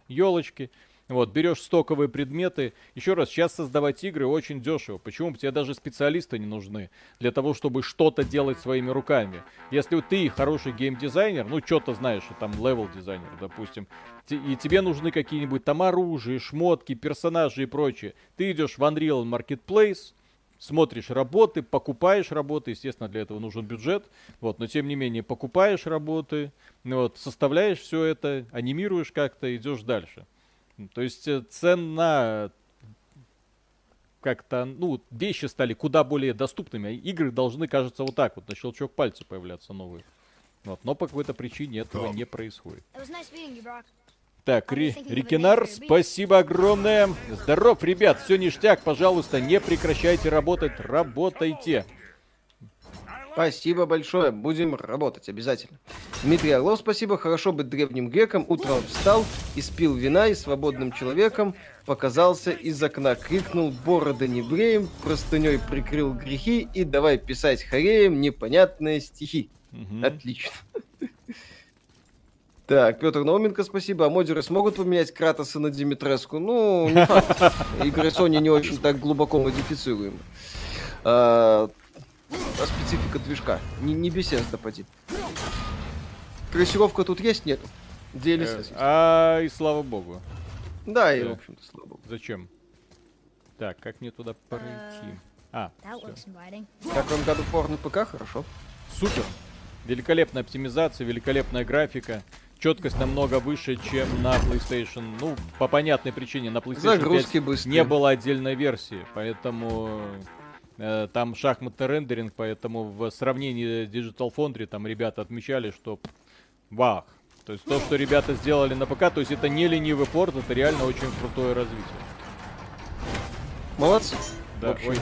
елочки. Вот, берешь стоковые предметы. Еще раз, сейчас создавать игры очень дешево. Почему? Тебе даже специалисты не нужны для того, чтобы что-то делать своими руками. Если ты хороший геймдизайнер, ну, что-то знаешь, там level дизайнер, допустим, и тебе нужны какие-нибудь там оружие, шмотки, персонажи и прочее. Ты идешь в Unreal Marketplace, смотришь работы, покупаешь работы, естественно, для этого нужен бюджет, вот, но тем не менее покупаешь работы, вот, составляешь все это, анимируешь как-то, идешь дальше. То есть э, цена как-то, ну, вещи стали куда более доступными, а игры должны, кажется, вот так вот, на щелчок пальца появляться новые. Вот, но по какой-то причине этого не происходит. Так, Ри- Рикинар, спасибо огромное. Здоров, ребят, все ништяк, пожалуйста, не прекращайте работать, работайте. Спасибо большое, будем работать обязательно. Дмитрий Орлов, спасибо, хорошо быть древним греком. Утром встал, испил вина и свободным человеком показался из окна, крикнул борода не бреем, простыней прикрыл грехи и давай писать хореем непонятные стихи. Мгм. Отлично. Так, Петр Науменко, спасибо. А модеры смогут поменять Кратоса на Димитреску? Ну, не факт. Игры Sony не очень так глубоко модифицируемы. А, а специфика движка. Не, не Bethesda, поди. Трассировка тут есть? Нет. DLSS Э, есть. А, и слава богу. Да, и, да. в общем-то, слава богу. Зачем? Так, как мне туда пройти? А. Так, вам of War на ПК? Хорошо. Супер. Великолепная оптимизация, великолепная графика. Четкость намного выше, чем на PlayStation. Ну, по понятной причине, на PlayStation Загрузки 5 быстрые. не было отдельной версии, поэтому э, там шахматный рендеринг, поэтому в сравнении с Digital Foundry там ребята отмечали, что вах. То есть то, что ребята сделали на ПК, то есть это не ленивый порт, это реально очень крутое развитие. Молодцы. Да, В общем, ой.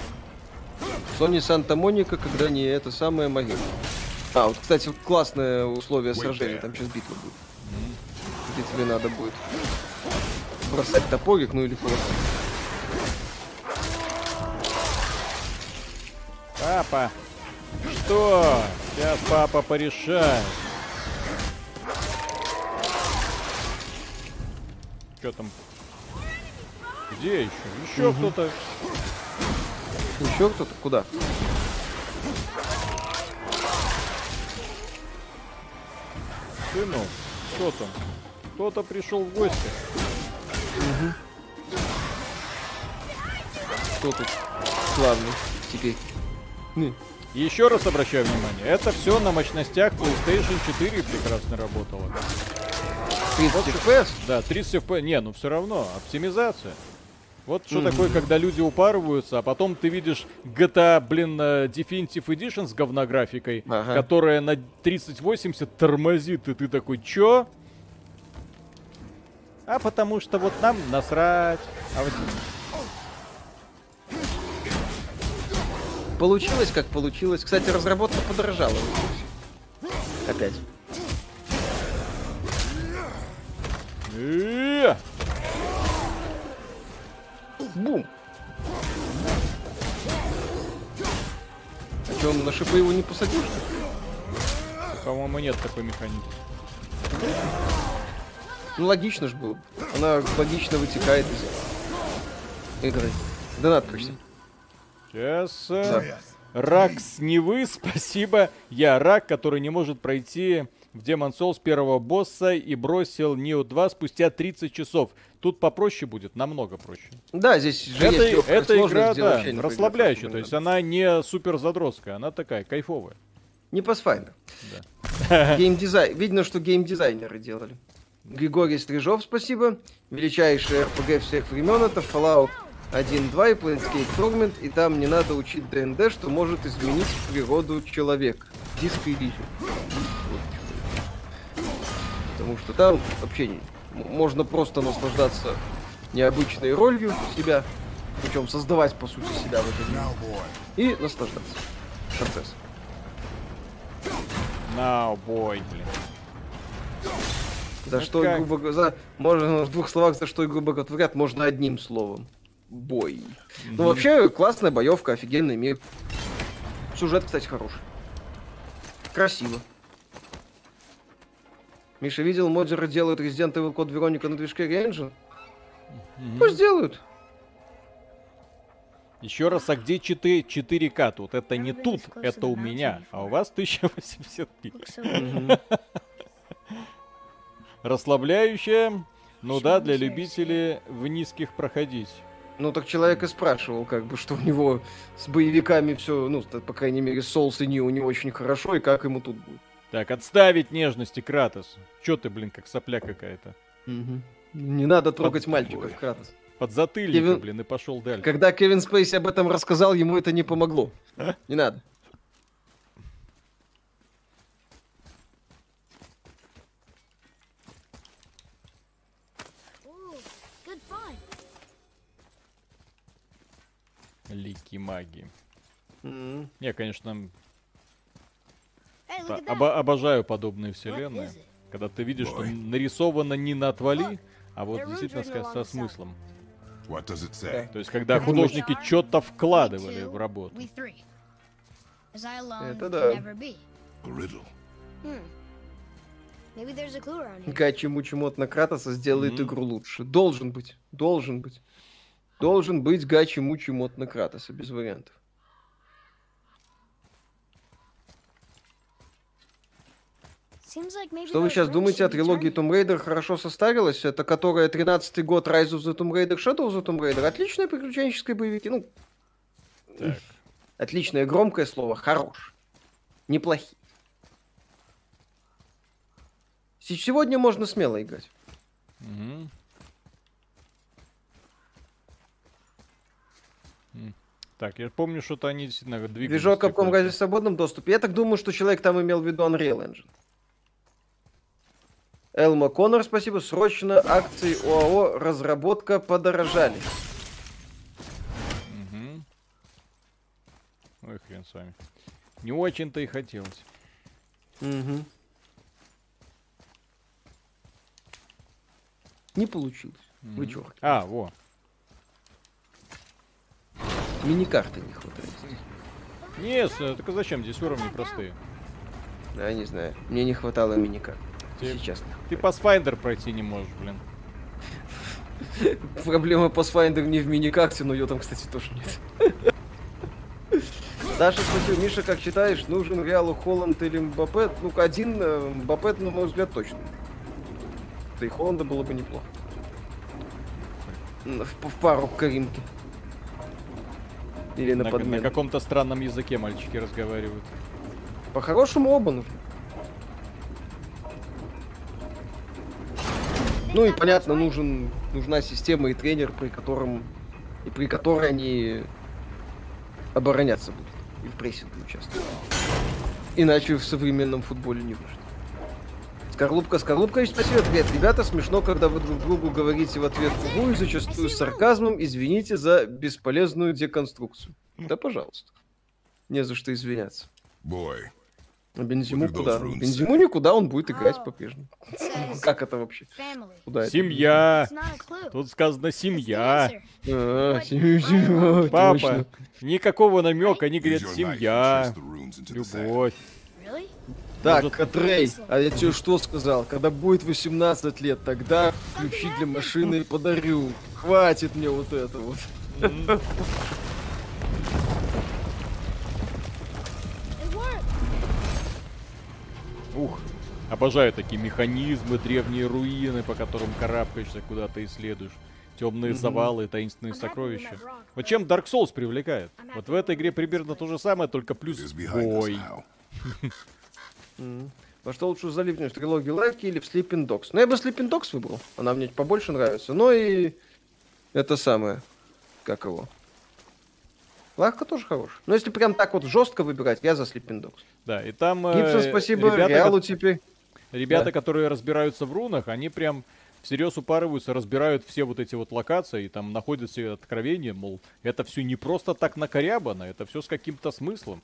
Sony Санта Моника, когда не это самое могила. А, вот, кстати, классное условие сражения. Там сейчас битва будет. Где тебе надо будет бросать топорик, ну или просто. Папа, что? Сейчас папа порешает. Что там? Где еще? Еще кто-то. Еще кто-то? Куда? Сынок, что там? Кто-то пришел в гости. Кто тут? Главный теперь. Еще раз обращаю внимание, это все на мощностях PlayStation 4 прекрасно работало. 30 FPS? Да, 30 FPS. Не, ну все равно, оптимизация. Вот что такое, когда люди упарываются, а потом ты видишь GTA, блин, э, Definitive Edition с говнографикой, Ага. которая на 3080 тормозит, и ты такой, чё? А потому что вот нам насрать. А вот Получилось, как получилось. Кстати, разработка подорожала. Опять. Бум! А что, он на шипы его не посадил, что ли? По-моему, нет такой механики. Ну, логично же было. бы. Она логично вытекает из игры. Донат почти. Сейчас. э, Да. Ракс не вы, спасибо. Я рак, который не может пройти в Demon Souls первого босса и бросил Neo 2 спустя 30 часов. Тут попроще будет, намного проще. Да, здесь же Это, есть эта игра, да, расслабляющая, то есть она не супер задротская, она такая кайфовая. Не Pathfinder. Геймдизайн. Видно, что геймдизайнеры делали. Григорий Стрижов, спасибо. Величайший RPG всех времен это Fallout 1.2 и Planescape Torment, и там не надо учить ДНД, что может изменить природу человека. Диско Elysium. Потому что там вообще не- можно просто наслаждаться необычной ролью себя, Причем создавать, по сути, себя в этом мире. И наслаждаться. Процесс. Now, boy, блин. За Ну что, как? грубо говоря, за- можно в двух словах, за что, грубо говоря, можно одним словом. Бой. Ну, вообще, классная боевка, офигенный мир. Сюжет, кстати, хороший. Красиво. Миша видел, модеры делают Resident Evil Code Вероника на движке Engine? Пусть делают. Еще раз, а где 4, 4К тут? Это не тут, это у меня. А у вас 1080p. Looks so Расслабляющая. Ну да, для любителей в низких проходить. Ну, так человек и спрашивал, как бы, что у него с боевиками все, ну, по крайней мере, Souls и Neo не очень хорошо, и как ему тут будет. Так, отставить нежности, Кратос. Чё ты, блин, как сопля какая-то? Не надо трогать Ой. мальчиков, Кратос. Под затыльника, Кевин- блин, и пошел дальше. Когда Кевин Спейси об этом рассказал, ему это не помогло. Не надо. Лики магии. М. Я, конечно, Hey, обо- обожаю подобные вселенные. Когда ты видишь, что Ой. нарисовано не на отвали, а вот действительно ска- со смыслом. What does it say? То есть, когда художники что-то вкладывали two, в работу. Это да. Hmm. Гачи Мучемот на Кратоса сделает Мгм. игру лучше. Должен быть. Должен быть. Должен быть Гачи Мучемот на Кратоса, без вариантов. Что вы сейчас думаете о трилогии. Tomb Raider хорошо состарилась? Это которая 13-й год Rise of the Tomb Raider, Shadow of the Tomb Raider. Отличные приключенческие боевики. Ну, Так. отличное громкое слово. Хорош. Неплохие. Се- Сегодня можно смело играть. Так, я помню, что-то они действительно двигались. Движок Capcom разве в свободном доступе? Я так думаю, что человек там имел в виду Unreal Engine. Элма Коннор, спасибо. Срочно акции ОАО разработка подорожали. Мгм. Ой, хрен с вами. Не очень-то и хотелось. Мгм. Не получилось. Вы чё? А, во. Мини-карты не хватает. Не, с- так а зачем? Здесь уровни простые. Я не знаю. Мне не хватало мини-карт. Тебе- Сейчас. Ты Pathfinder пройти не можешь, блин. Проблема Pathfinder не в мини-карте, но ее там, кстати, тоже нет. Саша спросил, Миша, как считаешь, нужен Реалу Холланд или Мбаппе? Ну, один э, Мбаппе, на мой взгляд, точно. Да и Холланда было бы неплохо. В, в пару к Каримке. Или на, На, на подмену. каком-то странном языке мальчики разговаривают. По-хорошему оба нужны. Ну и понятно, нужен, нужна система и тренер, при котором и при которой они обороняться будут и в прессинге участвовать. Иначе в современном футболе не выжить. Скорлупка, скорлупка, спасибо, привет. Ребята, смешно, когда вы друг другу говорите в ответ «Угу» и зачастую с сарказмом извините за бесполезную деконструкцию. Да, пожалуйста. Не за что извиняться. Boy, А Бензиму куда? Бензиму никуда, он будет играть Oh. по-прежнему. Как это вообще? Куда? Семья! Тут сказано семья. А, семья, Папа, никакого намека, они говорят семья, любовь. Так, Может- Атрей, а я тебе что сказал? Когда будет 18 лет, тогда ключи для машины подарю. Хватит мне вот это вот. Ух, обожаю такие механизмы, древние руины, по которым карабкаешься, куда-то исследуешь. Темные завалы, таинственные сокровища. Вот чем Dark Souls привлекает? Вот в этой игре примерно то же самое, только плюс бой. Во что лучше залипнешь, в трилогию Лайки или в Sleeping Dogs? Ну, я бы Sleeping Dogs выбрал. Она мне побольше нравится. Но и это самое, как его. Ларка тоже хорош. Но если прям так вот жестко выбирать, я за Sleeping Dogs. Да, и там э, Гибсон, спасибо. ребята, Реалу теперь. ребята, Да. которые разбираются в рунах, они прям всерьез упарываются, разбирают все вот эти вот локации, и там находят все откровения, мол, это все не просто так накорябано, это все с каким-то смыслом.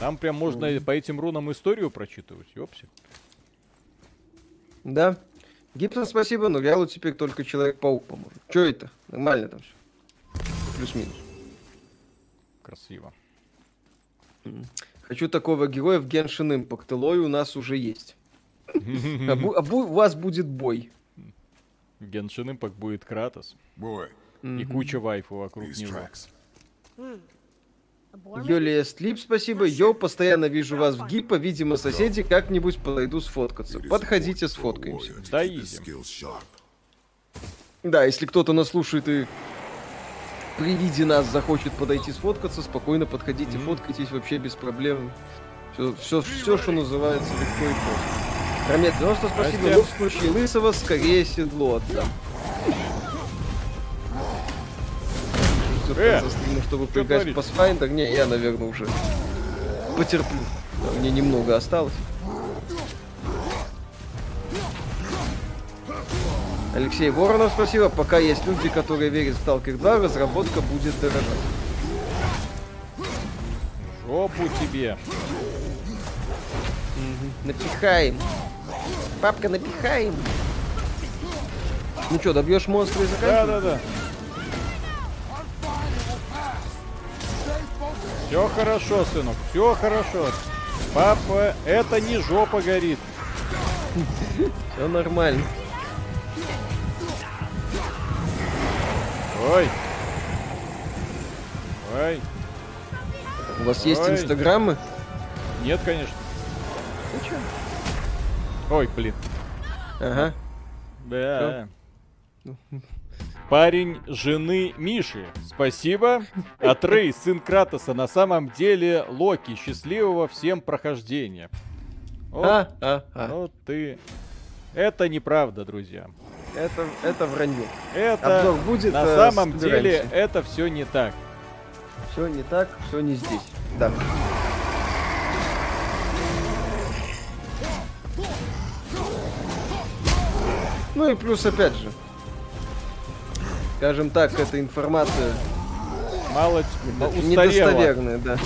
Там прям можно по этим рунам историю прочитывать, ёпси. Да. Гибсон, спасибо, но Реалу теперь только Человек-паук поможет. Че это? Нормально там все. Плюс-минус. Красиво. Хочу такого героя в Genshin Impact. Лой у нас уже есть. У вас будет бой. Геншин Импакт будет Кратос. Boy, И куча вайфу вокруг него. Юлия Слип, спасибо. Йо, постоянно вижу вас в гипо. Видимо, соседи как-нибудь подойду сфоткаться. Подходите, сфоткаемся. Да изи. Да, если кто-то нас слушает и при виде нас захочет подойти сфоткаться, спокойно подходите, фоткайтесь вообще без проблем. Все, все, все, что называется, легко и просто. Рамет 90, спасибо. Здрасте. Но в случае лысого скорее седло отдам. Э, за стримом, чтобы чё поиграть в творится? Pathfinder. Не, я, наверное, уже потерплю. Да, Мне немного осталось. Алексей Воронов, спасибо. Пока есть люди, которые верят в Stalker 2, разработка будет дорожать. Жопу тебе. Напихаем. Папка, напихаем. Ну что, добьешь монстра и заканчиваем? Да-да-да. Все хорошо, сынок, все хорошо. Папа, это не жопа горит. Все нормально. Ой. Ой. У вас есть инстаграмы? Нет, конечно. Ну? Ой, блин. Ага. Да. Парень жены Миши. Спасибо. Атрей, сын Кратоса, на самом деле Локи. Счастливого всем прохождения. Вот, А, а, а. вот ты. Это неправда, друзья. Это, это вранье. Это Обзор будет, на э, самом деле это все не так. Все не так, все не здесь. Да. Ну и плюс опять же. Скажем так, эта информация Мало недостоверная, да.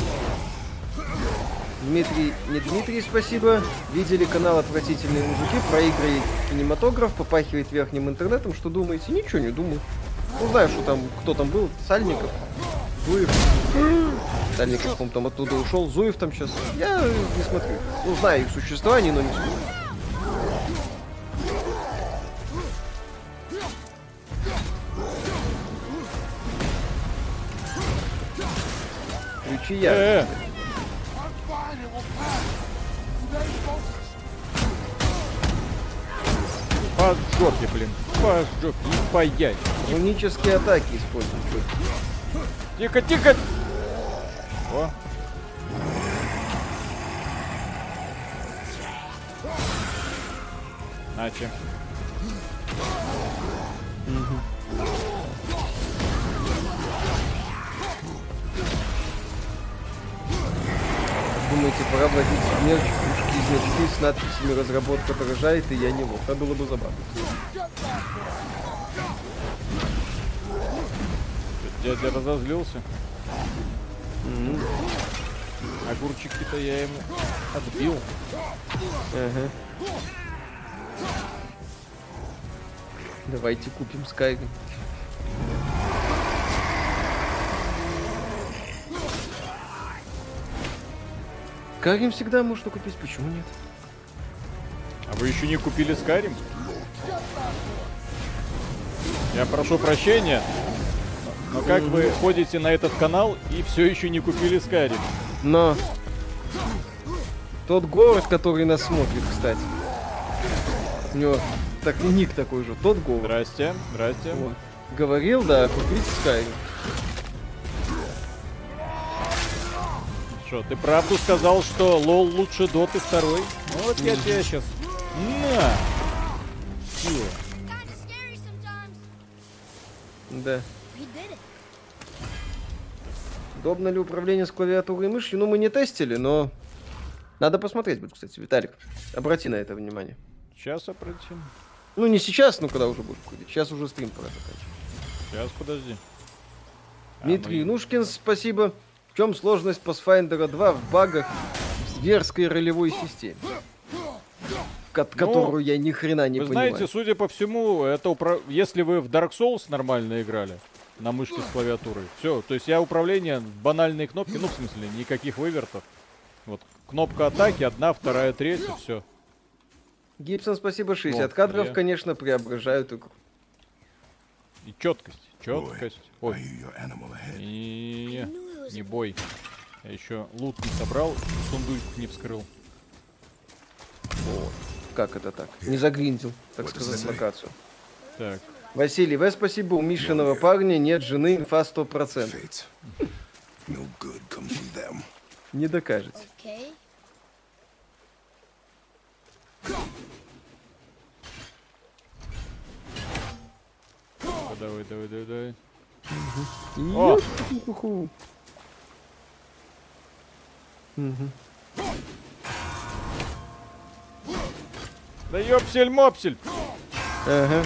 Дмитрий, не Дмитрий, спасибо. Видели канал «Отвратительные мужики» про игры и кинематограф, попахивает верхним интернетом. Что думаете? Ничего не думаю. Ну, знаю, что там, кто там был, Сальников, Зуев. Сальников, по там оттуда ушел, Зуев там сейчас. Я не смотрю. Ну, знаю их существование, но не смотрю. Ключи я. Э, по жопе, блин. По жопе. И по яйцам. Рунические атаки используют. Тихо, тихо. О. Наче. Думаете, пора вводить мерч, кружки, значки с надписями «Разработка поражает» и «Я не лох». Это было бы забавно. Дядя разозлился. Огурчики-то я ему отбил. Ага. Давайте купим Skyrim. Skyrim всегда можно купить, почему нет? А вы еще не купили Скарим? Я прошу прощения, но как вы ходите на этот канал и все еще не купили Скарим? Но тот город, который нас смотрит, кстати, у него так ник такой же, тот город. Здрасте, здрасте. Вот. Говорил, да, купить Skyrim. Что, ты правду сказал, что лол лучше доты второй? Ну вот я тебя сейчас... На! Sometimes. Да. Удобно ли управление с клавиатурой и мышью? Ну, мы не тестили, но надо посмотреть будет, кстати, Виталик. Обрати на это внимание. Сейчас обратим. Ну, не сейчас, ну, когда уже будет выходить. Сейчас уже стрим пора заканчивать. Сейчас, подожди. А, Дмитрий ну, Нушкин, спасибо. В чем сложность Pathfinder 2 в багах в зверской ролевой системе? ко- которую я ни хрена не Ну, Вы понимаю. знаете, судя по всему, это упра- если вы в Dark Souls нормально играли на мышке с клавиатурой, все. То есть я управление, банальные кнопки, ну, в смысле, никаких вывертов. Вот кнопка атаки, одна, вторая, третья, все. Гибсон, спасибо, 60 Вот, кадров, я- конечно, преображают игру. И четкость, четкость. Ой, ahead. Не, бой. Я еще лут не собрал, сундук не вскрыл. Как это так? Не загриндил, так Вот сказать, локацию. Так, Василий, В, спасибо, у Мишиного парня нет жены, инфа 100%. Fate. No good comes from them. Не докажете. Okay. давай, давай, давай, давай. О! О! Да ёпсель-мопсель! Ага.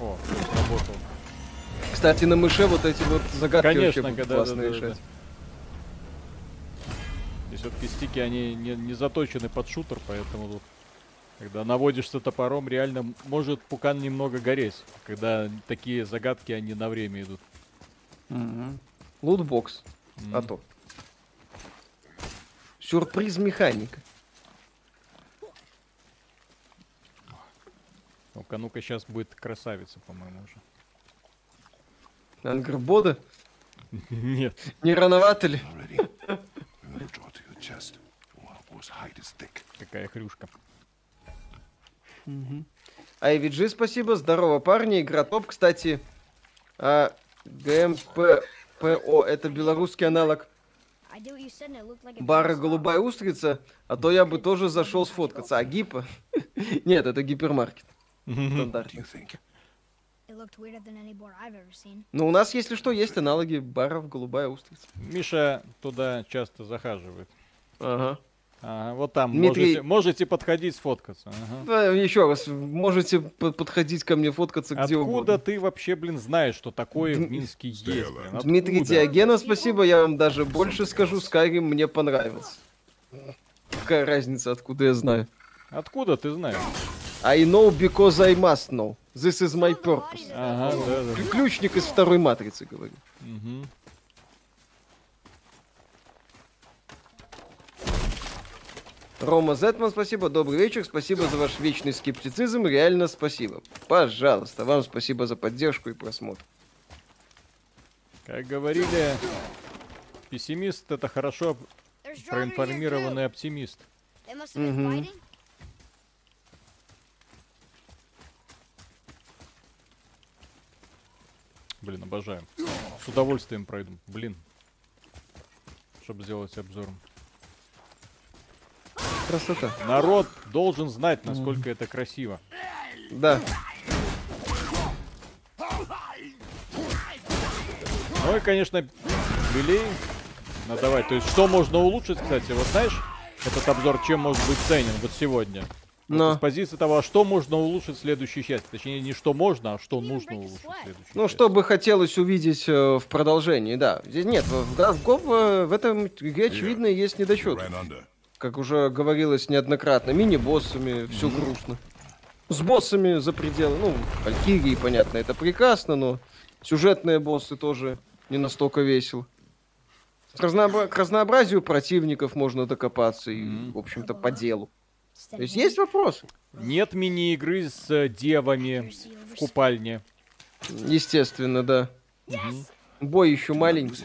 О, сработал. Кстати, на мыше вот эти вот загадки Конечно, вообще будут да, классно да, да, решать. И все-таки стики, они не, не заточены под шутер, поэтому тут, когда наводишься топором, реально может пукан немного гореть, когда такие загадки, они на время идут. Лутбокс. А М. то. Сюрприз механика. Ну-ка, ну-ка, сейчас будет красавица, по-моему, уже. Ангрбода. Нет. Не рановато ли? Какая хрюшка. IVG, спасибо. Здорово, парни. Игра топ. Кстати, а, ГМППО это белорусский аналог Off. «Голубая устрица», а то я бы тоже зашел сфоткаться. А гипа? Нет, это гипермаркет. What Стандарт. do you think? It looked weirder than any board I've ever seen. Но у нас, если что, есть аналоги баров «Голубая устрица». Миша туда часто захаживает. Ага. Ага, вот там Дмитрий- можете, можете подходить сфоткаться. Ага. Да, еще раз, можете по- подходить ко мне фоткаться где Откуда угодно. ты вообще, блин, знаешь, что такое в Дм- Минске есть, Стелла. блин? Дмитрий Откуда? Диогенов, спасибо, я вам даже больше скажу, Skyrim мне понравился. Какая разница, откуда я знаю? Откуда ты знаешь? I know because I must know. This is my purpose. Ага, да, да. Ключник из второй матрицы, говорю. Мгм. Рома Зетман, спасибо. Добрый вечер. Спасибо за ваш вечный скептицизм. Реально спасибо. Пожалуйста. Вам спасибо за поддержку и просмотр. Как говорили, пессимист это хорошо проинформированный оптимист. Fighting. Блин, обожаю. С удовольствием пройду. Блин. Чтобы сделать обзором. Красота. Народ должен знать, насколько это красиво. Да. Ну и, конечно, юбилей надавать. То есть, что можно улучшить, кстати, вот знаешь, этот обзор чем может быть ценен вот сегодня? Вот Но. с позиции того, а что можно улучшить в следующей части. Точнее, не что можно, а что нужно улучшить в следующей Ну, части. что бы хотелось увидеть э, в продолжении, да. Здесь нет, в, в, в Гов, э, в этом игре очевидно есть недочет. Как уже говорилось неоднократно, мини-боссами все грустно. С боссами за пределы, ну, Валькирии, понятно, это прекрасно, но сюжетные боссы тоже не настолько весело. К, к разнообразию противников можно докопаться и, в общем-то, по делу. То есть есть вопросы? Нет мини-игры с э, девами в купальне. Естественно, да. Бой еще маленький.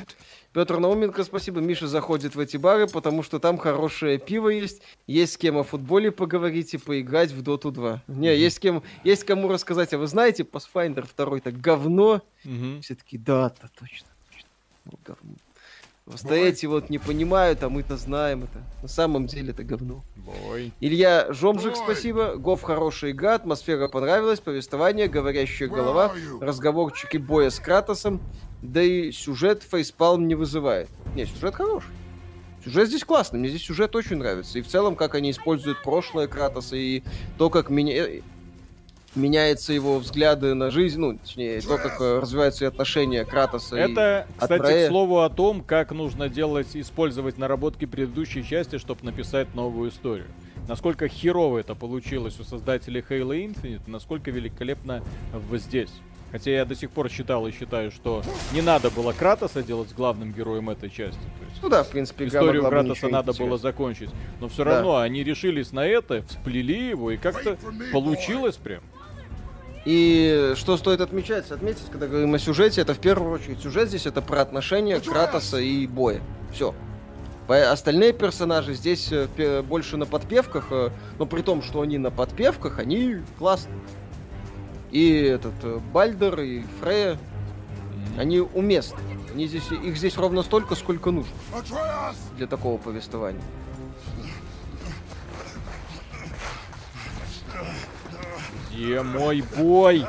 Петр Науменко, спасибо. Миша заходит в эти бары, потому что там хорошее пиво есть. Есть с кем о футболе поговорить и поиграть в Доту 2. Не, есть с кем, есть кому рассказать. А вы знаете, Pathfinder 2 это говно. Мгм. Все таки да, то точно, точно. Вот говно. Эти вот не понимают, а мы-то знаем это. На самом деле это говно. Бой. Илья Жомжик, спасибо. Гов хорошая игра, атмосфера понравилась, повествование, говорящая голова, разговорчики боя с Кратосом, да и сюжет фейспалм не вызывает. Не, сюжет хороший. Сюжет здесь классный, мне здесь сюжет очень нравится. И в целом, как они используют прошлое Кратоса, и то, как меня... меняются его взгляды на жизнь, ну, точнее, то, как э, развиваются и отношения Кратоса и Это, кстати, Атрея. к слову о том, как нужно делать, использовать наработки предыдущей части, чтобы написать новую историю. Насколько херово это получилось у создателей Halo Infinite, насколько великолепно здесь. Хотя я до сих пор считал и считаю, что не надо было Кратоса делать главным героем этой части. То есть Ну да, в принципе, историю Кратоса надо было закончить. Но все Да. равно они решились на это, всплели его, и как-то получилось прям. И что стоит отмечать, отметить, когда говорим о сюжете, это в первую очередь сюжет здесь это про отношения Кратоса и Боя. Все. Остальные персонажи здесь э, больше на подпевках, э, но при том, что они на подпевках, они классные. И этот э, Бальдер, и Фрея, они уместны. Они здесь, их здесь ровно столько, сколько нужно для такого повествования. Где мой бой?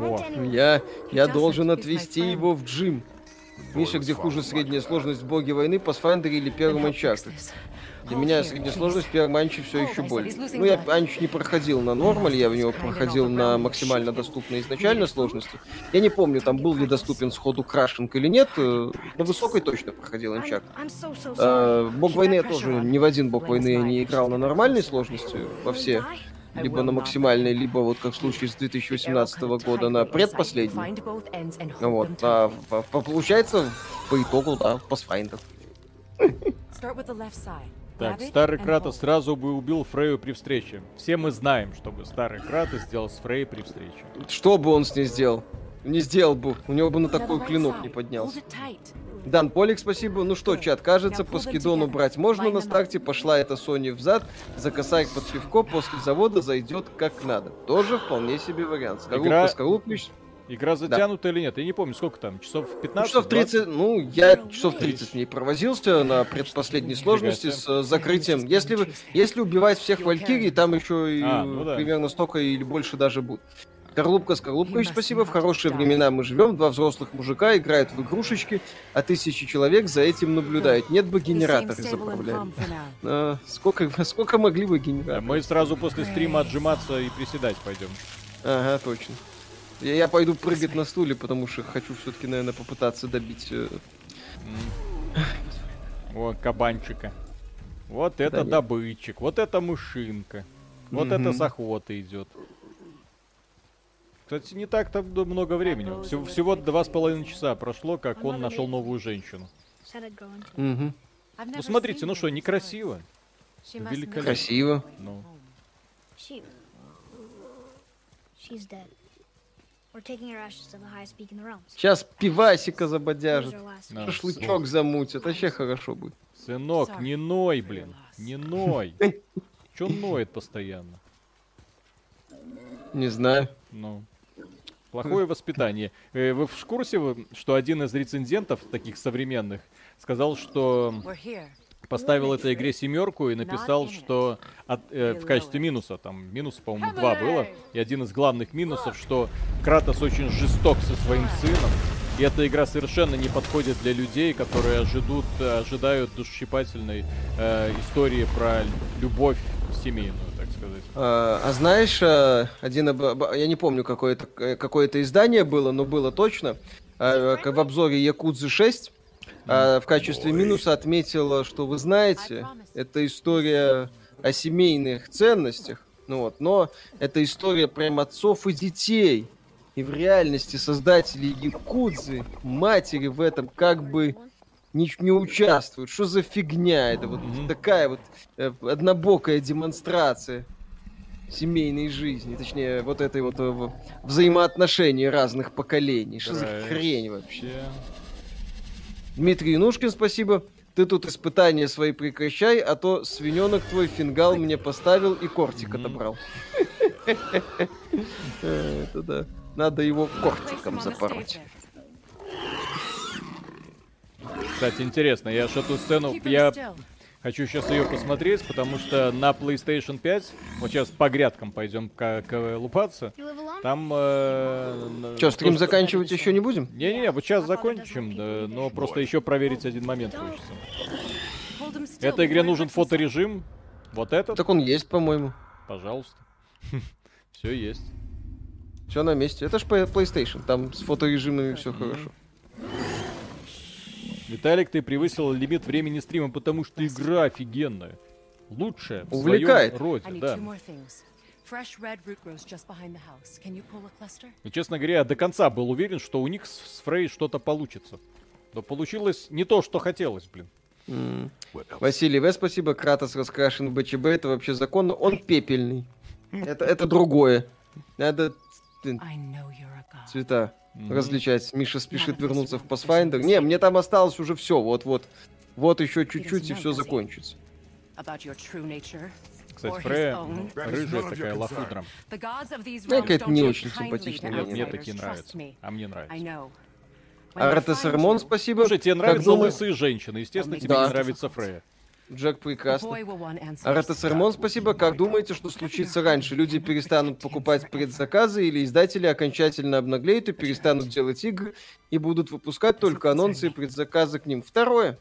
О. Я, я должен отвезти его в джим. Миша, где хуже средняя сложность в Боге войны, Pathfinder или первом Uncharted? Для меня в первом Анче все еще более. Ну, я Анч не проходил на нормале, я в него проходил на максимально доступной изначально сложности. Я не помню, там был ли доступен сходу крашинг или нет. э, На высокой точно проходил sorry. А, Бог войны я тоже ни в один Бог войны я не играл на нормальной сложности, во все. Либо на максимальной, либо вот как в случае с 2018 года на предпоследней. Вот, а по- по- получается, по итогу, да, Pathfinder. Так, старый Кратос сразу бы убил Фрею при встрече. Все мы знаем, чтобы старый Кратос сделал с Фрей при встрече. Что бы он с ней сделал? Не сделал бы, у него бы на такой клинок не поднялся. Дан Полик, спасибо. Ну что, чат, кажется, по скидону брать можно на старте. Пошла эта Sony взад, за косарь под пивко после завода зайдет как надо. Тоже вполне себе вариант. Скорлупка, Игра- скорлупка, Игра затянута или нет? Я не помню, сколько там, часов Ну, 15? часов 30, ну, я часов 30 в ней провозился на предпоследней сложности с э, закрытием. Если, вы, если убивать всех Валькирий, там еще и А, ну да. примерно столько или больше даже будет. Скорлупка, Скорлупкович, спасибо. В хорошие времена мы живем. Два взрослых мужика играют в игрушечки, а тысячи человек за этим наблюдают. Нет бы генераторы заправляли. А, сколько, сколько могли бы Да, генераторы? мы сразу после стрима отжиматься и приседать пойдем. Ага, точно. Я, я пойду прыгать на стуле, потому что хочу все-таки, наверное, попытаться добить э, О, кабанчика. Вот это нет. добытчик, вот это мышинка. Вот это Мгм. с охоты идет. Кстати, не так-то много времени. Всего, всего два с половиной часа прошло, как он нашел новую женщину. Мгм. Ну смотрите, ну что, некрасиво? Великолепно. Красиво. Ну, Сейчас пивасика забодяжит. Да. Шашлычок замутят. Вообще хорошо будет. сынок, не ной, блин, не ной. Че ноет постоянно? Не знаю. Ну, плохое воспитание. Э, Вы в курсе, что один из рецензентов, таких современных, сказал, что поставил этой игре семерку и написал, что от- э, в качестве минуса, там минус, по-моему, два было, и один из главных минусов, что Кратос очень жесток со своим сыном, и эта игра совершенно не подходит для людей, которые ожидут, ожидают душесчипательной э, истории про любовь семейную, так сказать. А, а знаешь, а, один об- я не помню, какое это э, какое-то издание было, но было точно. а, в обзоре Якудзы 6 а, в качестве минуса отметила, что вы знаете, это история о семейных ценностях, ну вот, но это история прям отцов и детей. И в реальности создатели Якудзы, матери в этом как бы не, не участвуют. Что за фигня? Это вот Мгм. такая вот э, однобокая демонстрация семейной жизни, точнее, вот этой вот э, взаимоотношений разных поколений. Что за хрень вообще? Дмитрий Янушкин, спасибо. Ты тут испытания свои прекращай, а то свиненок твой фингал мне поставил и кортик отобрал. Э, Это да. Надо его кортиком запороть. Кстати, интересно, я ж эту сцену, я хочу сейчас ее посмотреть, потому что на PlayStation 5, вот сейчас по грядкам пойдем к, к- лупаться, там... э, Че, стрим то, что- заканчивать еще не будем? Не-не-не, вот сейчас закончим, да, но просто еще проверить один момент хочется. Этой игре нужен фоторежим, Вот этот, Так он есть, по-моему. пожалуйста. Все есть. Все на месте. Это ж PlayStation. Там с фоторежимами все хорошо. Виталик, ты превысил лимит времени стрима, потому что игра офигенная. Лучшая в Увлекает. своем роде, да. И, честно говоря, я до конца был уверен, что у них с Фрей что-то получится. Но получилось не то, что хотелось, блин. Else? Василий В. Спасибо. Кратос раскрашен в БЧБ. Это вообще законно. Он пепельный. Это, это другое. Надо блин, Различать. Миша спешит вернуться в Pathfinder. Не, мне там осталось уже все. Вот-вот. Вот еще чуть-чуть и все закончится. Кстати, Фрея рыжая такая these Ну, какая-то не очень симпатичная Нет, мне такие нравятся. А мне нравится. you, спасибо. Слушай, тебе Как нравятся думаю- лысые женщины. Естественно, тебе Да. не нравится Фрея. Джек прекрасно. Рамон, спасибо. Как думаете, что случится раньше? Люди перестанут покупать предзаказы или издатели окончательно обнаглеют и перестанут делать игры и будут выпускать только анонсы и предзаказы к ним? Второе.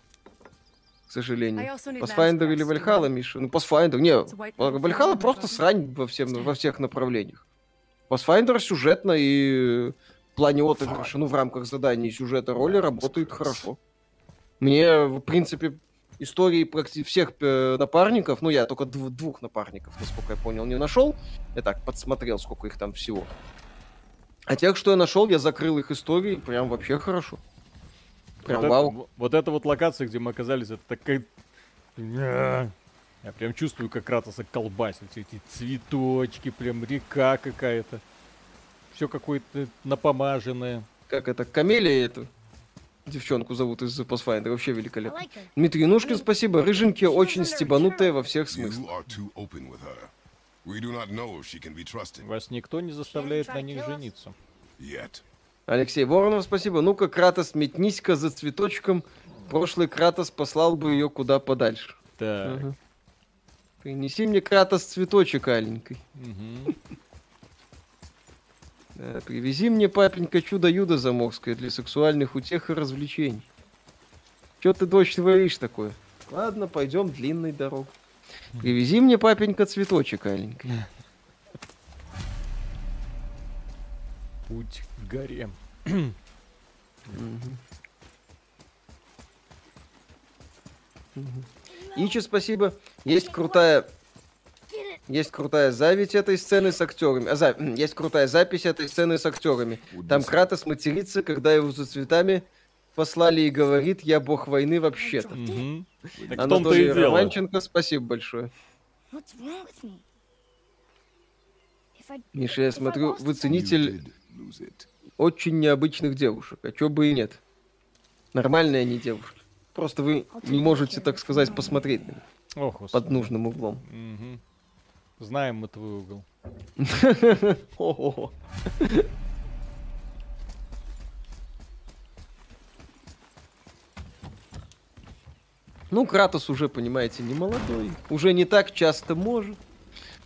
К сожалению. Pathfinder или. Вальхала, Миша? Ну, Pathfinder, не, Вальхала просто срань во, всем, во всех направлениях. Pathfinder сюжетно и в плане отыгрыша, ну, в рамках заданий сюжета роли работает хорошо. Мне, в принципе, истории практи- всех э, напарников, ну, я только дв- двух напарников, насколько я понял, не нашел. Я так подсмотрел, сколько их там всего. А тех, что я нашел, я закрыл их истории, прям вообще хорошо. Прям вот, это- вау. в- вот эта вот локация, где мы оказались, это такая... Я прям чувствую, как Кратоса колбасит. Все эти цветочки, прям река какая-то. Все какое-то напомаженное. Как это, Камелия эту девчонку зовут из Pathfinder, вообще великолепно. Дмитрий Нушкин, спасибо. Рыженьки очень стебанутая во всех смыслах. Вас никто не заставляет на них жениться. yet. Алексей Воронов, спасибо. Ну-ка, Кратос, метнись-ка за цветочком. Прошлый Кратос послал бы ее куда подальше. Так. Ага. Принеси мне Кратос цветочек аленький. мгм. Да, привези мне, папенька, чудо-юдо заморское для сексуальных утех и развлечений. Че ты, дочь, творишь такое? Ладно, пойдем длинной дорогой. Привези мне, папенька, цветочек аленький. Путь к горе. Ичи, спасибо. Есть крутая... Есть крутая зависть этой сцены с актерами. А, за- Есть крутая запись этой сцены с актерами. Там Кратос матерится, когда его за цветами послали и говорит, я бог войны вообще-то. Мгм. Так в том-то и Анатолий дело. Романченко, спасибо большое. Миша, я смотрю, вы ценитель очень необычных девушек. А чё бы и нет. Нормальные они девушки. Просто вы не можете, так сказать, посмотреть на них Ох, под нужным углом. Мгм. Знаем мы твой угол. Ну, Кратос уже, понимаете, не молодой. Уже не так часто может.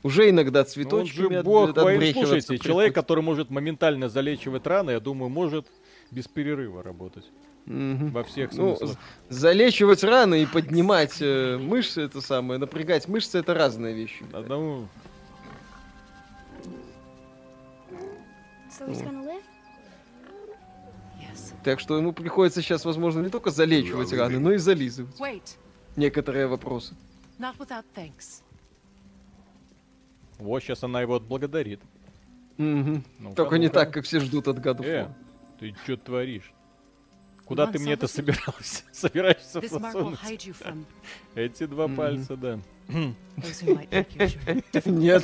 Уже иногда Ну, цветочками от- бог отбрехиваться Слушайте, человек, который может моментально залечивать раны, я думаю, может без перерыва работать. Во всех Ну, смыслах. з- залечивать раны и поднимать э, мышцы, это самое, напрягать мышцы, это разные вещи. Одному... So? Yes. Так что ему приходится сейчас, возможно, не только залечивать раны, но и зализывать Wait. некоторые вопросы. Вот сейчас она его отблагодарит. Мгм. Ну-ка, Только не так, как все ждут от году. Э, ты что творишь? Куда ты мне это собирался? Собираешься from Эти два пальца, да. Нет,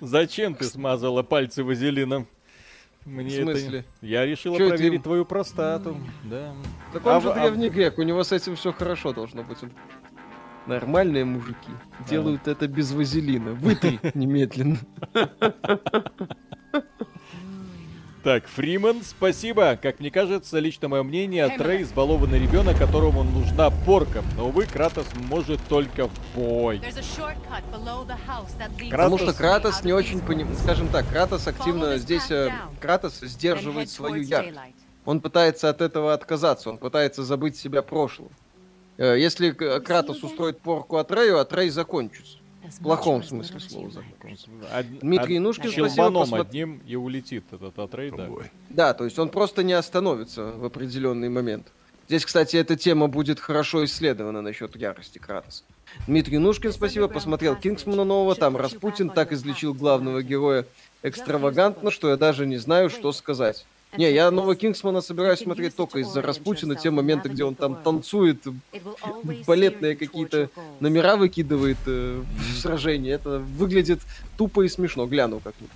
Зачем ты смазала пальцы вазелином? Мне В смысле? это... Я решила Чё проверить им? твою простату. Да. так А он же в- а в- древний грек, у него с этим все хорошо должно быть. Он- Нормальные мужики делают это без вазелина. Вытри немедленно. Так, Фриман, спасибо. Как мне кажется, лично мое мнение, Трей избалованный ребенок, которому нужна порка. Но, увы, Кратос может только в бой. Потому что Кратос не очень these поним... rooms. Скажем так, Кратос активно здесь... э, Кратос сдерживает свою ярость. Он пытается от этого отказаться, он пытается забыть себя прошлым. Э, Если Кратос устроит порку от Рэю, от Рэй закончится. В плохом as смысле слова. Од- Дмитрий од- Янушкин, спасибо, щелбаном посмотр- одним и улетит этот. Boy, Да, то есть он просто не остановится в определенный момент. Здесь, кстати, эта тема будет хорошо исследована насчет ярости Кратоса. Дмитрий Нушкин, спасибо, посмотрел Кингсмана нового, там Распутин так излечил главного героя экстравагантно, что я даже не знаю, что сказать. Не, я нового Кингсмана собираюсь смотреть только из-за Распутина, те моменты, где он там танцует, балетные какие-то номера выкидывает э, в сражении. Это выглядит тупо и смешно. Гляну как-нибудь.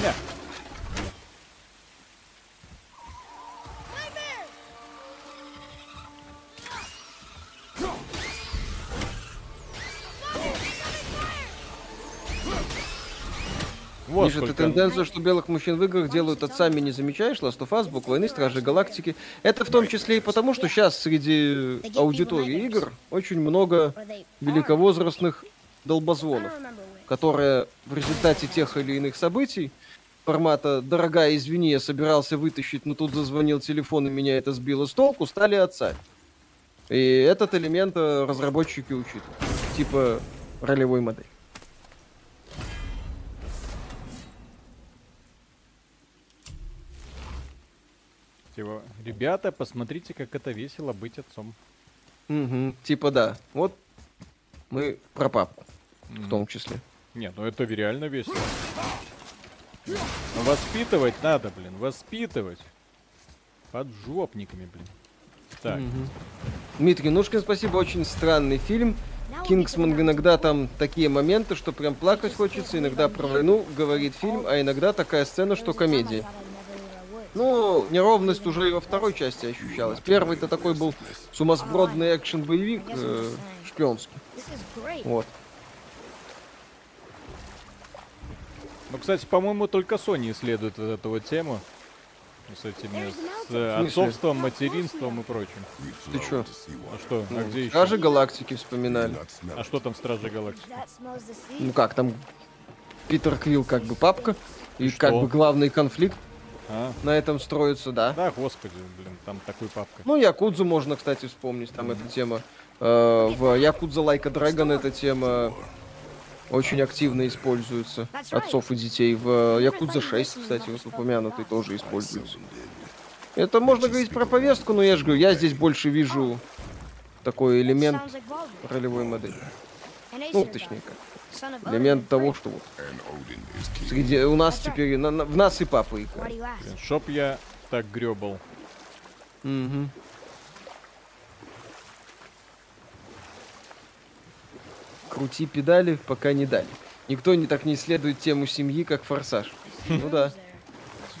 I Вот Ниже ты сколько. тенденцию, что белых мужчин в играх делают отцами, не замечаешь? Last of Us, Бог войны, Стражи Галактики. Это в том числе и потому, что сейчас среди аудитории игр очень много великовозрастных долбозвонов, которые в результате тех или иных событий формата «Дорогая, извини, я собирался вытащить, но тут зазвонил телефон и меня это сбило с толку», стали отцами. И этот элемент э, разработчики учитывают. Типа ролевой модели. Типа, ребята, посмотрите, как это весело быть отцом. Мгм, Типа да. Вот мы про папку в том числе. Не, ну это реально весело. Но воспитывать надо, блин, воспитывать. Под жопниками, блин. Так, Дмитрий Нушкин, спасибо, очень странный фильм. Кингсман иногда там такие моменты, что прям плакать хочется, иногда про войну говорит фильм, а иногда такая сцена, что комедия. Ну, неровность уже и во второй части ощущалась. Первый-то такой был сумасбродный экшен-боевик э, шпионский. Вот. ну, кстати, по-моему, только Sony исследует вот эту вот тему. С этими, с э, отцовством, материнством и прочим. Ты чё? to see А что, а где еще? Стражи Галактики вспоминали. А что там Стражи Галактики? Ну как, там Питер Квилл как бы папка, и что? как бы главный конфликт А? на этом строится, да. Да, господи, блин, там такой папка. Ну, Якудзу можно, кстати, вспомнить, там эта тема. Э, в Якудза Лайка Драгон эта тема очень активно используется. Отцов и детей. В Якудза 6, кстати, упомянутый, тоже используется. Это можно говорить про повестку, но я же говорю, я здесь больше вижу такой элемент ролевой модели. Ну, точнее как. Элемент того, что вот среди у нас теперь на- на- в нас и папа играет. Блин, Чтоб я так гребал. Мгм. Крути педали, пока не дали. Никто не так не исследует тему семьи, как форсаж. Ну да.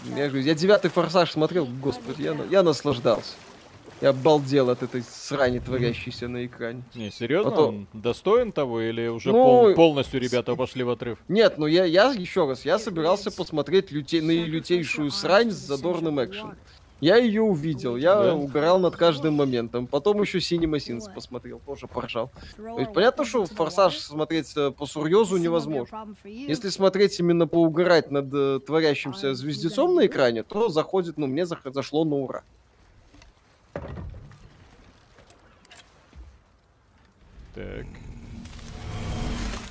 Я, говорю, я девятый форсаж смотрел, господи, я, я наслаждался. Я обалдел от этой срани, творящейся на экране. Не, серьезно, Потом- он достоин того или уже Ну, пол- полностью ребята пошли в отрыв? Нет, ну я, я еще раз, я собирался посмотреть люте, на лютейшую срань с задорным экшеном. Я ее увидел, я Да? угорал над каждым моментом. Потом еще Cinema Sins посмотрел, тоже поржал. То есть понятно, что форсаж смотреть э, по сурьезу невозможно. Если смотреть именно поугарать над э, творящимся звездецом на экране, то заходит, ну, мне зашло на ура. Так.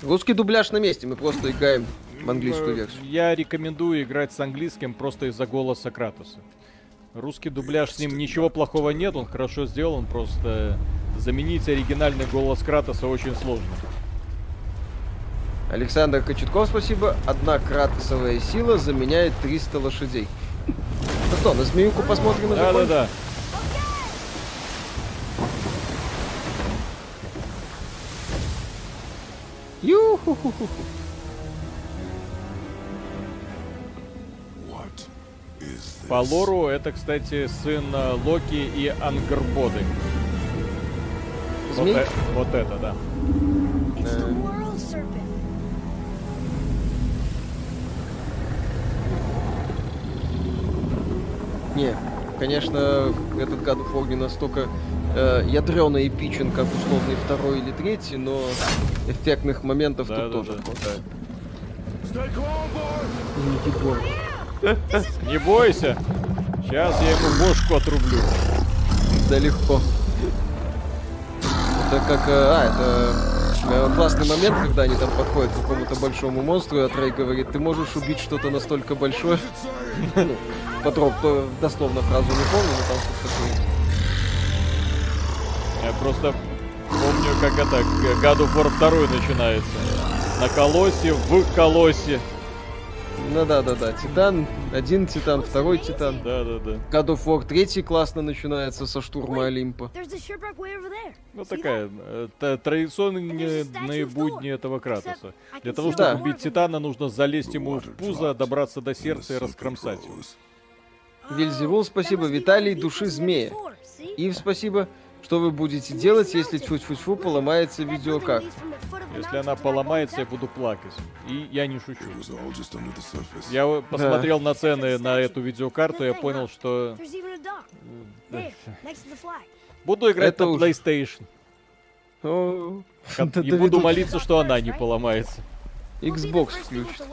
Русский дубляж на месте, мы просто играем в английскую Э, версию. Я рекомендую играть с английским просто из-за голоса Кратоса. Русский дубляж с ним ничего плохого нет, он хорошо сделан, просто заменить оригинальный голос Кратоса очень сложно. Александр Кочетков, спасибо. Одна кратосовая сила заменяет 300 лошадей. Ну что, на змеюку посмотрим? Да-да-да. Ю-ху-ху-ху. What is this? По лору это, кстати, сын э, Локи и Ангербоды. Вот, э- вот это, да. It's the world serpent. Не, конечно, этот God of War не настолько э, ядрёно эпичен, как условный второй или третий, но эффектных моментов тут Да-да-да. тоже хватает. И Никит Бор. Не бойся. Сейчас я ему бошку отрублю. Да легко. Это как... э, А, это э, классный момент, когда они там подходят к какому-то большому монстру, и Атрей говорит, ты можешь убить что-то настолько большое. Ну, то дословно фразу не помню, но там что-то такое. Я просто помню, как это God of War 2 начинается. На колосе, в колосе. Ну да, да, да. Титан, один титан, второй титан. Да-да-да. God of War третий классно начинается со штурма Олимпа. Ну такая э, традиционные будни этого Кратоса. Для того, Да. чтобы убить Титана, нужно залезть ему в пузо, добраться до сердца и раскромсать его. Вильзевул, спасибо. Виталий, души змея. Ив, спасибо. Что вы будете делать, если тьфу-тьфу-тьфу поломается видеокарта? Если она поломается, я буду плакать. И я не шучу. Я э, посмотрел на цены на эту видеокарту, и я понял, что flag. буду играть Это на уж- PlayStation. Да И буду молиться, что она не поломается. Xbox включит.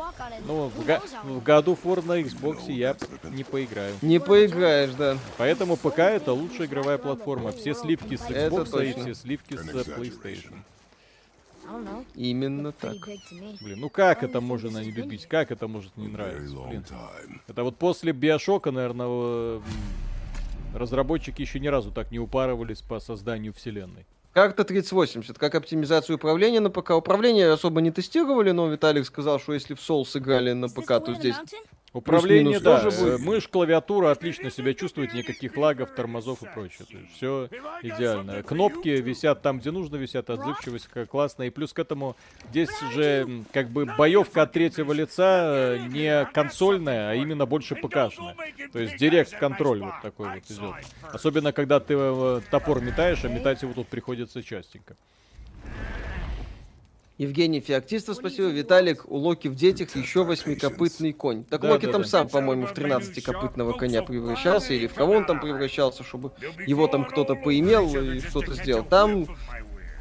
Ну, в, knows how в году Фор на Xbox я не поиграю. Не поиграешь, да. Поэтому ПК это лучшая игровая платформа. Все сливки с Xbox и все сливки с э, PlayStation. Именно так. Блин, ну как это можно не любить? Как это может не нравиться? Блин. Это вот после Биошока, наверное, м, разработчики еще ни разу так не упарывались по созданию вселенной. Карта 3080, как оптимизацию управления на ПК. Управление особо не тестировали, но Виталик сказал, что если в Souls играли на ПК, то здесь? Управление, Плюс-минус да, тоже э, мышь, клавиатура отлично себя чувствует, никаких лагов, тормозов и прочее. Все идеально. Кнопки висят там, где нужно, висят, отзывчивость как классная. И плюс к этому здесь же как бы боевка от третьего лица э, не консольная, а именно больше ПКшная. То есть директ контроль вот такой вот идет. Особенно когда ты э, топор метаешь, а метать его тут приходится частенько. Евгений Феоктистов, спасибо. Виталик, у Локи в детях еще восьмикопытный конь. Так Да, Локи да, там да. сам, по-моему, в 13-копытного коня превращался, или в кого он там превращался, чтобы его там кто-то поимел и что-то сделал. Там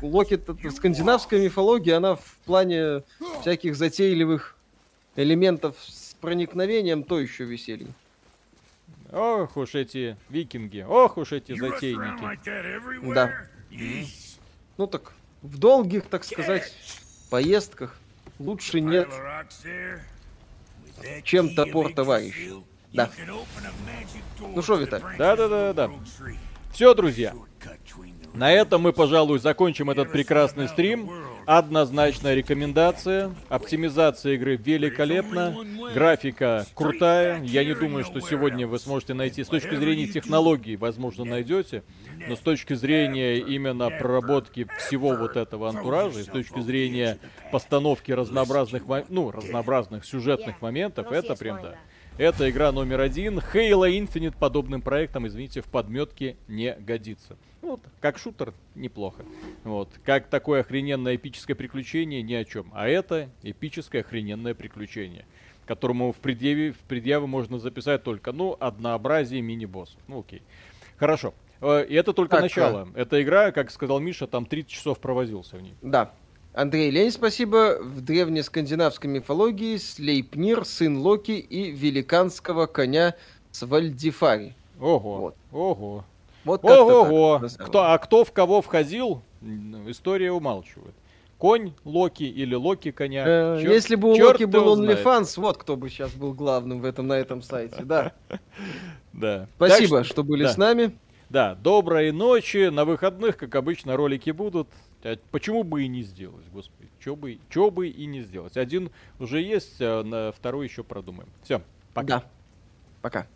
у Локи скандинавская мифология, она в плане всяких затейливых элементов с проникновением то еще веселье. Ох уж эти викинги, ох уж эти затейники. Да. Ну так, в долгих, так сказать, поездках лучше нет, чем топор товарищ. Да. Ну что, Виталий? Да-да-да-да. Все, друзья. На этом мы, пожалуй, закончим этот прекрасный стрим. Однозначная рекомендация. Оптимизация игры великолепна. Графика крутая. Я не думаю, что сегодня вы сможете найти. С точки зрения технологий, возможно, найдете. Но с точки зрения именно проработки всего вот этого антуража, и с точки зрения постановки разнообразных, ну, разнообразных сюжетных моментов, это прям да. Это игра номер один. Halo Infinite подобным проектом, извините, в подметке не годится. Ну, Вот, как шутер, неплохо. Вот. Как такое охрененное эпическое приключение, ни о чем. А это эпическое охрененное приключение, которому в предъяве, в предъявы можно записать только, ну, однообразие мини-босс. Ну, окей. Хорошо. Э, И это только Так, начало. Эта игра, как сказал Миша, там 30 часов провозился в ней. Да. Андрей Лень, спасибо. В древнескандинавской мифологии Слейпнир, сын Локи и великанского коня Свальдифари. Ого. Вот. Ого. Вот на самом Кто, а кто в кого входил, история умалчивает. Конь Локи или Локи коня. Э, Чёрт- Если бы у Локи был. OnlyFans, вот кто бы сейчас был главным в этом, на этом сайте. Да. Да. Спасибо, что были с нами. Да, доброй ночи. На выходных, как обычно, ролики будут. А Почему бы и не сделать, господи. Чё бы, чё бы и не сделать. Один уже есть, а на второй еще продумаем. Все, пока. Да. Пока.